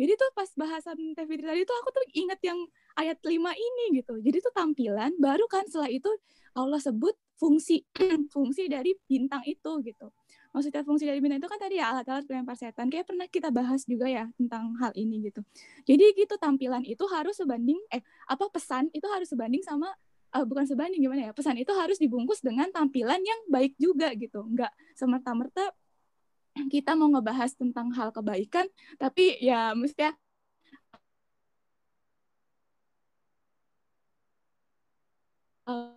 jadi tuh pas bahasan Teh Fitri tadi tuh aku tuh inget yang ayat 5 ini gitu. Jadi tuh tampilan baru kan setelah itu Allah sebut fungsi fungsi dari bintang itu gitu. Maksudnya fungsi dari bintang itu kan tadi ya alat-alat pelempar setan. Kayak pernah kita bahas juga ya tentang hal ini gitu. Jadi gitu tampilan itu harus sebanding eh apa pesan itu harus sebanding sama uh, bukan sebanding gimana ya pesan itu harus dibungkus dengan tampilan yang baik juga gitu nggak semerta-merta kita mau ngebahas tentang hal kebaikan, tapi ya mestinya uh,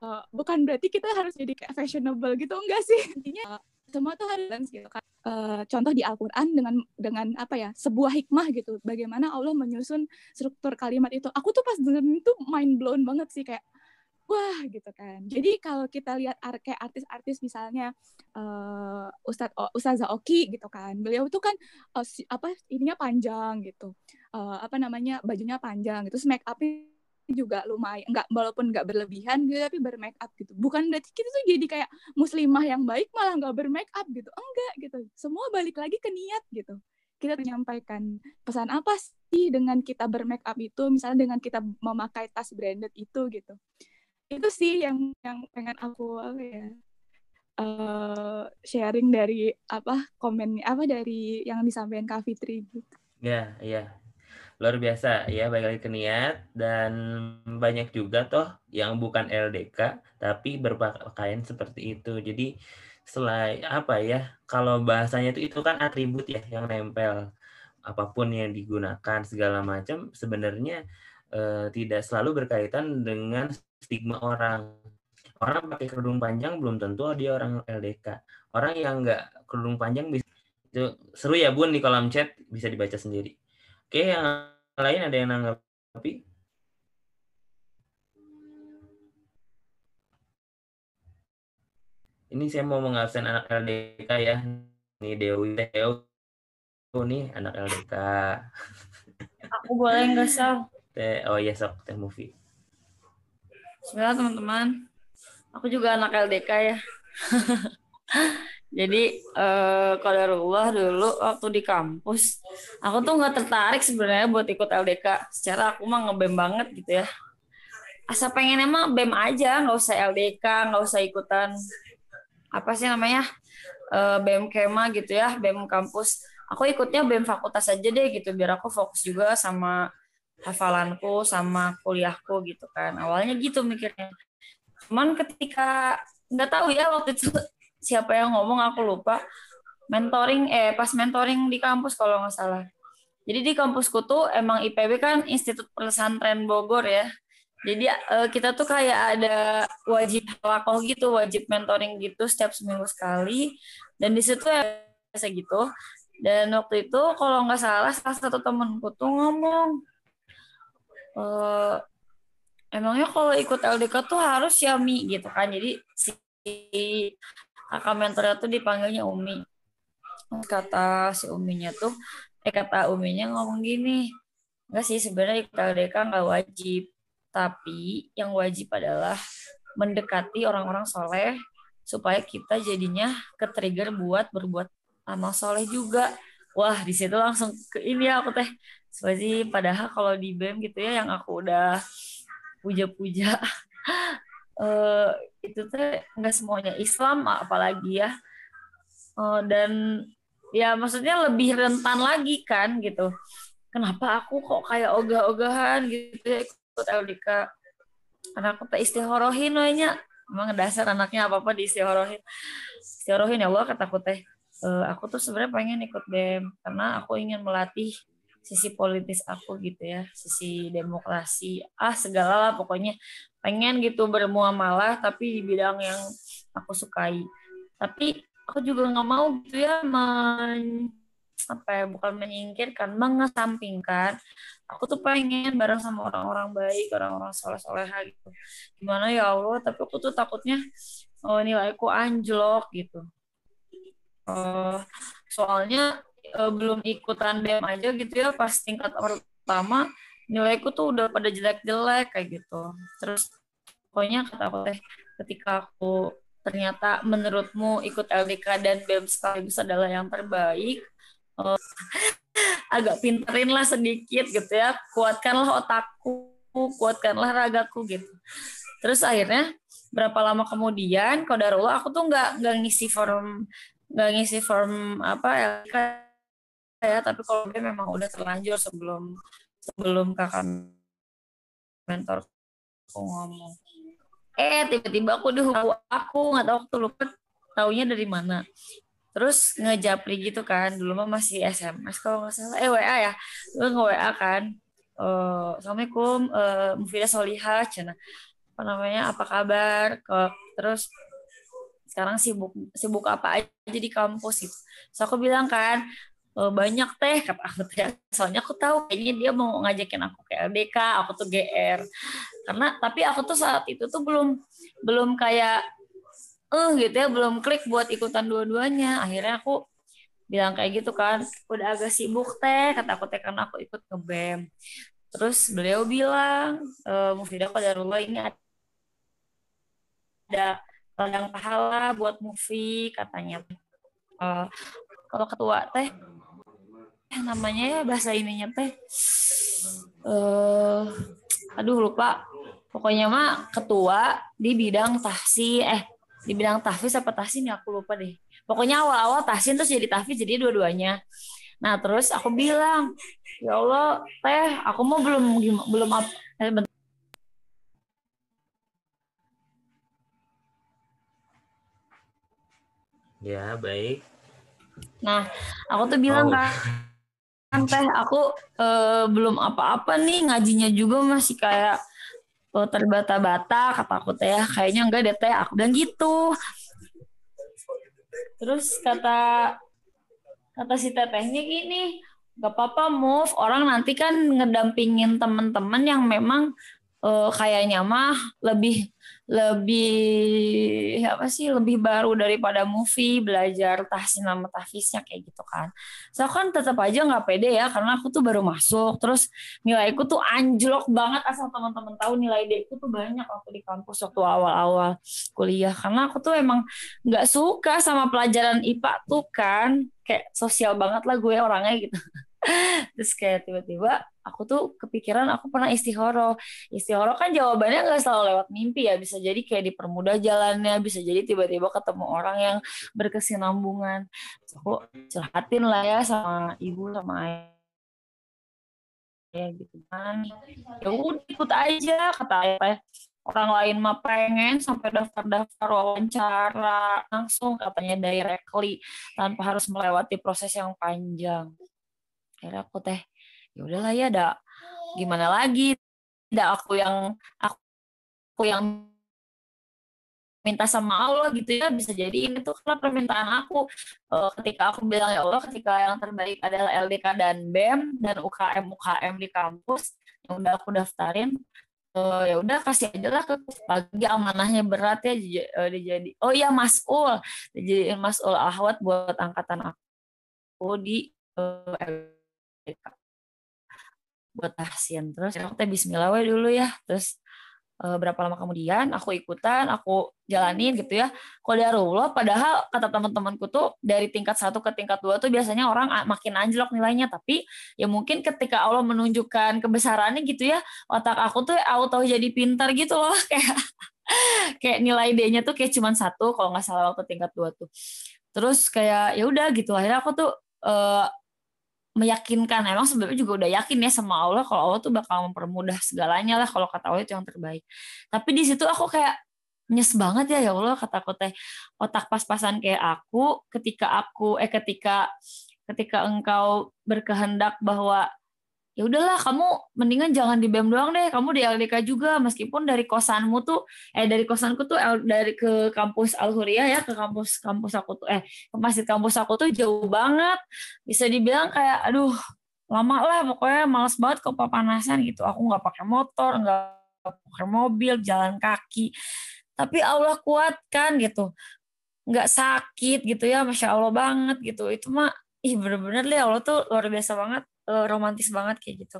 uh, bukan berarti kita harus jadi kayak fashionable gitu enggak sih. Intinya uh, semua tuh harus gitu kan. Uh, contoh di Al-Quran dengan dengan apa ya sebuah hikmah gitu. Bagaimana Allah menyusun struktur kalimat itu. Aku tuh pas dengerin itu mind blown banget sih kayak wah gitu kan. Jadi kalau kita lihat kayak artis-artis misalnya uh, Ustadz Ustazah Oki gitu kan, beliau tuh kan uh, si, apa ininya panjang gitu, uh, apa namanya bajunya panjang gitu, make up juga lumayan nggak walaupun nggak berlebihan gitu tapi bermake up gitu. Bukan berarti kita tuh jadi kayak muslimah yang baik malah nggak bermake up gitu. Enggak gitu. Semua balik lagi ke niat gitu. Kita menyampaikan pesan apa sih dengan kita bermake up itu? Misalnya dengan kita memakai tas branded itu gitu itu sih yang yang pengen aku apa ya uh, sharing dari apa komen apa dari yang disampaikan Kak Fitri gitu. Ya, iya. Luar biasa ya, baik lagi ke niat dan banyak juga toh yang bukan LDK tapi berpakaian seperti itu. Jadi selain apa ya, kalau bahasanya itu itu kan atribut ya yang nempel apa pun yang digunakan segala macam sebenarnya eh, tidak selalu berkaitan dengan stigma orang. Orang pakai kerudung panjang belum tentu dia orang LDK. Orang yang nggak kerudung panjang bisa itu seru ya bun di kolom chat bisa dibaca sendiri. Oke, yang lain ada yang nanggapi? Ini saya mau mengabsen anak LDK ya. Ini Dewi Dewi nih anak LDK. Aku boleh nggak sal? Oh iya sok teh movie. Sebenarnya teman-teman, aku juga anak LDK ya. Jadi eh, Allah dulu waktu di kampus, aku tuh nggak tertarik sebenarnya buat ikut LDK. Secara aku mah ngebem banget gitu ya. Asa pengen emang bem aja, nggak usah LDK, nggak usah ikutan apa sih namanya eh, bem kema gitu ya, bem kampus. Aku ikutnya bem fakultas aja deh gitu, biar aku fokus juga sama hafalanku sama kuliahku gitu kan. Awalnya gitu mikirnya. Cuman ketika nggak tahu ya waktu itu siapa yang ngomong aku lupa. Mentoring eh pas mentoring di kampus kalau nggak salah. Jadi di kampusku tuh emang IPB kan Institut Pesantren Bogor ya. Jadi eh, kita tuh kayak ada wajib lakoh gitu wajib mentoring gitu setiap seminggu sekali. Dan di situ ya biasa gitu. Dan waktu itu kalau nggak salah salah satu temenku tuh ngomong uh, emangnya kalau ikut LDK tuh harus Yami gitu kan. Jadi si kakak mentornya tuh dipanggilnya Umi. Kata si Uminya tuh eh kata Uminya ngomong gini enggak sih sebenarnya ikut LDK nggak wajib. Tapi yang wajib adalah mendekati orang-orang soleh supaya kita jadinya ke trigger buat berbuat amal soleh juga. Wah di situ langsung ke ini ya aku teh seperti padahal kalau di BEM gitu ya yang aku udah puja-puja uh, itu teh nggak semuanya Islam apalagi ya. Uh, dan ya maksudnya lebih rentan lagi kan gitu. Kenapa aku kok kayak ogah-ogahan gitu ya ikut LDK karena aku teh istihorohin wanya emang dasar anaknya apa apa di istihorohin istihorohin ya Allah kata aku teh. Uh, aku tuh sebenarnya pengen ikut BEM karena aku ingin melatih sisi politis aku gitu ya, sisi demokrasi, ah segala lah pokoknya pengen gitu bermuamalah tapi di bidang yang aku sukai. Tapi aku juga nggak mau gitu ya men, apa ya bukan menyingkirkan, mengesampingkan. Aku tuh pengen bareng sama orang-orang baik, orang-orang soleh-soleha gitu. Gimana ya Allah, tapi aku tuh takutnya oh, nilaiku anjlok gitu uh, soalnya uh, belum ikutan BEM aja gitu ya pas tingkat pertama nilaiku tuh udah pada jelek-jelek kayak gitu. Terus pokoknya kata aku teh ketika aku ternyata menurutmu ikut LDK dan BEM sekaligus adalah yang terbaik uh, agak pinterin lah sedikit gitu ya. Kuatkanlah otakku kuatkanlah ragaku gitu. Terus akhirnya berapa lama kemudian kodarullah aku tuh nggak ngisi form nggak ngisi form apa LK ya tapi kalau dia memang udah terlanjur sebelum sebelum kakak mentor aku ngomong. Eh tiba-tiba aku dihukum aku nggak tahu waktu lupa taunya dari mana. Terus ngejapri gitu kan dulu mah masih SMS kalau nggak salah. Eh WA ya lu nge WA kan. Uh, assalamualaikum uh, Mufidah Solihah cina. Apa namanya apa kabar? Ke terus sekarang sibuk sibuk apa aja di kampus? Gitu. So aku bilang kan banyak teh kata aku teh. Soalnya aku tahu kayaknya dia mau ngajakin aku ke LDK aku tuh GR karena tapi aku tuh saat itu tuh belum belum kayak eh gitu ya belum klik buat ikutan dua-duanya. Akhirnya aku bilang kayak gitu kan udah agak sibuk teh kata aku teh karena aku ikut ke BEM terus beliau bilang e, Mufidah Qadarullah ini ada ladang pahala buat movie katanya. Uh, kalau ketua teh eh, namanya ya bahasa ininya teh uh, aduh lupa. Pokoknya mah ketua di bidang tahsi eh di bidang tahfiz apa tahsin ya aku lupa deh. Pokoknya awal-awal tahsin terus jadi tahfiz jadi dua-duanya. Nah terus aku bilang ya Allah teh aku mau belum belum apa eh, Ya, baik. Nah, aku tuh bilang oh. kan, teh aku eh, belum apa-apa nih ngajinya juga masih kayak oh, terbata-bata kata aku teh. Ya kayaknya enggak deh teh. Aku bilang gitu. Terus kata kata si tetehnya gini gak apa-apa move. Orang nanti kan ngedampingin teman-teman yang memang uh, kayaknya mah lebih lebih apa sih lebih baru daripada movie belajar tahsin nama tahfiznya kayak gitu kan. So kan tetap aja nggak pede ya karena aku tuh baru masuk terus nilaiku tuh anjlok banget asal teman-teman tahu nilai D ku tuh banyak waktu di kampus waktu awal-awal kuliah. Karena aku tuh emang nggak suka sama pelajaran IPA tuh kan kayak sosial banget lah gue orangnya gitu. Terus kayak tiba-tiba aku tuh kepikiran aku pernah istihoro istihoro kan jawabannya nggak selalu lewat mimpi ya. Bisa jadi kayak dipermudah jalannya bisa jadi tiba-tiba ketemu orang yang berkesinambungan. Aku curhatin lah ya sama ibu sama ayah ya gitu kan. Ya udah ikut aja kata ayah. Orang lain mah pengen sampai daftar-daftar wawancara langsung katanya directly tanpa harus melewati proses yang panjang. Akhirnya aku teh ya udahlah ya ada gimana lagi? Ada aku yang aku yang minta sama Allah gitu ya bisa jadi ini tuh karena permintaan aku. Uh, ketika aku bilang ya Allah ketika yang terbaik adalah LDK dan BEM dan UKM UKM di kampus yang udah aku daftarin uh, ya udah kasih aja lah ke pagi amanahnya berat ya uh, dijadi oh iya Masul jadi Masul Ahwat buat angkatan aku di uh, buat tahsin. Terus aku teh Bismillah dulu ya. Terus eh, berapa lama kemudian aku ikutan aku jalanin gitu ya. Qadarullah padahal kata teman-temanku tuh dari tingkat satu ke tingkat dua tuh biasanya orang makin anjlok nilainya. Tapi ya mungkin ketika Allah menunjukkan kebesarannya gitu ya otak aku tuh auto jadi pintar gitu loh. Kayak kayak nilai D-nya tuh kayak cuman satu kalau nggak salah waktu tingkat dua tuh. Terus kayak ya udah gitu. Akhirnya aku tuh eh, meyakinkan. Emang sebenarnya juga udah yakin ya sama Allah kalau Allah tuh bakal mempermudah segalanya lah kalau kata Allah itu yang terbaik. Tapi di situ aku kayak nyes banget ya ya Allah kata aku teh. Otak pas-pasan kayak aku ketika aku eh ketika ketika engkau berkehendak bahwa ya udahlah kamu mendingan jangan di BEM doang deh. Kamu di LDK juga meskipun dari kosanmu tuh eh dari kosanku tuh dari ke kampus Al Huriyah ya ke kampus kampus aku tuh eh ke masjid kampus aku tuh jauh banget. Bisa dibilang kayak aduh lama lah pokoknya males banget kok papanasan gitu. Aku nggak pakai motor nggak pakai mobil jalan kaki. Tapi Allah kuatkan gitu. Nggak sakit gitu ya masya Allah banget gitu. Itu mah ih bener-bener deh Allah tuh luar biasa banget eh, romantis banget kayak gitu.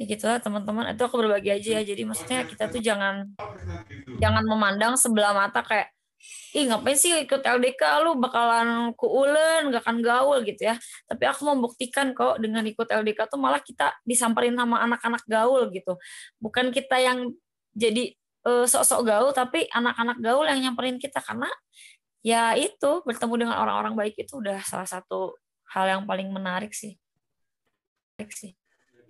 Ya gitu lah teman-teman. Itu aku berbagi aja ya. Jadi maksudnya kita tuh jangan jangan memandang sebelah mata kayak ih ngapain sih ikut LDK lu bakalan kuulen gak akan gaul gitu ya. Tapi aku membuktikan kok dengan ikut LDK tuh malah kita disamperin sama anak-anak gaul gitu. Bukan kita yang jadi eh, sok-sok gaul tapi anak-anak gaul yang nyamperin kita. Karena ya itu bertemu dengan orang-orang baik itu udah salah satu hal yang paling menarik sih sih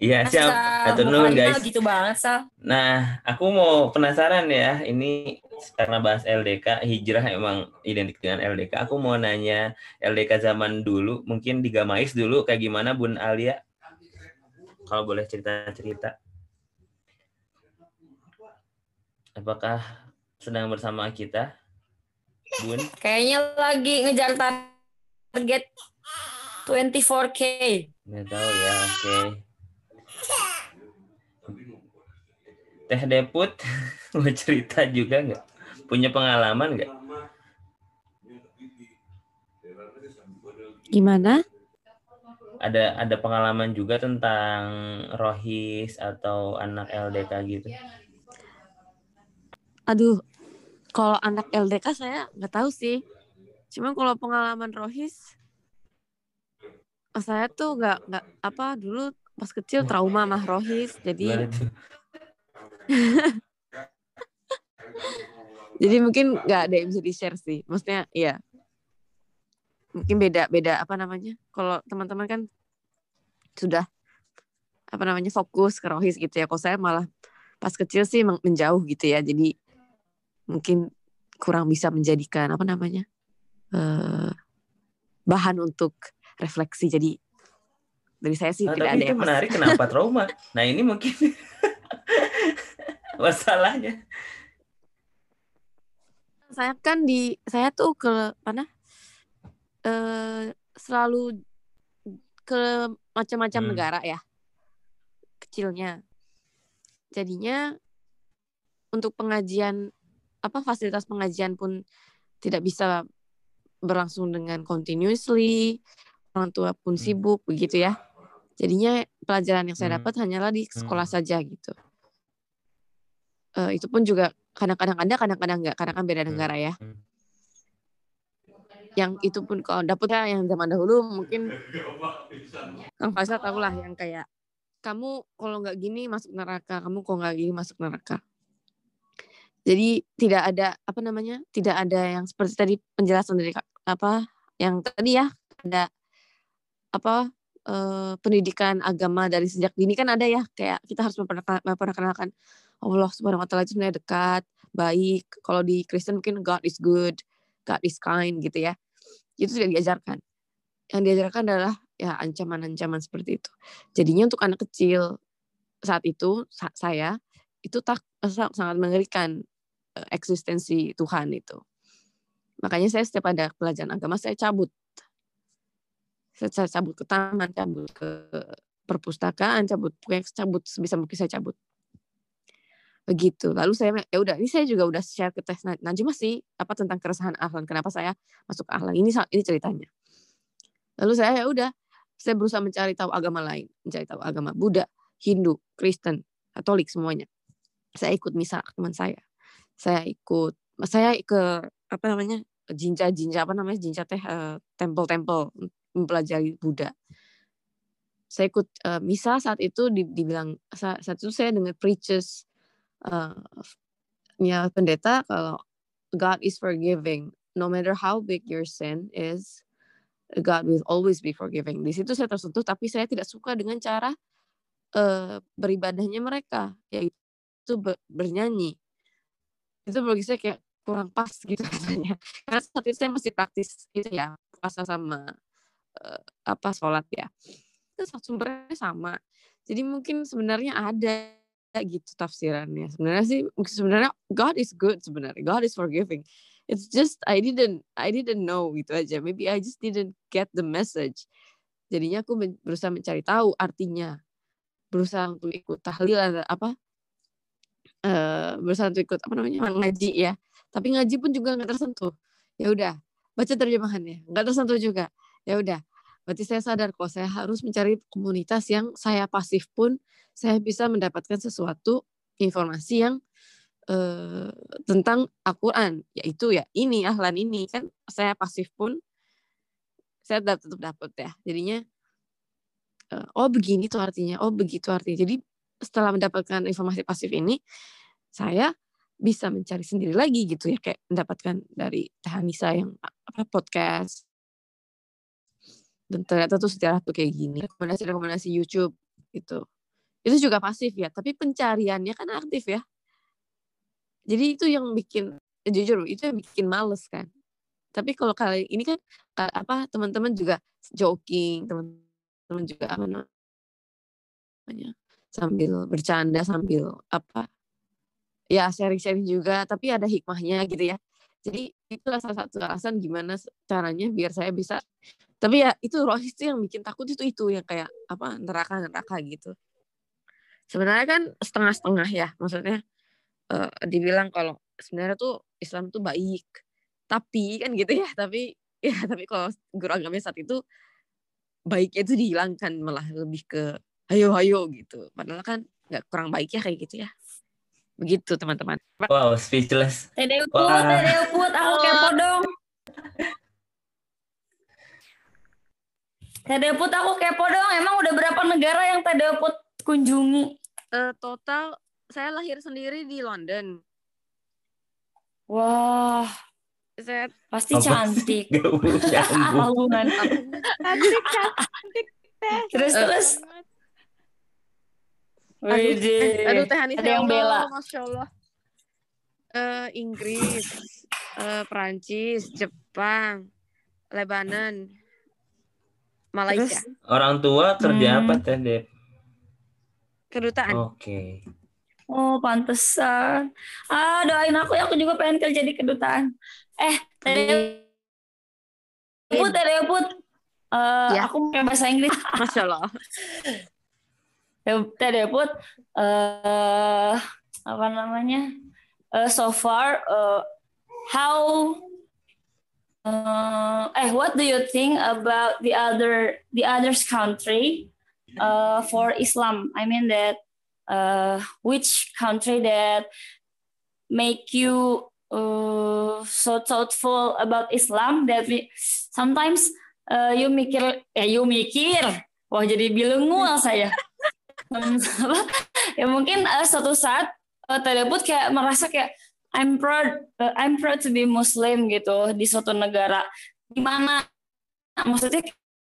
Iya, siap. Atur nuhun, guys. gitu banget Sal Nah, aku mau penasaran ya, ini karena bahas LDK, hijrah emang identik dengan LDK. Aku mau nanya LDK zaman dulu, mungkin di Gamais dulu kayak gimana Bun Alia? Kalau boleh cerita-cerita. Apakah sedang bersama kita, Bun? kayaknya lagi ngejar target 24k Nggak tahu ya, oke. Teh Deput mau cerita juga nggak? Punya pengalaman nggak? Gimana? Ada ada pengalaman juga tentang rohis atau anak LDK gitu? Aduh, kalau anak LDK saya nggak tahu sih. Cuma kalau pengalaman Rohis, saya tuh nggak nggak apa dulu pas kecil trauma mah Rohis, jadi jadi mungkin nggak ada yang bisa di share sih. Maksudnya ya mungkin beda beda apa namanya? Kalau teman-teman kan sudah apa namanya fokus ke Rohis gitu ya. Kalau saya malah pas kecil sih men- menjauh gitu ya. Jadi mungkin kurang bisa menjadikan apa namanya eh, bahan untuk refleksi. Jadi dari saya sih Nah, tidak tapi ada itu yang pas. menarik kenapa trauma? Nah ini mungkin masalahnya. saya kan di saya tuh ke mana eh selalu ke macam-macam Hmm. negara ya kecilnya jadinya untuk pengajian apa fasilitas pengajian pun tidak bisa berlangsung dengan continuously orang tua pun sibuk begitu ya. Jadinya pelajaran yang saya Hmm. dapat hanyalah di sekolah Hmm. saja gitu. Eh, itu pun juga kadang-kadang ada kadang-kadang enggak karena kan beda negara ya. Yang itu pun kalau dapetnya yang zaman dahulu mungkin Kang Faisal tahu lah yang kayak kamu kalau nggak gini masuk neraka kamu kalau nggak gini masuk neraka. Jadi tidak ada apa namanya tidak ada yang seperti tadi penjelasan dari apa yang tadi ya ada apa eh, pendidikan agama dari sejak dini kan ada ya kayak kita harus memperkenalkan, Allah subhanahu wa taala itu sebenarnya dekat baik. Kalau di Kristen mungkin God is good God is kind gitu ya. Itu tidak diajarkan. Yang diajarkan adalah ya ancaman-ancaman seperti itu. Jadinya untuk anak kecil saat itu sa- saya itu tak sa- sangat mengerikan eh, eksistensi Tuhan itu. Makanya saya setiap ada pelajaran agama saya cabut saya, cabut ke taman cabut ke perpustakaan cabut cabut sebisa mungkin saya cabut. Begitu. Lalu saya ya udah ini saya juga udah share ke tes Na- Najma sih apa tentang keresahan ahlan kenapa saya masuk ahlan. Ini ini ceritanya. Lalu saya ya udah saya berusaha mencari tahu agama lain mencari tahu agama Buddha Hindu Kristen Katolik semuanya. Saya ikut misa teman saya. Saya ikut saya ke apa namanya jinja jinja apa namanya jinja teh uh, temple-temple mempelajari Buddha. Saya ikut uh, misa saat itu dibilang saat, itu saya dengar preachers uh, pendeta kalau God is forgiving no matter how big your sin is God will always be forgiving. Di situ saya tersentuh tapi saya tidak suka dengan cara uh, beribadahnya mereka yaitu ber, bernyanyi. Itu bagi saya kayak kurang pas gitu rasanya. Karena saat itu saya masih praktis itu ya puasa sama uh, apa sholat ya. Itu sumbernya sama. Jadi mungkin sebenarnya ada gitu tafsirannya. Sebenarnya sih sebenarnya God is good sebenarnya. God is forgiving. It's just I didn't I didn't know gitu aja. Maybe I just didn't get the message. Jadinya aku berusaha mencari tahu artinya. Berusaha untuk ikut tahlil apa uh, berusaha untuk ikut apa namanya ngaji ya. Tapi ngaji pun juga nggak tersentuh. Ya udah baca terjemahannya. Nggak tersentuh juga ya udah Berarti saya sadar kok saya harus mencari komunitas yang saya pasif pun saya bisa mendapatkan sesuatu informasi yang eh, tentang Al-Quran. Yaitu ya ini, ahlan ini. Kan saya pasif pun saya tetap dapat ya. Jadinya eh, oh begini tuh artinya, oh begitu artinya. Jadi setelah mendapatkan informasi pasif ini, saya bisa mencari sendiri lagi gitu ya kayak mendapatkan dari Tahanisa yang apa podcast dan ternyata tuh sejarah tuh kayak gini. Rekomendasi-rekomendasi YouTube gitu. Itu juga pasif ya tapi pencariannya kan aktif ya. Jadi itu yang bikin eh, jujur itu yang bikin males kan. Tapi kalau kali ini kan apa teman-teman juga joking teman-teman juga apa namanya sambil bercanda sambil apa ya sharing-sharing juga tapi ada hikmahnya gitu ya. Jadi itulah salah satu alasan gimana caranya biar saya bisa tapi ya itu rohis itu yang bikin takut itu itu yang kayak apa neraka neraka gitu. Sebenarnya kan setengah-setengah ya maksudnya uh, dibilang kalau sebenarnya tuh Islam tuh baik. Tapi kan gitu ya tapi ya tapi kalau guru agama saat itu baiknya itu dihilangkan malah lebih ke ayo ayo gitu. Padahal kan nggak kurang baik ya kayak gitu ya. Begitu teman-teman. Wow speechless. Tede Uput, Tede Uput, aku kepo dong. Tede Uput aku kepo dong. Emang udah berapa negara yang Tede Uput kunjungi? Uh, total saya lahir sendiri di London. Wah. Saya pasti cantik. Hubungan. cantik, cantik. Terus terus. Aduh, eh, aduh Teh Anissa, Ada yang bela. Masya Allah. Uh, Inggris, uh, Perancis, Jepang, Lebanon, Malaysia. Terus, orang tua kerja Hmm. apa teh Dep? Kedutaan. Oke. Oh, pantesan. Ah, doain aku ya, aku juga pengen kerja di kedutaan. Eh, Tede Uput, Tede Uput. Eh, Ya. aku pakai bahasa Inggris. Masya Allah. Uput, eh apa namanya? Eh, so far, eh, how eh what do you think about the other the others country uh, for Islam? I mean that uh, which country that make you uh, so thoughtful about Islam that we, sometimes uh, you mikir eh you mikir. Wah jadi bilingual saya. Ya mungkin uh, suatu saat uh, Tadabut kayak merasa kayak I'm proud uh, I'm proud to be Muslim gitu di suatu negara. Gimana maksudnya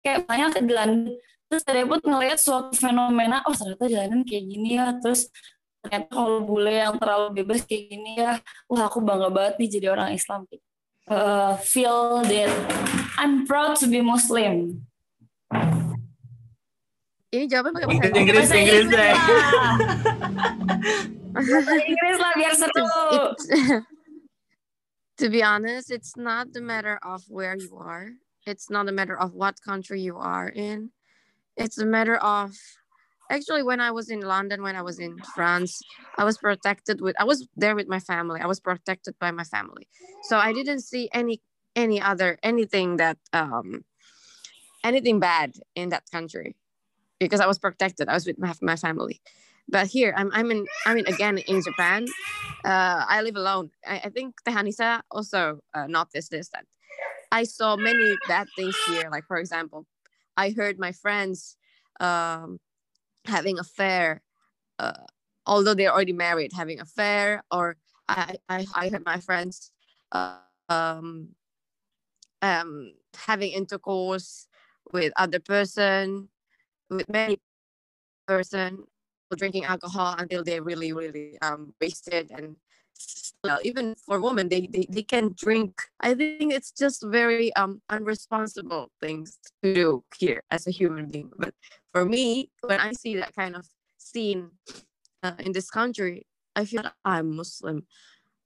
kayak banyak ke London terus Tadabut ngelihat suatu fenomena oh ternyata di London kayak gini ya. Terus ternyata kalau bule yang terlalu bebas kayak gini ya wah aku bangga banget nih jadi orang Islam. Uh, feel that I'm proud to be Muslim. Ini jawaban pakai bahasa Inggris, Bahasa Inggris, Inggris. Deh. lah. Bahasa Inggris lah biar seru. It's- to be honest, it's not the matter of where you are. It's not a matter of what country you are in. It's a matter of actually when I was in London, when I was in France, I was protected with I was there with my family. I was protected by my family. So I didn't see any any other anything that um anything bad in that country because I was protected. I was with my, my family. But here I'm I'm in I'm in again in Japan. Uh, I live alone. I, I think Tehanisa also uh, this that I saw many bad things here. Like for example, I heard my friends um, having affair, uh, although they're already married, having affair, or I I, I heard my friends uh, um, um, having intercourse with other person, with many person drinking alcohol until they really really um wasted and even for women they, they they can drink. I think it's just very um unresponsible things to do here as a human being. But for me when i see that kind of scene uh, in this country i feel i'm muslim.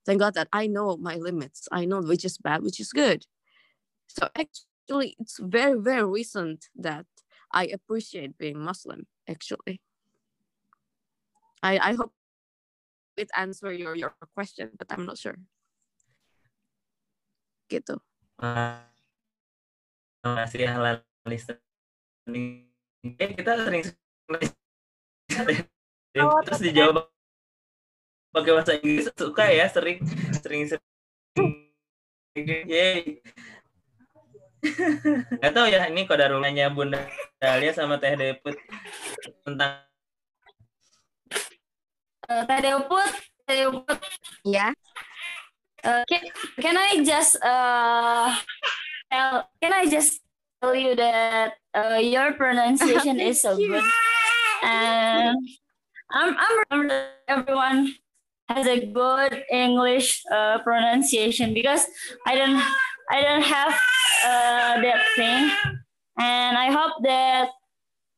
Thank god that i know my limits. I know which is bad which is good. So actually it's very very recent that i appreciate being muslim actually I I hope it answer your your question, but I'm not sure. Gitu. Terima kasih ya listening. Eh, kita sering Oh, terus dijawab pakai bahasa Inggris suka ya sering sering sering Yeay. Gak tahu ya ini kodarulanya Bunda Dahlia sama Teh Deput tentang Uh, Teh Deput, Teh Deput. Yeah. Uh, can, can I just uh tell can I just tell you that uh, your pronunciation is so good and I'm I'm everyone has a good English uh, pronunciation because I don't I don't have uh, that thing and I hope that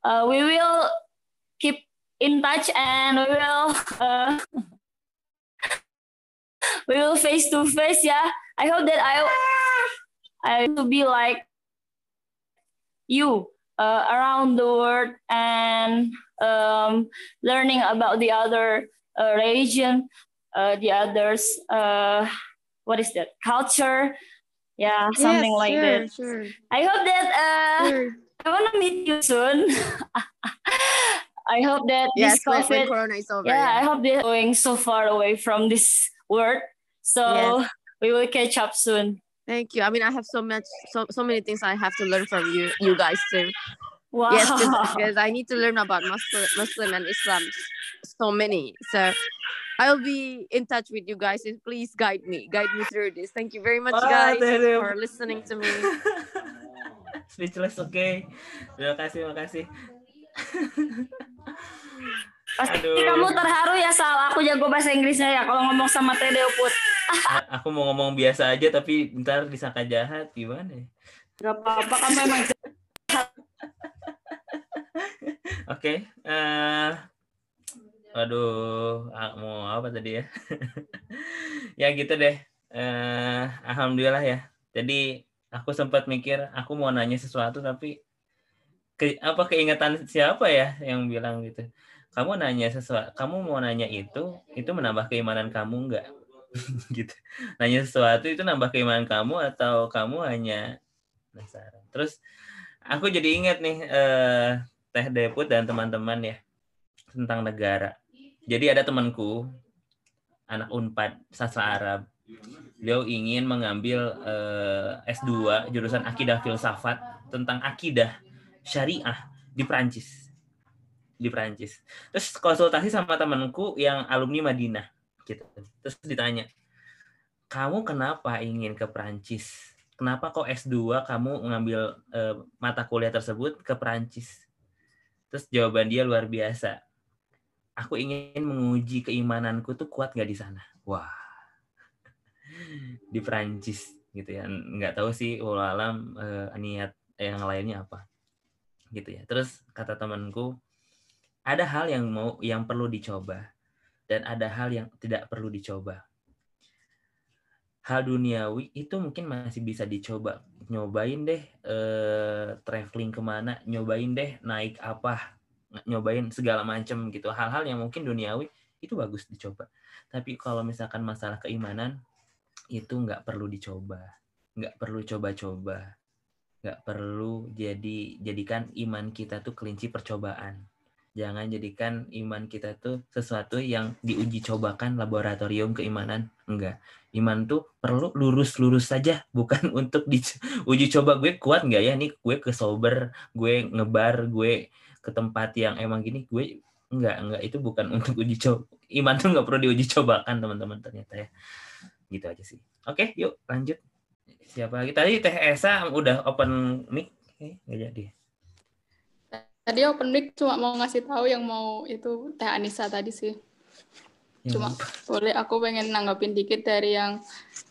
uh, we will in touch and we will uh, we will face to face yeah i hope that i i will be like you uh, around the world and um, learning about the other uh, religion uh, the others uh, what is that culture yeah something Yes, like sure, that sure. i hope that uh, Sure. i want to meet you soon I hope that Yes, this when- when COVID, Corona is over, yeah, yeah. I hope they're going so far away from this world. So Yes. we will catch up soon. Thank you. I mean, I have so much, so so many things I have to learn from you, you guys too. Wow. Yes, because I need to learn about Muslim, Muslim and Islam, so many. So I'll be in touch with you guys, and please guide me, guide me through this. Thank you very much, Wah, guys, Teh for listening to me. speechless okay. terima kasih terima kasih Pasti Aduh. kamu terharu ya soal aku jago bahasa Inggrisnya ya kalau ngomong sama Teh Deput. A- aku mau ngomong biasa aja tapi ntar disangka jahat gimana ya? Gak apa-apa kamu emang Oke, eh waduh, ah, mau apa tadi ya? ya gitu deh. Eh, alhamdulillah ya. Jadi aku sempat mikir aku mau nanya sesuatu tapi ke, apa keingetan siapa ya yang bilang gitu. Kamu nanya sesuatu, kamu mau nanya itu, itu menambah keimanan kamu enggak? gitu. Nanya sesuatu itu nambah keimanan kamu atau kamu hanya penasaran. Terus aku jadi ingat nih eh, Teh Deput dan teman-teman ya tentang negara. Jadi ada temanku anak Unpad sastra Arab. Beliau ingin mengambil eh, S2 jurusan akidah filsafat tentang akidah syariah di Prancis. Di Prancis. Terus konsultasi sama temanku yang alumni Madinah gitu. Terus ditanya, "Kamu kenapa ingin ke Prancis? Kenapa kok S2 kamu mengambil eh, mata kuliah tersebut ke Prancis?" Terus jawaban dia luar biasa. Aku ingin menguji keimananku tuh kuat nggak di sana. Wah, di Prancis gitu ya. Nggak tahu sih walau alam eh, niat yang lainnya apa. Gitu ya. Terus kata temanku, ada hal yang mau yang perlu dicoba dan ada hal yang tidak perlu dicoba. Hal duniawi itu mungkin masih bisa dicoba. Nyobain deh eh, traveling ke mana, nyobain deh naik apa, nyobain segala macam gitu. Hal-hal yang mungkin duniawi itu bagus dicoba. Tapi kalau misalkan masalah keimanan itu nggak perlu dicoba, nggak perlu coba-coba, nggak perlu jadi jadikan iman kita tuh kelinci percobaan. Jangan jadikan iman kita tuh sesuatu yang diuji cobakan laboratorium keimanan. Enggak. Iman tuh perlu lurus-lurus saja bukan untuk diuji coba. Gue kuat nggak ya nih? Gue ke sober gue ngebar gue ke tempat yang emang gini. Gue enggak enggak itu bukan untuk uji coba iman tuh nggak perlu diuji cobakan teman-teman ternyata ya. Gitu aja sih. Oke yuk lanjut. Siapa lagi? Tadi teh Esa udah open mic. Nggak jadi Tadi open mic cuma mau ngasih tahu yang mau itu Teh Anissa tadi sih. Cuma boleh aku pengen nanggapin dikit dari yang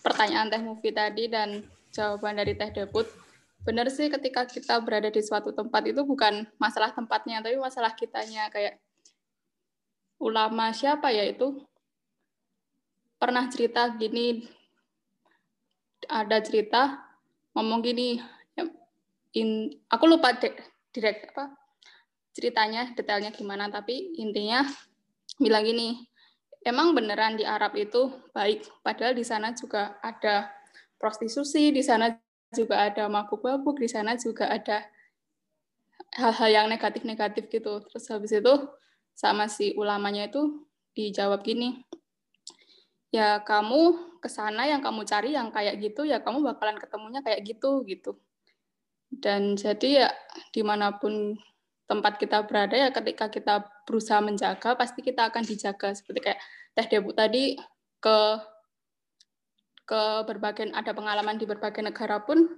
pertanyaan Teh Mufi tadi dan jawaban dari Teh Debut. Benar sih ketika kita berada di suatu tempat itu bukan masalah tempatnya, tapi masalah kitanya kayak ulama siapa ya itu pernah cerita gini ada cerita ngomong gini in, aku lupa direct apa ceritanya detailnya gimana tapi intinya bilang gini emang beneran di Arab itu baik. Padahal di sana juga ada prostitusi di sana juga ada mabuk-mabuk di sana juga ada hal-hal yang negatif-negatif gitu. Terus habis itu sama si ulamanya itu dijawab gini ya kamu ke sana yang kamu cari yang kayak gitu ya kamu bakalan ketemunya kayak gitu gitu. Dan jadi ya di mana pun tempat kita berada ya ketika kita berusaha menjaga pasti kita akan dijaga. Seperti kayak Teh Debu tadi ke ke berbagai ada pengalaman di berbagai negara pun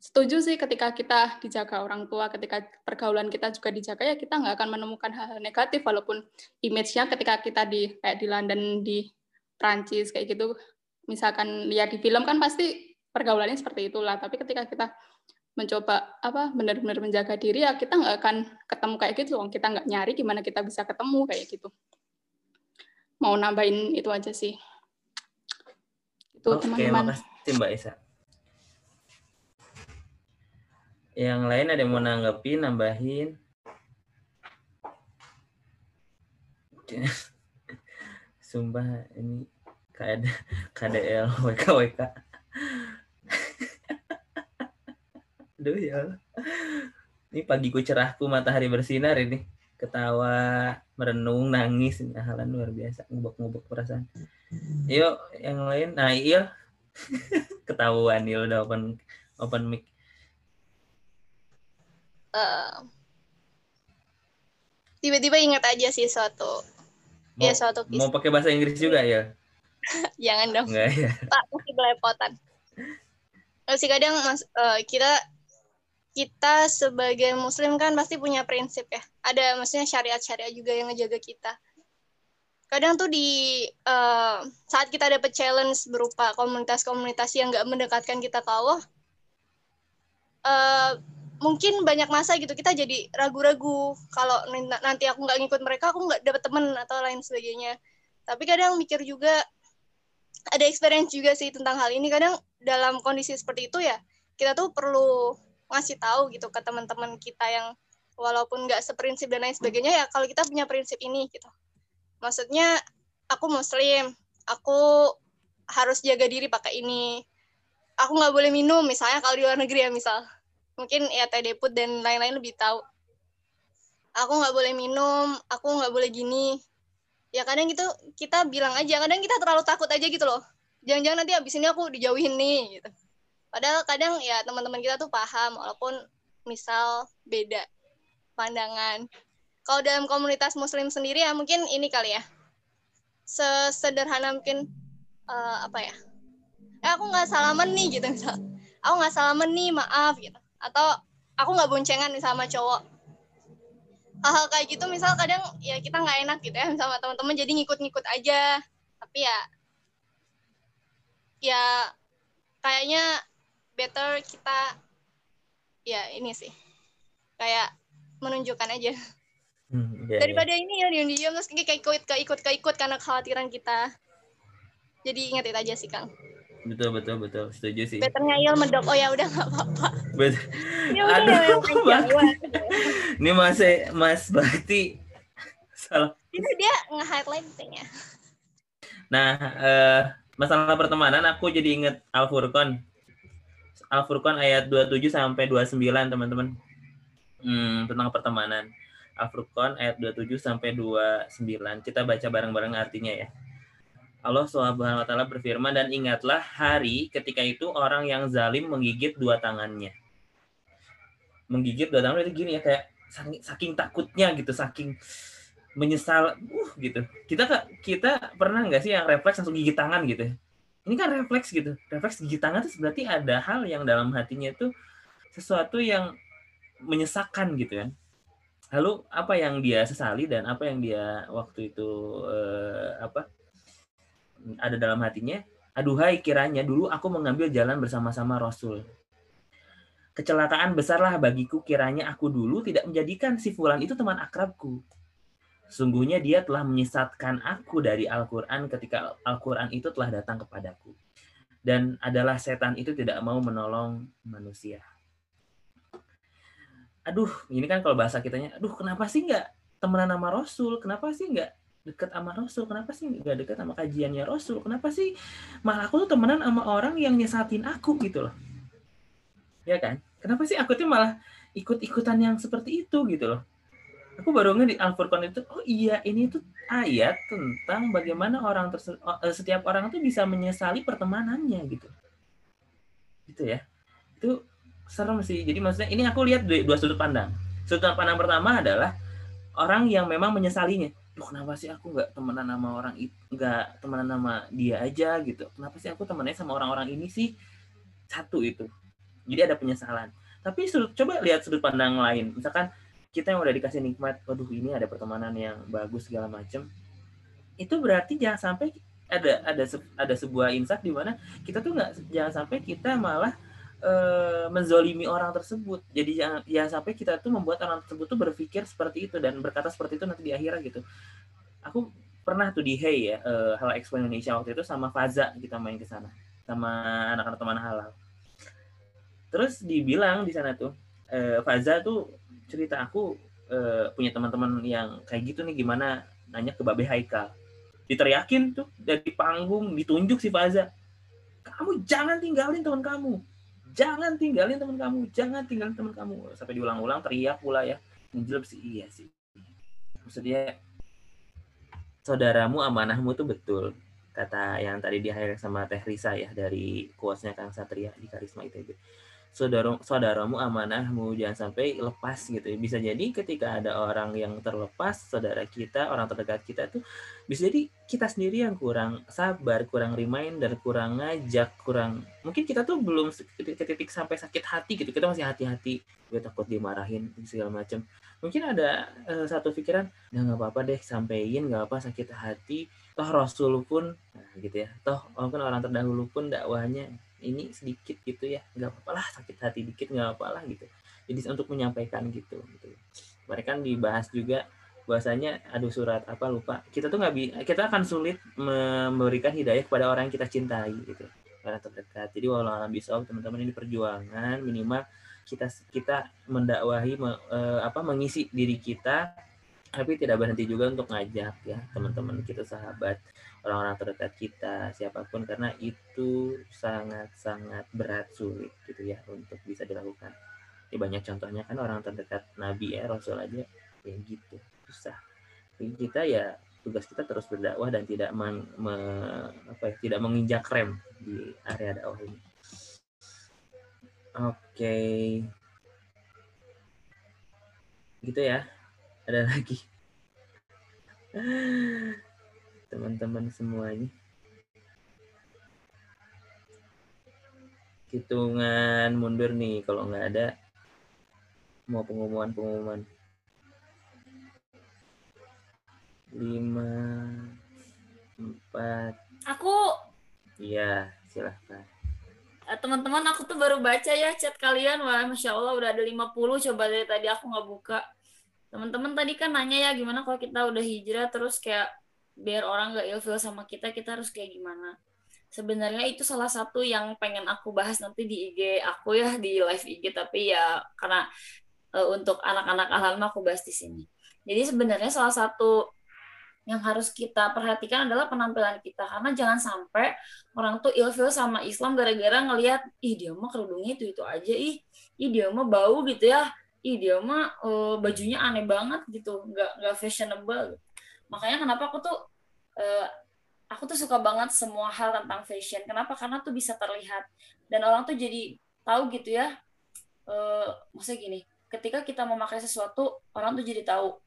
setuju sih ketika kita dijaga orang tua ketika pergaulan kita juga dijaga ya kita nggak akan menemukan hal-hal negatif. Walaupun image-nya ketika kita di kayak di London di Prancis kayak gitu misalkan lihat di film kan pasti pergaulannya seperti itulah. Tapi ketika kita mencoba apa benar-benar menjaga diri ya kita nggak akan ketemu kayak gitu loh. Kita nggak nyari gimana kita bisa ketemu kayak gitu. Mau nambahin itu aja sih. Itu teman-teman. makasih Mbak Isa. Yang lain ada yang mau nanggepin nambahin? Sumpah ini KD, KDL WK WK Aduh ya Ini pagiku cerahku, matahari bersinar ini. Ketawa, merenung, nangis. Ini halan luar biasa. Ngubek-ngubek perasaan. Yuk, yang lain. Nah, iya. Ketahuan ya udah open open mic. Uh, tiba-tiba ingat aja sih suatu mau, ya suatu kisah. Mau pakai bahasa Inggris juga ya? Jangan dong. Enggak ya. Pak, masih belepotan. Masih kadang mas, uh, kita kita sebagai muslim kan pasti punya prinsip ya. Ada maksudnya syariat-syariat juga yang ngejaga kita. Kadang tuh di uh, saat kita dapat challenge berupa komunitas-komunitas yang nggak mendekatkan kita ke Allah, uh, mungkin banyak masa gitu kita jadi ragu-ragu kalau nanti aku nggak ngikut mereka, aku nggak dapat temen atau lain sebagainya. Tapi kadang mikir juga ada experience juga sih tentang hal ini. Kadang dalam kondisi seperti itu ya kita tuh perlu ngasih tahu gitu ke teman-teman kita yang walaupun nggak seprinsip dan lain sebagainya ya kalau kita punya prinsip ini gitu. Maksudnya aku muslim aku harus jaga diri pakai ini. Aku nggak boleh minum misalnya kalau di luar negeri ya misal. Mungkin ya teh deput dan lain-lain lebih tahu. Aku nggak boleh minum aku nggak boleh gini. Ya kadang gitu kita bilang aja kadang kita terlalu takut aja gitu loh. Jangan-jangan nanti abis ini aku dijauhin nih gitu Padahal kadang ya teman-teman kita tuh paham walaupun misal beda pandangan. Kalau dalam komunitas muslim sendiri ya mungkin ini kali ya. Sesederhana mungkin uh, apa ya? Eh aku nggak salaman nih gitu misal. Aku nggak salaman nih, maaf gitu. Atau aku nggak boncengan nih sama cowok. Hal-hal kayak gitu misal kadang ya kita nggak enak gitu ya sama teman-teman jadi ngikut-ngikut aja. Tapi ya ya kayaknya better kita ya ini sih. Kayak menunjukkan aja. Hmm, yeah, daripada yeah. ini ya diam-diam terus kayak ikut kayak ikut kayak ikut karena kekhawatiran kita. Jadi ingat itu aja sih kang. Betul betul betul. Setuju sih. Better ngayal medok. Oh ya udah nggak apa-apa. Bet ya udah Aduh, ini masih mas berarti salah. Itu dia nge-highlight nah uh, masalah pertemanan aku jadi inget Al Furqan Al-Furqan ayat 27 sampai 29 teman-teman. Hmm, tentang pertemanan. Al-Furqan ayat 27 sampai 29. Kita baca bareng-bareng artinya ya. Allah Subhanahu wa taala berfirman dan ingatlah hari ketika itu orang yang zalim menggigit dua tangannya. Menggigit dua tangan itu gini ya kayak saking, saking takutnya gitu, saking menyesal uh gitu. Kita kita pernah nggak sih yang refleks langsung gigit tangan gitu. Ini kan refleks gitu. Refleks gigit tangan itu berarti ada hal yang dalam hatinya itu sesuatu yang menyesakan gitu kan. Lalu apa yang dia sesali dan apa yang dia waktu itu eh, apa ada dalam hatinya, aduhai kiranya dulu aku mengambil jalan bersama-sama Rasul. Kecelakaan besarlah bagiku kiranya aku dulu tidak menjadikan si fulan itu teman akrabku. Sungguhnya dia telah menyesatkan aku dari Al-Quran ketika Al-Quran itu telah datang kepadaku. Dan adalah setan itu tidak mau menolong manusia. Aduh, ini kan kalau bahasa kitanya, aduh kenapa sih nggak temenan sama Rasul? Kenapa sih nggak deket sama Rasul? Kenapa sih nggak deket sama kajiannya Rasul? Kenapa sih malah aku tuh temenan sama orang yang nyesatin aku? Gitu loh. Ya kan? Kenapa sih aku tuh malah ikut-ikutan yang seperti itu? Gitu loh aku baru di Al-Furqan itu oh iya ini tuh ayat tentang bagaimana orang eh, setiap orang tuh bisa menyesali pertemanannya gitu. Gitu ya. Itu serem sih. Jadi maksudnya ini aku lihat dua sudut pandang. Sudut pandang pertama adalah orang yang memang menyesalinya. Duh, kenapa sih aku nggak temenan sama orang itu nggak temenan sama dia aja? Gitu. Kenapa sih aku temennya sama orang-orang ini sih? Satu itu. Jadi ada penyesalan. Tapi sudut coba lihat sudut pandang lain. Misalkan kita yang udah dikasih nikmat waduh ini ada pertemanan yang bagus segala macem itu berarti jangan sampai ada ada ada sebuah insight di mana kita tuh nggak jangan sampai kita malah uh, menzolimi orang tersebut. Jadi jangan ya sampai kita tuh membuat orang tersebut tuh berpikir seperti itu dan berkata seperti itu nanti di akhirat gitu. Aku pernah tuh di Hey ya, uh, Hal Expo Indonesia waktu itu sama Faza kita main ke sana sama anak-anak teman halal. Terus dibilang di sana tuh, uh, Faza tuh cerita aku uh, punya teman-teman yang kayak gitu nih gimana nanya ke Babe Haikal. Diteriakin tuh dari panggung ditunjuk si Faza. Kamu jangan tinggalin teman kamu. Jangan tinggalin teman kamu jangan tinggalin teman kamu. Sampai diulang-ulang teriak pula ya. Menjelek sih iya sih. Maksudnya saudaramu amanahmu tuh betul kata yang tadi di sama Teh Risa ya dari kuasnya Kang Satria di Karisma ITB saudara saudaramu amanahmu jangan sampai lepas gitu bisa jadi ketika ada orang yang terlepas saudara kita orang terdekat kita tuh bisa jadi kita sendiri yang kurang sabar kurang reminder kurang ngajak kurang mungkin kita tuh belum ke titik sampai sakit hati gitu. Kita masih hati-hati. Gue takut dimarahin segala macam mungkin ada uh, satu pikiran ya nggak apa-apa deh sampein nggak apa sakit hati. Toh Rasul pun nah, gitu ya. Toh walaupun orang terdahulu pun dakwahnya ini sedikit gitu ya nggak apa-apa lah sakit hati dikit nggak apa-apa lah gitu. Jadi untuk menyampaikan gitu gitu. Mereka kan dibahas juga bahasanya aduh surat apa lupa kita tuh nggak kita akan sulit memberikan hidayah kepada orang yang kita cintai gitu. Orang terdekat. Jadi walau alam bisa teman-teman ini perjuangan minimal kita kita mendakwahi me, eh, apa mengisi diri kita tapi tidak berhenti juga untuk ngajak ya teman-teman kita sahabat orang-orang terdekat kita siapa pun karena itu sangat-sangat berat sulit gitu ya untuk bisa dilakukan. Ini banyak contohnya kan orang terdekat Nabi ya Rasul aja ya gitu. Susah. Tapi kita ya tugas kita terus berdakwah dan tidak meng, me, apa ya, tidak menginjak rem di area dakwah ini. Oke. Okay. gitu ya ada lagi teman-teman semuanya. Hitungan mundur nih kalau nggak ada mau pengumuman-pengumuman. Lima, empat. Aku. Iya, silahkan. Eh, teman-teman, aku tuh baru baca ya chat kalian. Wah, Masya Allah udah ada 50. Coba dari tadi aku nggak buka. Teman-teman tadi kan nanya ya gimana kalau kita udah hijrah terus kayak biar orang gak ilfil sama kita kita harus kayak gimana? Sebenarnya itu salah satu yang pengen aku bahas nanti di IG aku ya di live IG tapi ya karena uh, untuk anak-anak alam aku bahas di sini. Jadi sebenarnya salah satu yang harus kita perhatikan adalah penampilan kita. Karena jangan sampai orang tuh ilfil sama Islam gara-gara ngelihat ih dia mah kerudungnya itu itu aja ih ih dia mah bau gitu ya ih dia mah uh, bajunya aneh banget gitu. Nggak nggak fashionable. Makanya kenapa aku tuh uh, aku tuh suka banget semua hal tentang fashion. Kenapa? Karena tuh bisa terlihat. Dan orang tuh jadi tahu gitu ya. Uh, maksudnya gini ketika kita memakai sesuatu orang tuh jadi tahu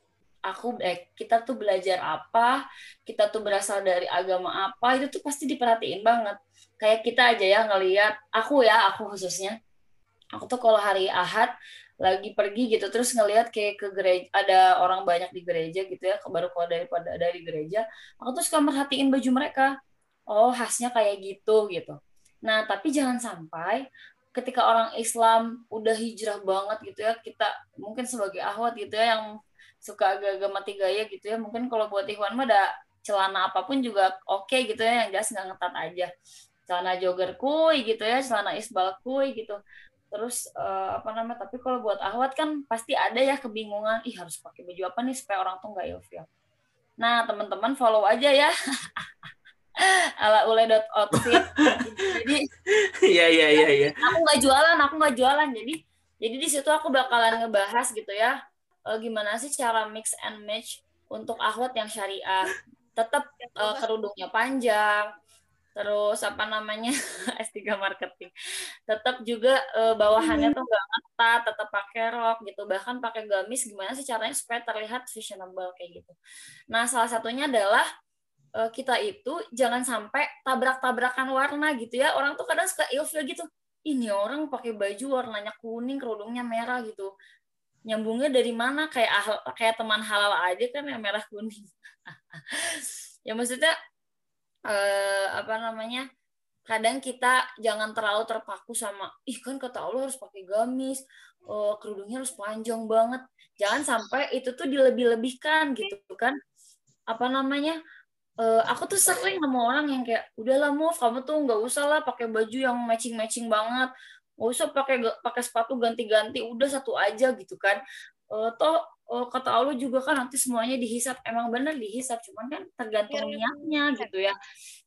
aku eh, kita tuh belajar apa? Kita tuh berasal dari agama apa? Itu tuh pasti diperhatiin banget. Kayak kita aja ya ngelihat aku ya aku khususnya. Aku tuh kalau hari ahad lagi pergi gitu terus ngelihat kayak ke gereja ada orang banyak di gereja gitu ya baru keluar daripada dari gereja aku tuh suka merhatiin baju mereka. Oh khasnya kayak gitu gitu. Nah tapi jangan sampai ketika orang Islam udah hijrah banget gitu ya kita mungkin sebagai ahwat gitu ya yang suka agak-agak mati gaya gitu ya mungkin kalau buat Ikhwan mah ada celana apa pun juga oke okay gitu ya yang jelas nggak ngetat aja. Celana jogger kuy gitu ya celana isbal kuy gitu terus uh, apa namanya tapi kalau buat ahwat kan pasti ada ya kebingungan ih harus pakai baju apa nih supaya orang tuh nggak ilfil? Nah teman-teman follow aja ya. Ala ule.outfit jadi iya iya iya iya. Aku nggak jualan aku nggak jualan. Jadi jadi di situ aku bakalan ngebahas gitu ya uh, gimana sih cara mix and match untuk ahwat yang syariah. Tetap uh, kerudungnya panjang terus apa namanya S3 marketing tetap juga uh, bawahannya tuh nggak ngetat tetap pakai rok gitu bahkan pakai gamis gimana sih caranya supaya terlihat fashionable kayak gitu nah salah satunya adalah uh, kita itu jangan sampai tabrak-tabrakan warna gitu ya. Orang tuh kadang suka ilfil gitu. Ini orang pakai baju warnanya kuning, kerudungnya merah gitu. Nyambungnya dari mana? Kayak kayak teman halal aja kan yang merah kuning. ya maksudnya uh, apa namanya? Kadang kita jangan terlalu terpaku sama ih kan kata Allah harus pakai gamis, uh, kerudungnya harus panjang banget. Jangan sampai itu tuh dilebih-lebihkan gitu kan. Apa namanya? uh, aku tuh sering sama orang yang kayak udahlah move kamu tuh nggak usah lah pakai baju yang matching matching banget nggak usah pakai pakai sepatu ganti-ganti udah satu aja gitu kan uh, toh uh, kata Allah juga kan nanti semuanya dihisap. Emang bener dihisap cuman kan tergantung ya, niatnya gitu ya.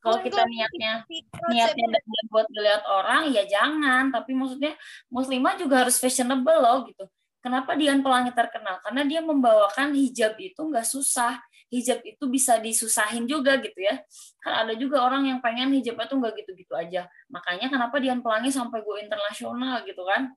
Kalau kita niatnya niatnya dan buat dilihat orang ya jangan. Tapi maksudnya muslimah juga harus fashionable loh gitu. Kenapa Dian Pelangi terkenal? Karena dia membawakan hijab itu nggak susah. Hijab itu bisa disusahin juga gitu ya. Kan ada juga orang yang pengen hijabnya tuh nggak gitu-gitu aja. Makanya kenapa Dian Pelangi sampai go internasional gitu kan.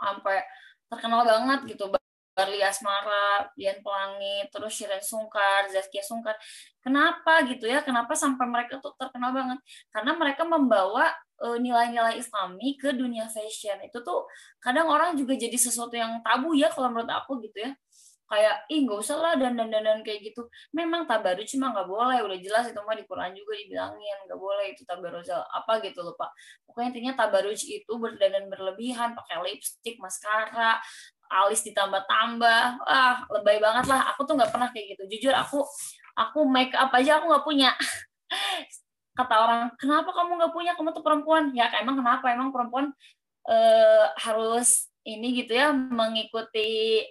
Sampai terkenal banget gitu. Barli Asmara, Dian Pelangi, terus Shiren Sungkar, Zaskia Sungkar. Kenapa gitu ya? Kenapa sampai mereka tuh terkenal banget? Karena mereka membawa e, nilai-nilai Islami ke dunia fashion. Itu tuh kadang orang juga jadi sesuatu yang tabu ya kalau menurut aku gitu ya kayak ih nggak usah lah dan dan dan kayak gitu memang tabaruj cuma nggak boleh udah jelas itu mah di Quran juga dibilangin nggak boleh itu tabaruj apa gitu loh pak pokoknya intinya tabaruj itu berdandan berlebihan pakai lipstick maskara alis ditambah-tambah. Wah lebay banget lah. Aku tuh nggak pernah kayak gitu. Jujur aku aku make up aja aku nggak punya. Kata orang kenapa kamu nggak punya? Kamu tuh perempuan. Ya emang kenapa? Emang perempuan eh, harus ini gitu ya mengikuti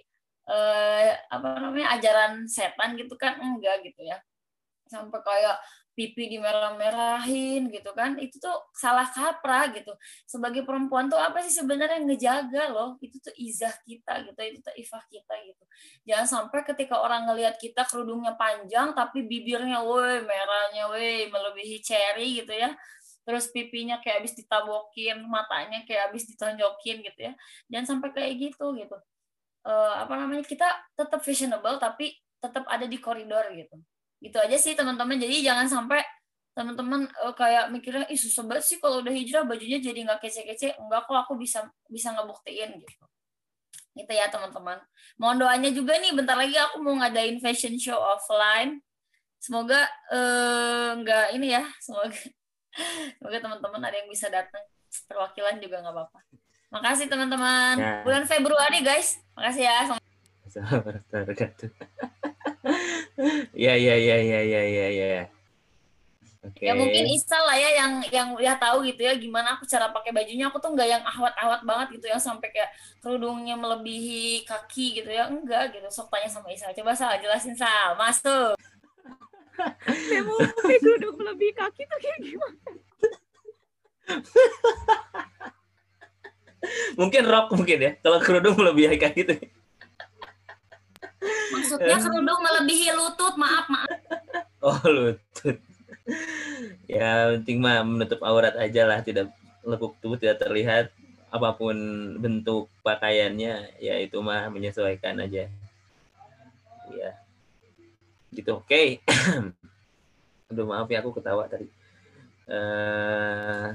eh, apa namanya ajaran setan gitu kan? Enggak gitu ya. Sampai kayak pipi dimerah-merahin gitu kan itu tuh salah kaprah gitu. Sebagai perempuan tuh apa sih sebenarnya yang ngejaga loh? Itu tuh izah kita gitu itu tuh ifah kita gitu. Jangan sampai ketika orang ngelihat kita kerudungnya panjang tapi bibirnya woi merahnya woi melebihi cherry gitu ya. Terus pipinya kayak habis ditabokin matanya kayak habis ditonjokin gitu ya. Jangan sampai kayak gitu gitu. Uh, apa namanya kita tetap fashionable tapi tetap ada di koridor gitu gitu aja sih teman-teman jadi jangan sampai teman-teman uh, kayak mikirnya ih susah banget sih kalau udah hijrah bajunya jadi nggak kece-kece enggak kok aku bisa bisa ngebuktiin gitu gitu ya teman-teman mohon doanya juga nih bentar lagi aku mau ngadain fashion show offline semoga uh, nggak ini ya semoga semoga teman-teman ada yang bisa datang perwakilan juga nggak apa-apa Makasih teman-teman. Ya. Bulan Februari guys. Makasih ya. Ya ya ya ya ya ya ya. Oke. Okay. Ya mungkin Isa lah ya yang yang ya tahu gitu ya gimana aku cara pakai bajunya. Aku tuh nggak yang ahwat-ahwat banget gitu yang sampai kayak kerudungnya melebihi kaki gitu ya. Enggak gitu. Sok tanya sama Isa. Coba Sal jelasin Sal. Masuk. Mau kerudung melebihi kaki tuh kayak gimana? mungkin rok mungkin ya. Kalau kerudung lebih kayak gitu. Maksudnya kerudung melebihi lutut, maaf, maaf. Oh, lutut. ya, penting mah menutup aurat aja lah, tidak lekuk tubuh tidak terlihat apa pun bentuk pakaiannya, ya itu mah menyesuaikan aja. Ya. Gitu. Oke. Aduh, maaf ya aku ketawa tadi. Eh,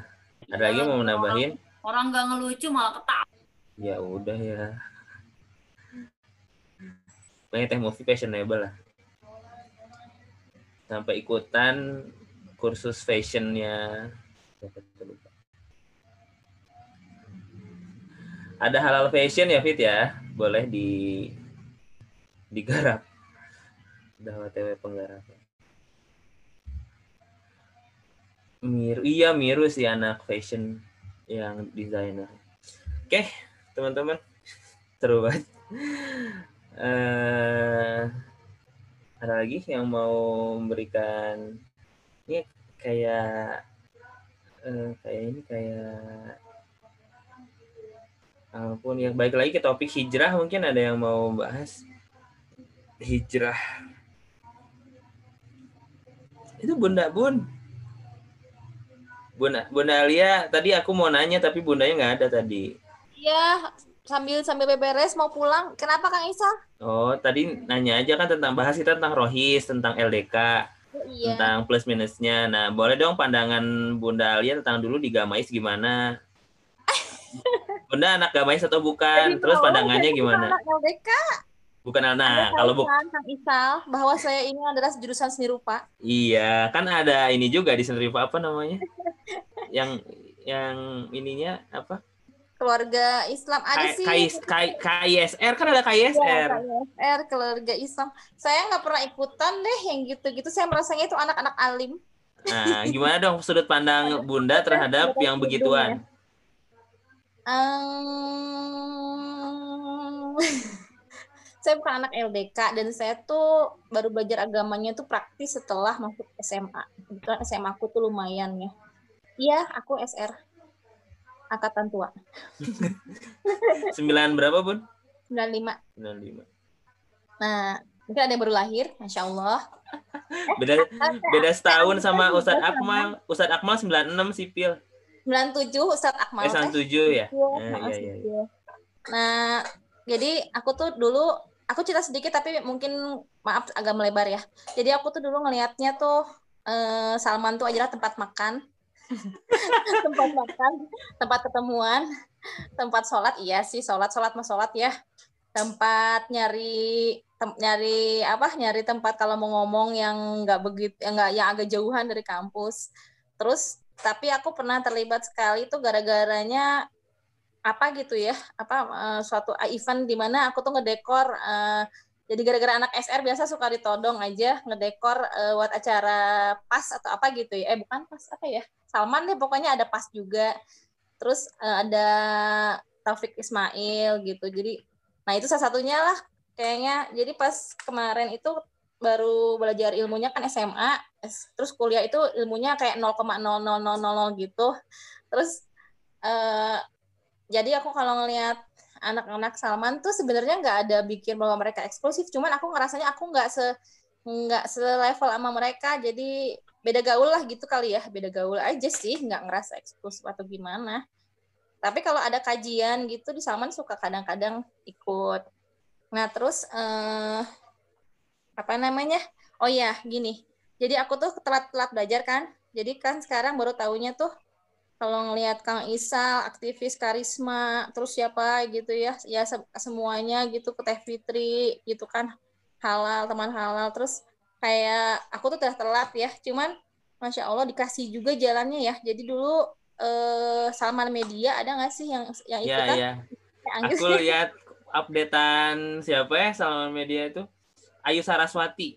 ada lagi mau nambahin? Orang nggak ngelucu malah ketawa. Ya udah ya. Banyak teh movie fashionable lah. Sampai ikutan kursus fashionnya. Ada halal fashion ya Fit ya, boleh di digarap. Udah OTW penggarap. Miru, iya Miru sih anak fashion yang desainer. Oke, teman-teman, seru banget. Eh, ada lagi yang mau memberikan? Ini kayak eh, kayak ini kayak ampun ya baik lagi ke topik hijrah mungkin ada yang mau bahas. Hijrah. Itu bunda bun. Bunda bunda Alia tadi aku mau nanya tapi bundanya nggak ada tadi. Iya, sambil sambil beberes mau pulang. Kenapa Kang Isa? oh tadi nanya aja kan tentang bahas kita tentang rohis tentang LDK Oh, iya. tentang plus minusnya nah boleh dong pandangan bunda Alia tentang dulu di Gamais gimana bunda anak Gamais atau bukan terus pandangannya gimana Anak LDK. bukan Ada anak kalau bu kaitan, Kang Isal bahwa saya ini adalah jurusan seni rupa. Iya, kan ada ini juga di Senriva apa namanya? yang yang ininya apa? Keluarga Islam ada K- sih. KISR kan ada KISR. KISR, keluarga Islam. Saya nggak pernah ikutan deh yang gitu-gitu. Saya merasanya itu anak-anak alim. Nah, gimana dong sudut pandang Bunda terhadap yang begituan? Ehm, saya bukan anak LDK dan saya tuh baru belajar agamanya tuh praktis setelah masuk SMA. Kebetulan SMA aku tuh lumayan ya. Iya, aku SR. Angkatan tua. Sembilan berapa, Bun? 95. 95. Nah, mungkin ada yang baru lahir, Masya Allah. Beda beda setahun sama Ustadz Akmal. Ustadz Akmal 96 sipil. 97 Ustadz Akmal. Eh, teh. 97 ya? Maaf, iya, iya. iya. Nah, jadi aku tuh dulu aku cerita sedikit tapi mungkin maaf agak melebar ya. Jadi aku tuh dulu ngelihatnya tuh eh, Salman tuh adalah tempat makan, tempat makan, tempat ketemuan, tempat sholat iya sih sholat sholat mah sholat ya. Tempat nyari tem- nyari apa nyari tempat kalau mau ngomong yang nggak begitu yang nggak yang agak jauhan dari kampus. Terus tapi aku pernah terlibat sekali tuh gara-garanya apa gitu ya apa eh, suatu event di mana aku tuh ngedekor eh, jadi gara-gara anak SR biasa suka ditodong aja ngedekor eh, buat acara pas atau apa gitu ya eh bukan pas apa ya Salman deh pokoknya ada pas juga. Terus eh, ada Taufik Ismail gitu. Jadi nah itu salah satunya lah kayaknya. Jadi pas kemarin itu baru belajar ilmunya kan SMA terus kuliah itu ilmunya kayak 0,0000 gitu. Terus eh jadi aku kalau ngelihat anak-anak Salman tuh sebenarnya nggak ada bikin bahwa mereka eksklusif. Cuman aku ngerasanya aku nggak se nggak selevel sama mereka. Jadi beda gaul lah gitu kali ya. Beda gaul aja sih nggak ngerasa eksklusif atau gimana. Tapi kalau ada kajian gitu di Salman suka kadang-kadang ikut. Nah terus eh, apa namanya? Oh ya gini. Jadi aku tuh telat-telat belajar kan. Jadi kan sekarang baru tahunya tuh kalau ngelihat Kang Isal, aktivis karisma, terus siapa gitu ya, ya se- semuanya gitu ke Teh Fitri gitu kan, halal, teman halal, terus kayak aku tuh telah telat ya, cuman Masya Allah dikasih juga jalannya ya, jadi dulu eh, Salman Media ada nggak sih yang yang ikutan? iya. Ya, Anggis. Aku lihat updatean siapa ya Salman Media itu? Ayu Saraswati.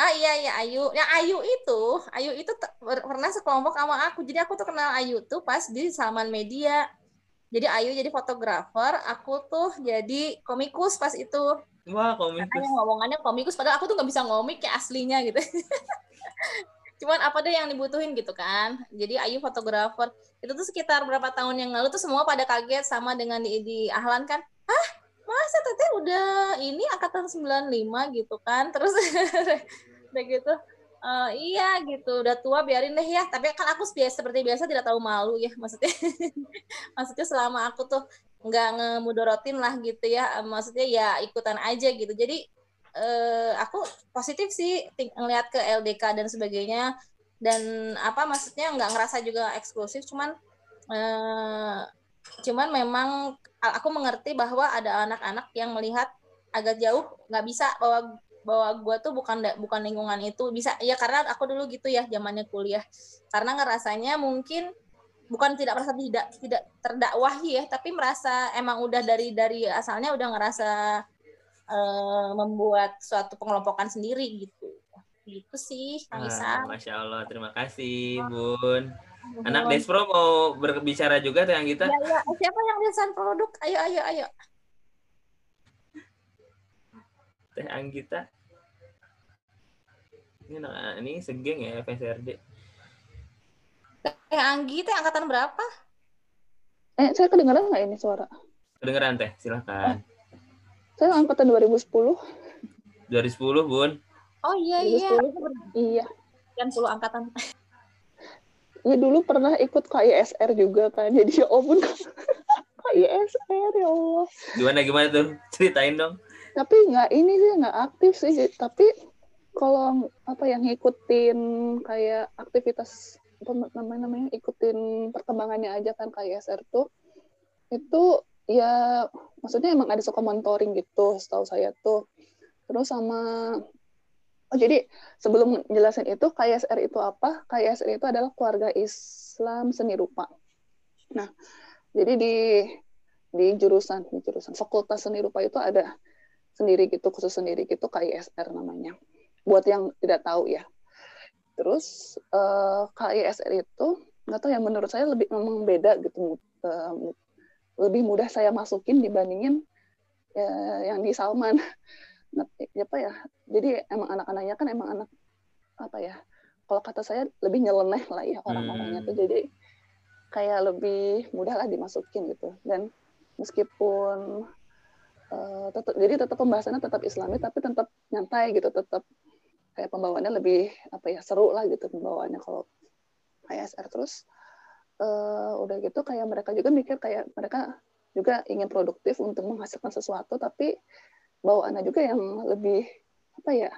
Ah iya iya Ayu. Yang Ayu itu, Ayu itu pernah sekelompok sama aku. Jadi aku tuh kenal Ayu tuh pas di Salman Media. Jadi Ayu jadi fotografer, aku tuh jadi komikus pas itu. Wah, komikus. Makanya ngomongannya komikus padahal aku tuh nggak bisa ngomik kayak aslinya gitu. cuman apa deh yang dibutuhin gitu kan jadi Ayu fotografer itu tuh sekitar berapa tahun yang lalu tuh semua pada kaget sama dengan di, di Ahlan kan ah masa teteh udah ini angkatan 95 gitu kan terus udah gitu "Eh, iya gitu udah tua biarin deh ya. Tapi kan aku biasa seperti biasa tidak tahu malu ya maksudnya. Maksudnya selama aku tuh nggak ngemudorotin lah gitu ya maksudnya ya ikutan aja gitu. Jadi eh, aku positif sih ngelihat ke LDK dan sebagainya. Dan apa maksudnya nggak ngerasa juga eksklusif cuman eh, cuman memang aku mengerti bahwa ada anak-anak yang melihat agak jauh nggak bisa bahwa bahwa gue tuh bukan bukan lingkungan itu bisa ya karena aku dulu gitu ya zamannya kuliah karena ngerasanya mungkin bukan tidak merasa tidak tidak terdakwahi ya tapi merasa emang udah dari dari asalnya udah ngerasa eh, membuat suatu pengelompokan sendiri gitu gitu sih Kang Ah, Isa Masya Allah, terima kasih Bun. Anak Bun. Despro mau berbicara juga yang kita. ya, ya. siapa yang desain produk ayo ayo ayo Teh Anggita. Ini anak ini segeng ya FSRD. eh Anggi teh angkatan berapa Eh, saya kedengeran nggak ini suara? Kedengeran Teh, silahkan. Saya angkatan 2010. 2010 Bun. oh iya iya 2010. Iya. kan puluh angkatan Ya dulu pernah ikut KISR juga kan. Jadi ya ampun KISR ya Allah. Gimana gimana tuh? Ceritain dong. Tapi nggak ini sih nggak aktif sih. Tapi kalau apa yang ngikutin kayak aktivitas apa namanya namanya ikutin perkembangannya aja kan KISR tuh itu ya maksudnya emang ada suka monitoring gitu setahu saya tuh. Terus sama oh jadi sebelum jelasin itu KISR itu apa? KISR itu adalah keluarga Islam seni rupa. Nah jadi di di jurusan di jurusan fakultas seni rupa itu ada sendiri gitu khusus sendiri gitu KISR namanya. Buat yang tidak tahu ya. Terus eh, KISR itu nggak tahu ya menurut saya lebih memang beda gitu eh, lebih mudah saya masukin dibandingin ya, yang di Salman. Nah, apa ya jadi emang anak-anaknya kan emang anak apa ya kalau kata saya lebih nyeleneh lah ya orang-orangnya tuh. Jadi kayak lebih mudah lah dimasukin gitu. Dan meskipun eh, tetap jadi tetap pembahasannya tetap Islami tapi tetap nyantai gitu tetap kayak pembawaannya lebih apa ya seru lah gitu pembawaannya kalau KSR terus. Eh, udah gitu kayak mereka juga mikir kayak mereka juga ingin produktif untuk menghasilkan sesuatu tapi bawaannya juga yang lebih apa ya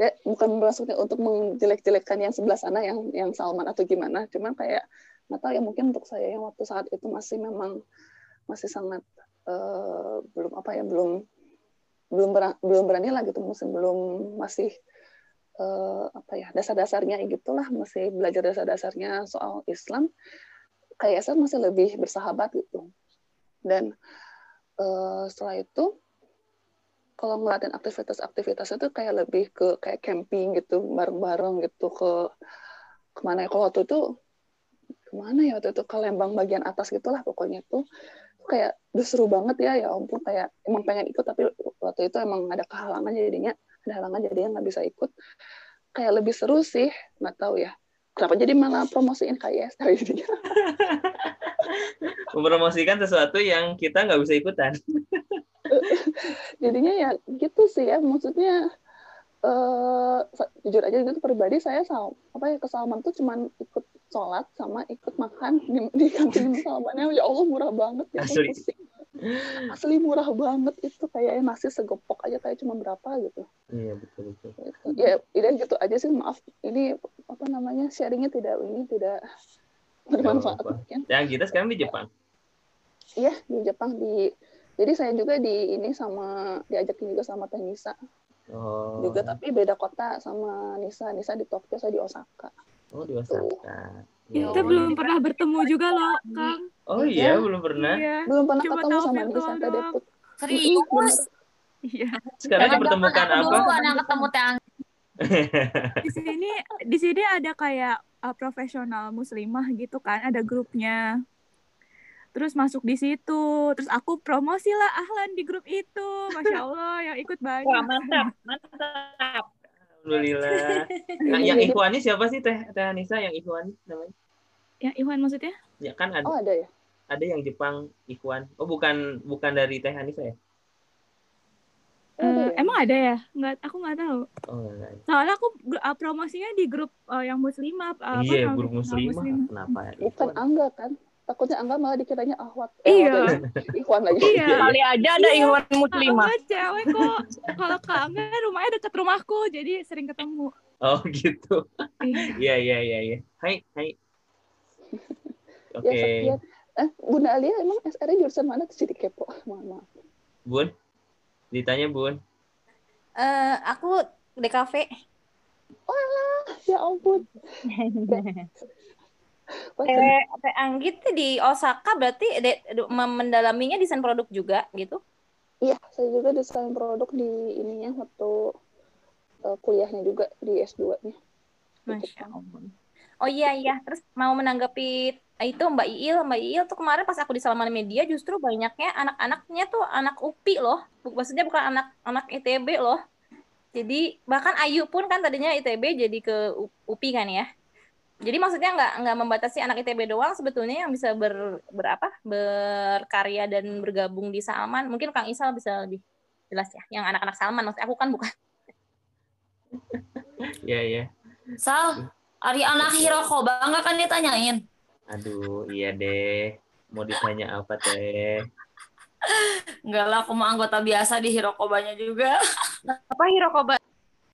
ya bukan maksudnya untuk menjelek-jelekkan yang sebelah sana yang yang Salman atau gimana cuman kayak nggak tahu ya mungkin untuk saya yang waktu saat itu masih memang masih sangat eh, belum apa ya belum belum berani, belum berani lah gitu masih belum masih eh, apa ya dasar-dasarnya gitulah masih belajar dasar-dasarnya soal Islam. Kayak saya masih lebih bersahabat gitu. Dan eh, setelah itu kalau ngeliatin aktivitas-aktivitas itu kayak lebih ke kayak camping gitu bareng-bareng gitu ke ke mana ya. Kalau waktu itu ke mana ya waktu itu? Ke Lembang bagian atas gitulah pokoknya tuh kayak udah seru banget ya ya ampun. Kayak emang pengen ikut tapi waktu itu emang ada kehalangan jadinya. Ada halangan jadinya nggak bisa ikut. Kayak lebih seru sih nggak tahu ya. Kenapa jadi malah promosiin KIS jadinya? Mempromosikan sesuatu yang kita nggak bisa ikutan. jadinya ya gitu sih ya maksudnya eh jujur aja itu pribadi saya sal apa ya ke Salman tuh cuman ikut sholat sama ikut makan di, di kantin Salmannya ya Allah murah banget ya Asli. pusing. asli murah banget itu kayak nasi segepok aja kayak cuma berapa gitu Iya betul betul. ya ini gitu aja sih maaf ini apa namanya sharingnya tidak ini tidak bermanfaat Yang kita sekarang di Jepang. Iya di Jepang di jadi saya juga di ini sama diajakin juga sama Teh Nisa Oh. juga tapi beda kota sama Nisa Nisa di Tokyo saya di Osaka Oh di Osaka. Kita Iya. belum pernah bertemu juga loh, Kang. Oh iya belum pernah. Iya. belum pernah Cuma ketemu sama Nisa tadi doang. put Serius? Iya. Sekarang dipertemukan apa? dulu anak ketemu Teh Anggi. Di sini di sini ada kayak uh, profesional muslimah gitu kan, ada grupnya. Terus masuk di situ, terus aku promosi lah Ahlan di grup itu, masya Allah yang ikut banyak. Wah, mantap, mantap. Alhamdulillah. Nah, yang Ikhwani siapa sih Teh Teh Anissa yang Ikhwani namanya? Ya, Iwan maksudnya? Ya kan ada. Oh, ada ya? Ada yang Jepang Ikhwan. Oh, bukan bukan dari Teh Anissa ya? Eh, emang ada ya? Nggak, aku nggak tahu. Oh, enggak. Soalnya aku uh, promosinya di grup uh, yang muslimah. uh, apa, Iya, non- grup muslimah. Kenapa ya? Bukan Angga kan? Takutnya Angga malah dikiranya ahwat. Iya. Ikhwan lagi. Iya. Kali aja ada Iya. Ikhwan muslimah. Enggak, cewek kok. Kalau Kak Angga rumahnya deket rumahku, jadi sering ketemu. Oh, gitu. Iya. Iya, iya, iya, iya. Hai, hai. Ya, Oke. sekian. Eh, Bunda Alia emang SR jurusan mana? Jadi kepo. Mohon maaf. Bun. Ditanya, Bun. Eh, aku DKV. Wah, ya ampun. Eh, Teh Anggit di Osaka berarti de- de- mendalaminya desain produk juga gitu. Iya, saya juga desain produk di ininya waktu eh, kuliahnya juga di S2-nya. Masya Allah. Oh iya iya, terus mau menanggapi itu Mbak Iil, Mbak Iil tuh kemarin pas aku di Salaman Media justru banyaknya anak-anaknya tuh anak UPI loh, maksudnya bukan anak-anak ITB loh. Jadi bahkan Ayu pun kan tadinya ITB jadi ke UPI kan ya. Jadi maksudnya nggak nggak membatasi anak ITB doang sebetulnya yang bisa ber, berapa berkarya dan bergabung di Salman. Mungkin Kang Isal bisa lebih jelas ya. Yang anak-anak Salman maksudnya aku kan bukan. Iya, iya. Sal, Ari anak Hirokoba nggak kan ditanyain? Aduh, iya deh. Mau ditanya apa, Teh? Enggak lah, aku mau anggota biasa di Hirokobanya juga. Apa Hirokoba?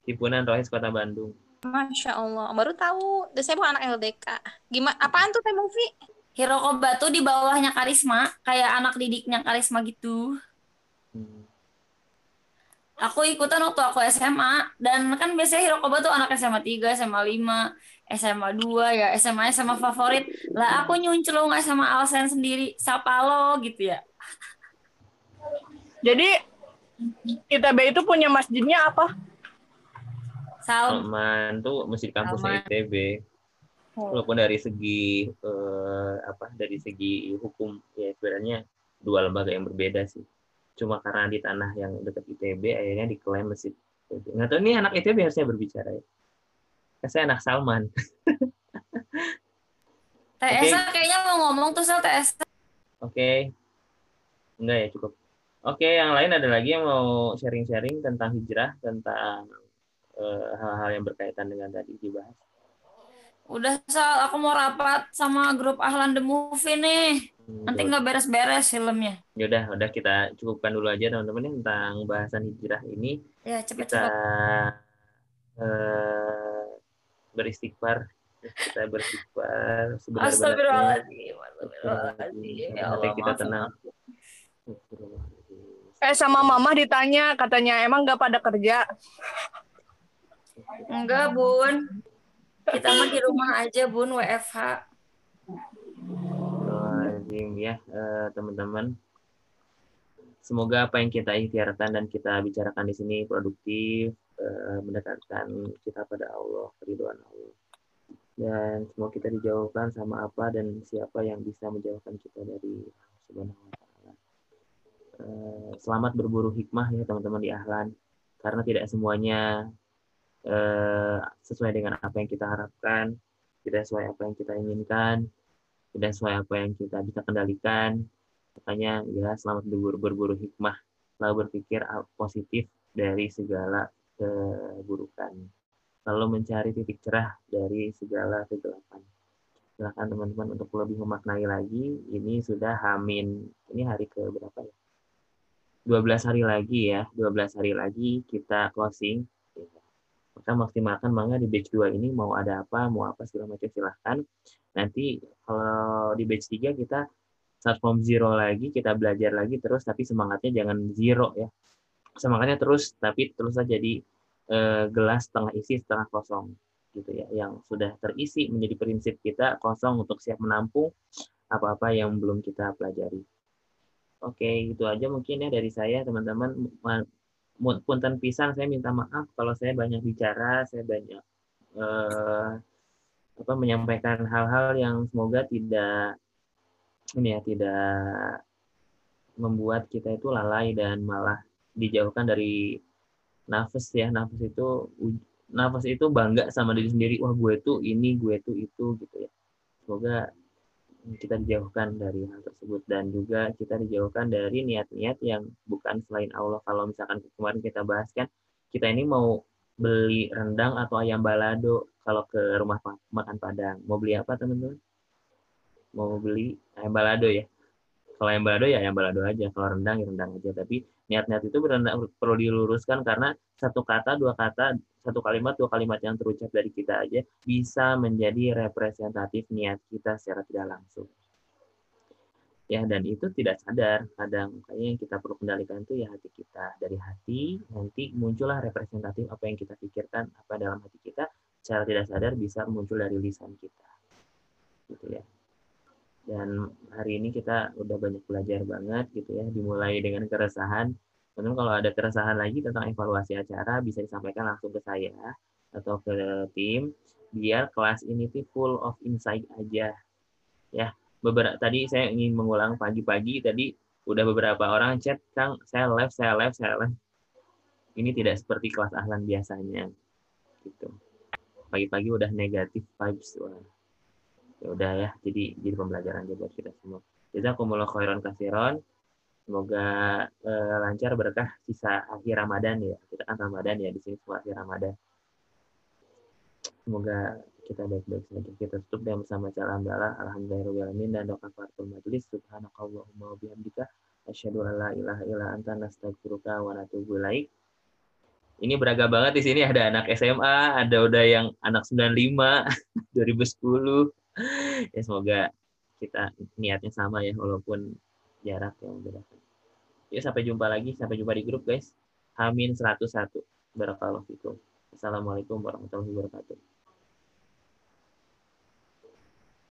Himpunan Rohis Kota Bandung. Masya Allah, baru tahu. Dan saya bukan anak LDK. Gimana? Apaan tuh teh movie? Hirokoba tuh di bawahnya Karisma, kayak anak didiknya Karisma gitu. Aku ikutan waktu aku SMA, dan kan biasanya Hirokoba tuh anak SMA 3, SMA 5, SMA 2, ya SMA SMA favorit. Lah aku nyunclung SMA Alsen sendiri, siapa lo gitu ya. Jadi ITB itu punya masjidnya apa? Sal. Salman tuh masih di. ITB. Walaupun dari segi eh, apa dari segi hukum ya sebenarnya dua lembaga yang berbeda sih. Cuma karena di tanah yang dekat ITB akhirnya diklaim masjid ITB. Nggak tahu ini anak ITB harusnya berbicara ya. Saya anak Salman. TSA kayaknya mau ngomong tuh Sal TSA. Oke. Enggak ya cukup. Oke, yang lain ada lagi yang mau sharing-sharing tentang hijrah, tentang hal-hal yang berkaitan dengan tadi dibahas. Udah Sal, aku mau rapat sama grup Ahlan The Movie nih. Nanti nggak beres-beres filmnya. Ya udah, udah kita cukupkan dulu aja teman-teman tentang bahasan hijrah ini. Ya, Kita cepet-cepet. eh, beristighfar, kita beristighfar. Astagfirullahaladzim. Astagfirullahaladzim. Ya Allah, kita tenang. Eh sama mama ditanya katanya emang nggak pada kerja. Enggak, Bun. Kita mah di rumah aja, Bun, WFH. Ya eh, teman-teman. Semoga apa yang kita ikhtiarkan dan kita bicarakan di sini produktif, eh, mendekatkan kita pada Allah, keriduan Allah. Dan semoga kita dijauhkan sama apa dan siapa yang bisa menjauhkan kita dari Subhanahu. Eh, Selamat berburu hikmah ya teman-teman di Ahlan. Karena tidak semuanya eh, sesuai dengan apa yang kita harapkan, tidak sesuai apa yang kita inginkan, tidak sesuai apa yang kita bisa kendalikan. Makanya ya selamat berburu, berburu hikmah, lalu berpikir positif dari segala keburukan. Lalu mencari titik cerah dari segala kegelapan. Silakan teman-teman untuk lebih memaknai lagi. Ini sudah Hamin. Ini hari ke berapa ya? 12 hari lagi ya. 12 hari lagi kita closing. Maka maksimalkan mangga di batch 2 ini mau ada apa, mau apa segala macam silahkan. Nanti kalau di batch 3 kita start from zero lagi, kita belajar lagi terus, tapi semangatnya jangan zero ya. Semangatnya terus, tapi terus saja jadi eh, gelas setengah isi, setengah kosong gitu ya. Yang sudah terisi menjadi prinsip kita kosong untuk siap menampung apa-apa yang belum kita pelajari. Oke, itu aja mungkin ya dari saya teman-teman. Punten pisan saya minta maaf kalau saya banyak bicara, saya banyak eh, apa menyampaikan hal-hal yang semoga tidak ini ya tidak membuat kita itu lalai dan malah dijauhkan dari nafas ya. Nafas itu nafas itu bangga sama diri sendiri. Wah gue tuh ini gue tuh itu gitu ya. Semoga kita dijauhkan dari hal tersebut. Dan juga kita dijauhkan dari niat-niat yang bukan selain Allah. Kalau misalkan kemarin kita bahas kan kita ini mau beli rendang atau ayam balado kalau ke rumah makan Padang. Mau beli apa teman-teman? Mau beli ayam balado ya? Kalau ayam balado ya ayam balado aja. Kalau rendang ya rendang aja. Tapi niat-niat itu perlu diluruskan karena satu kata dua kata satu kalimat dua kalimat yang terucap dari kita aja bisa menjadi representatif niat kita secara tidak langsung. Ya dan itu tidak sadar. Kadang kayaknya yang kita perlu kendalikan itu ya hati kita. Dari hati nanti muncullah representatif apa yang kita pikirkan apa dalam hati kita. Secara tidak sadar bisa muncul dari lisan kita. Gitu ya dan hari ini kita udah banyak belajar banget gitu ya dimulai dengan keresahan. Teman kalau ada keresahan lagi tentang evaluasi acara bisa disampaikan langsung ke saya atau ke tim biar kelas ini tuh full of insight aja. Ya beberapa tadi saya ingin mengulang pagi-pagi tadi udah beberapa orang chat kang saya live saya live saya live. Ini tidak seperti kelas ahlan biasanya gitu. Pagi-pagi udah negatif vibes wah ya udah ya jadi jadi pembelajaran aja buat kita semua jazakumullah khairan kasiron Semoga uh, lancar berkah sisa akhir Ramadan ya. Kita kan Ramadan ya di sini semua akhir Ramadan. Semoga kita baik-baik saja. Kita tutup dengan bersama cara hamdalah. Alhamdulillahirrahmanirrahim. Dan doa kafaratul majlis. Subhanakallahumma wa bihamdika. Asyhadu an la ilaha illa anta nastaghfiruka wa natubu ilaik. Ini beragam banget di sini ada anak SMA, ada udah yang anak 95 2010. Ya semoga kita niatnya sama ya walaupun jarak yang membedakan. Ya sampai jumpa lagi, sampai jumpa di grup guys. Amin 101. Barakallahu fikum. Assalamualaikum warahmatullahi wabarakatuh.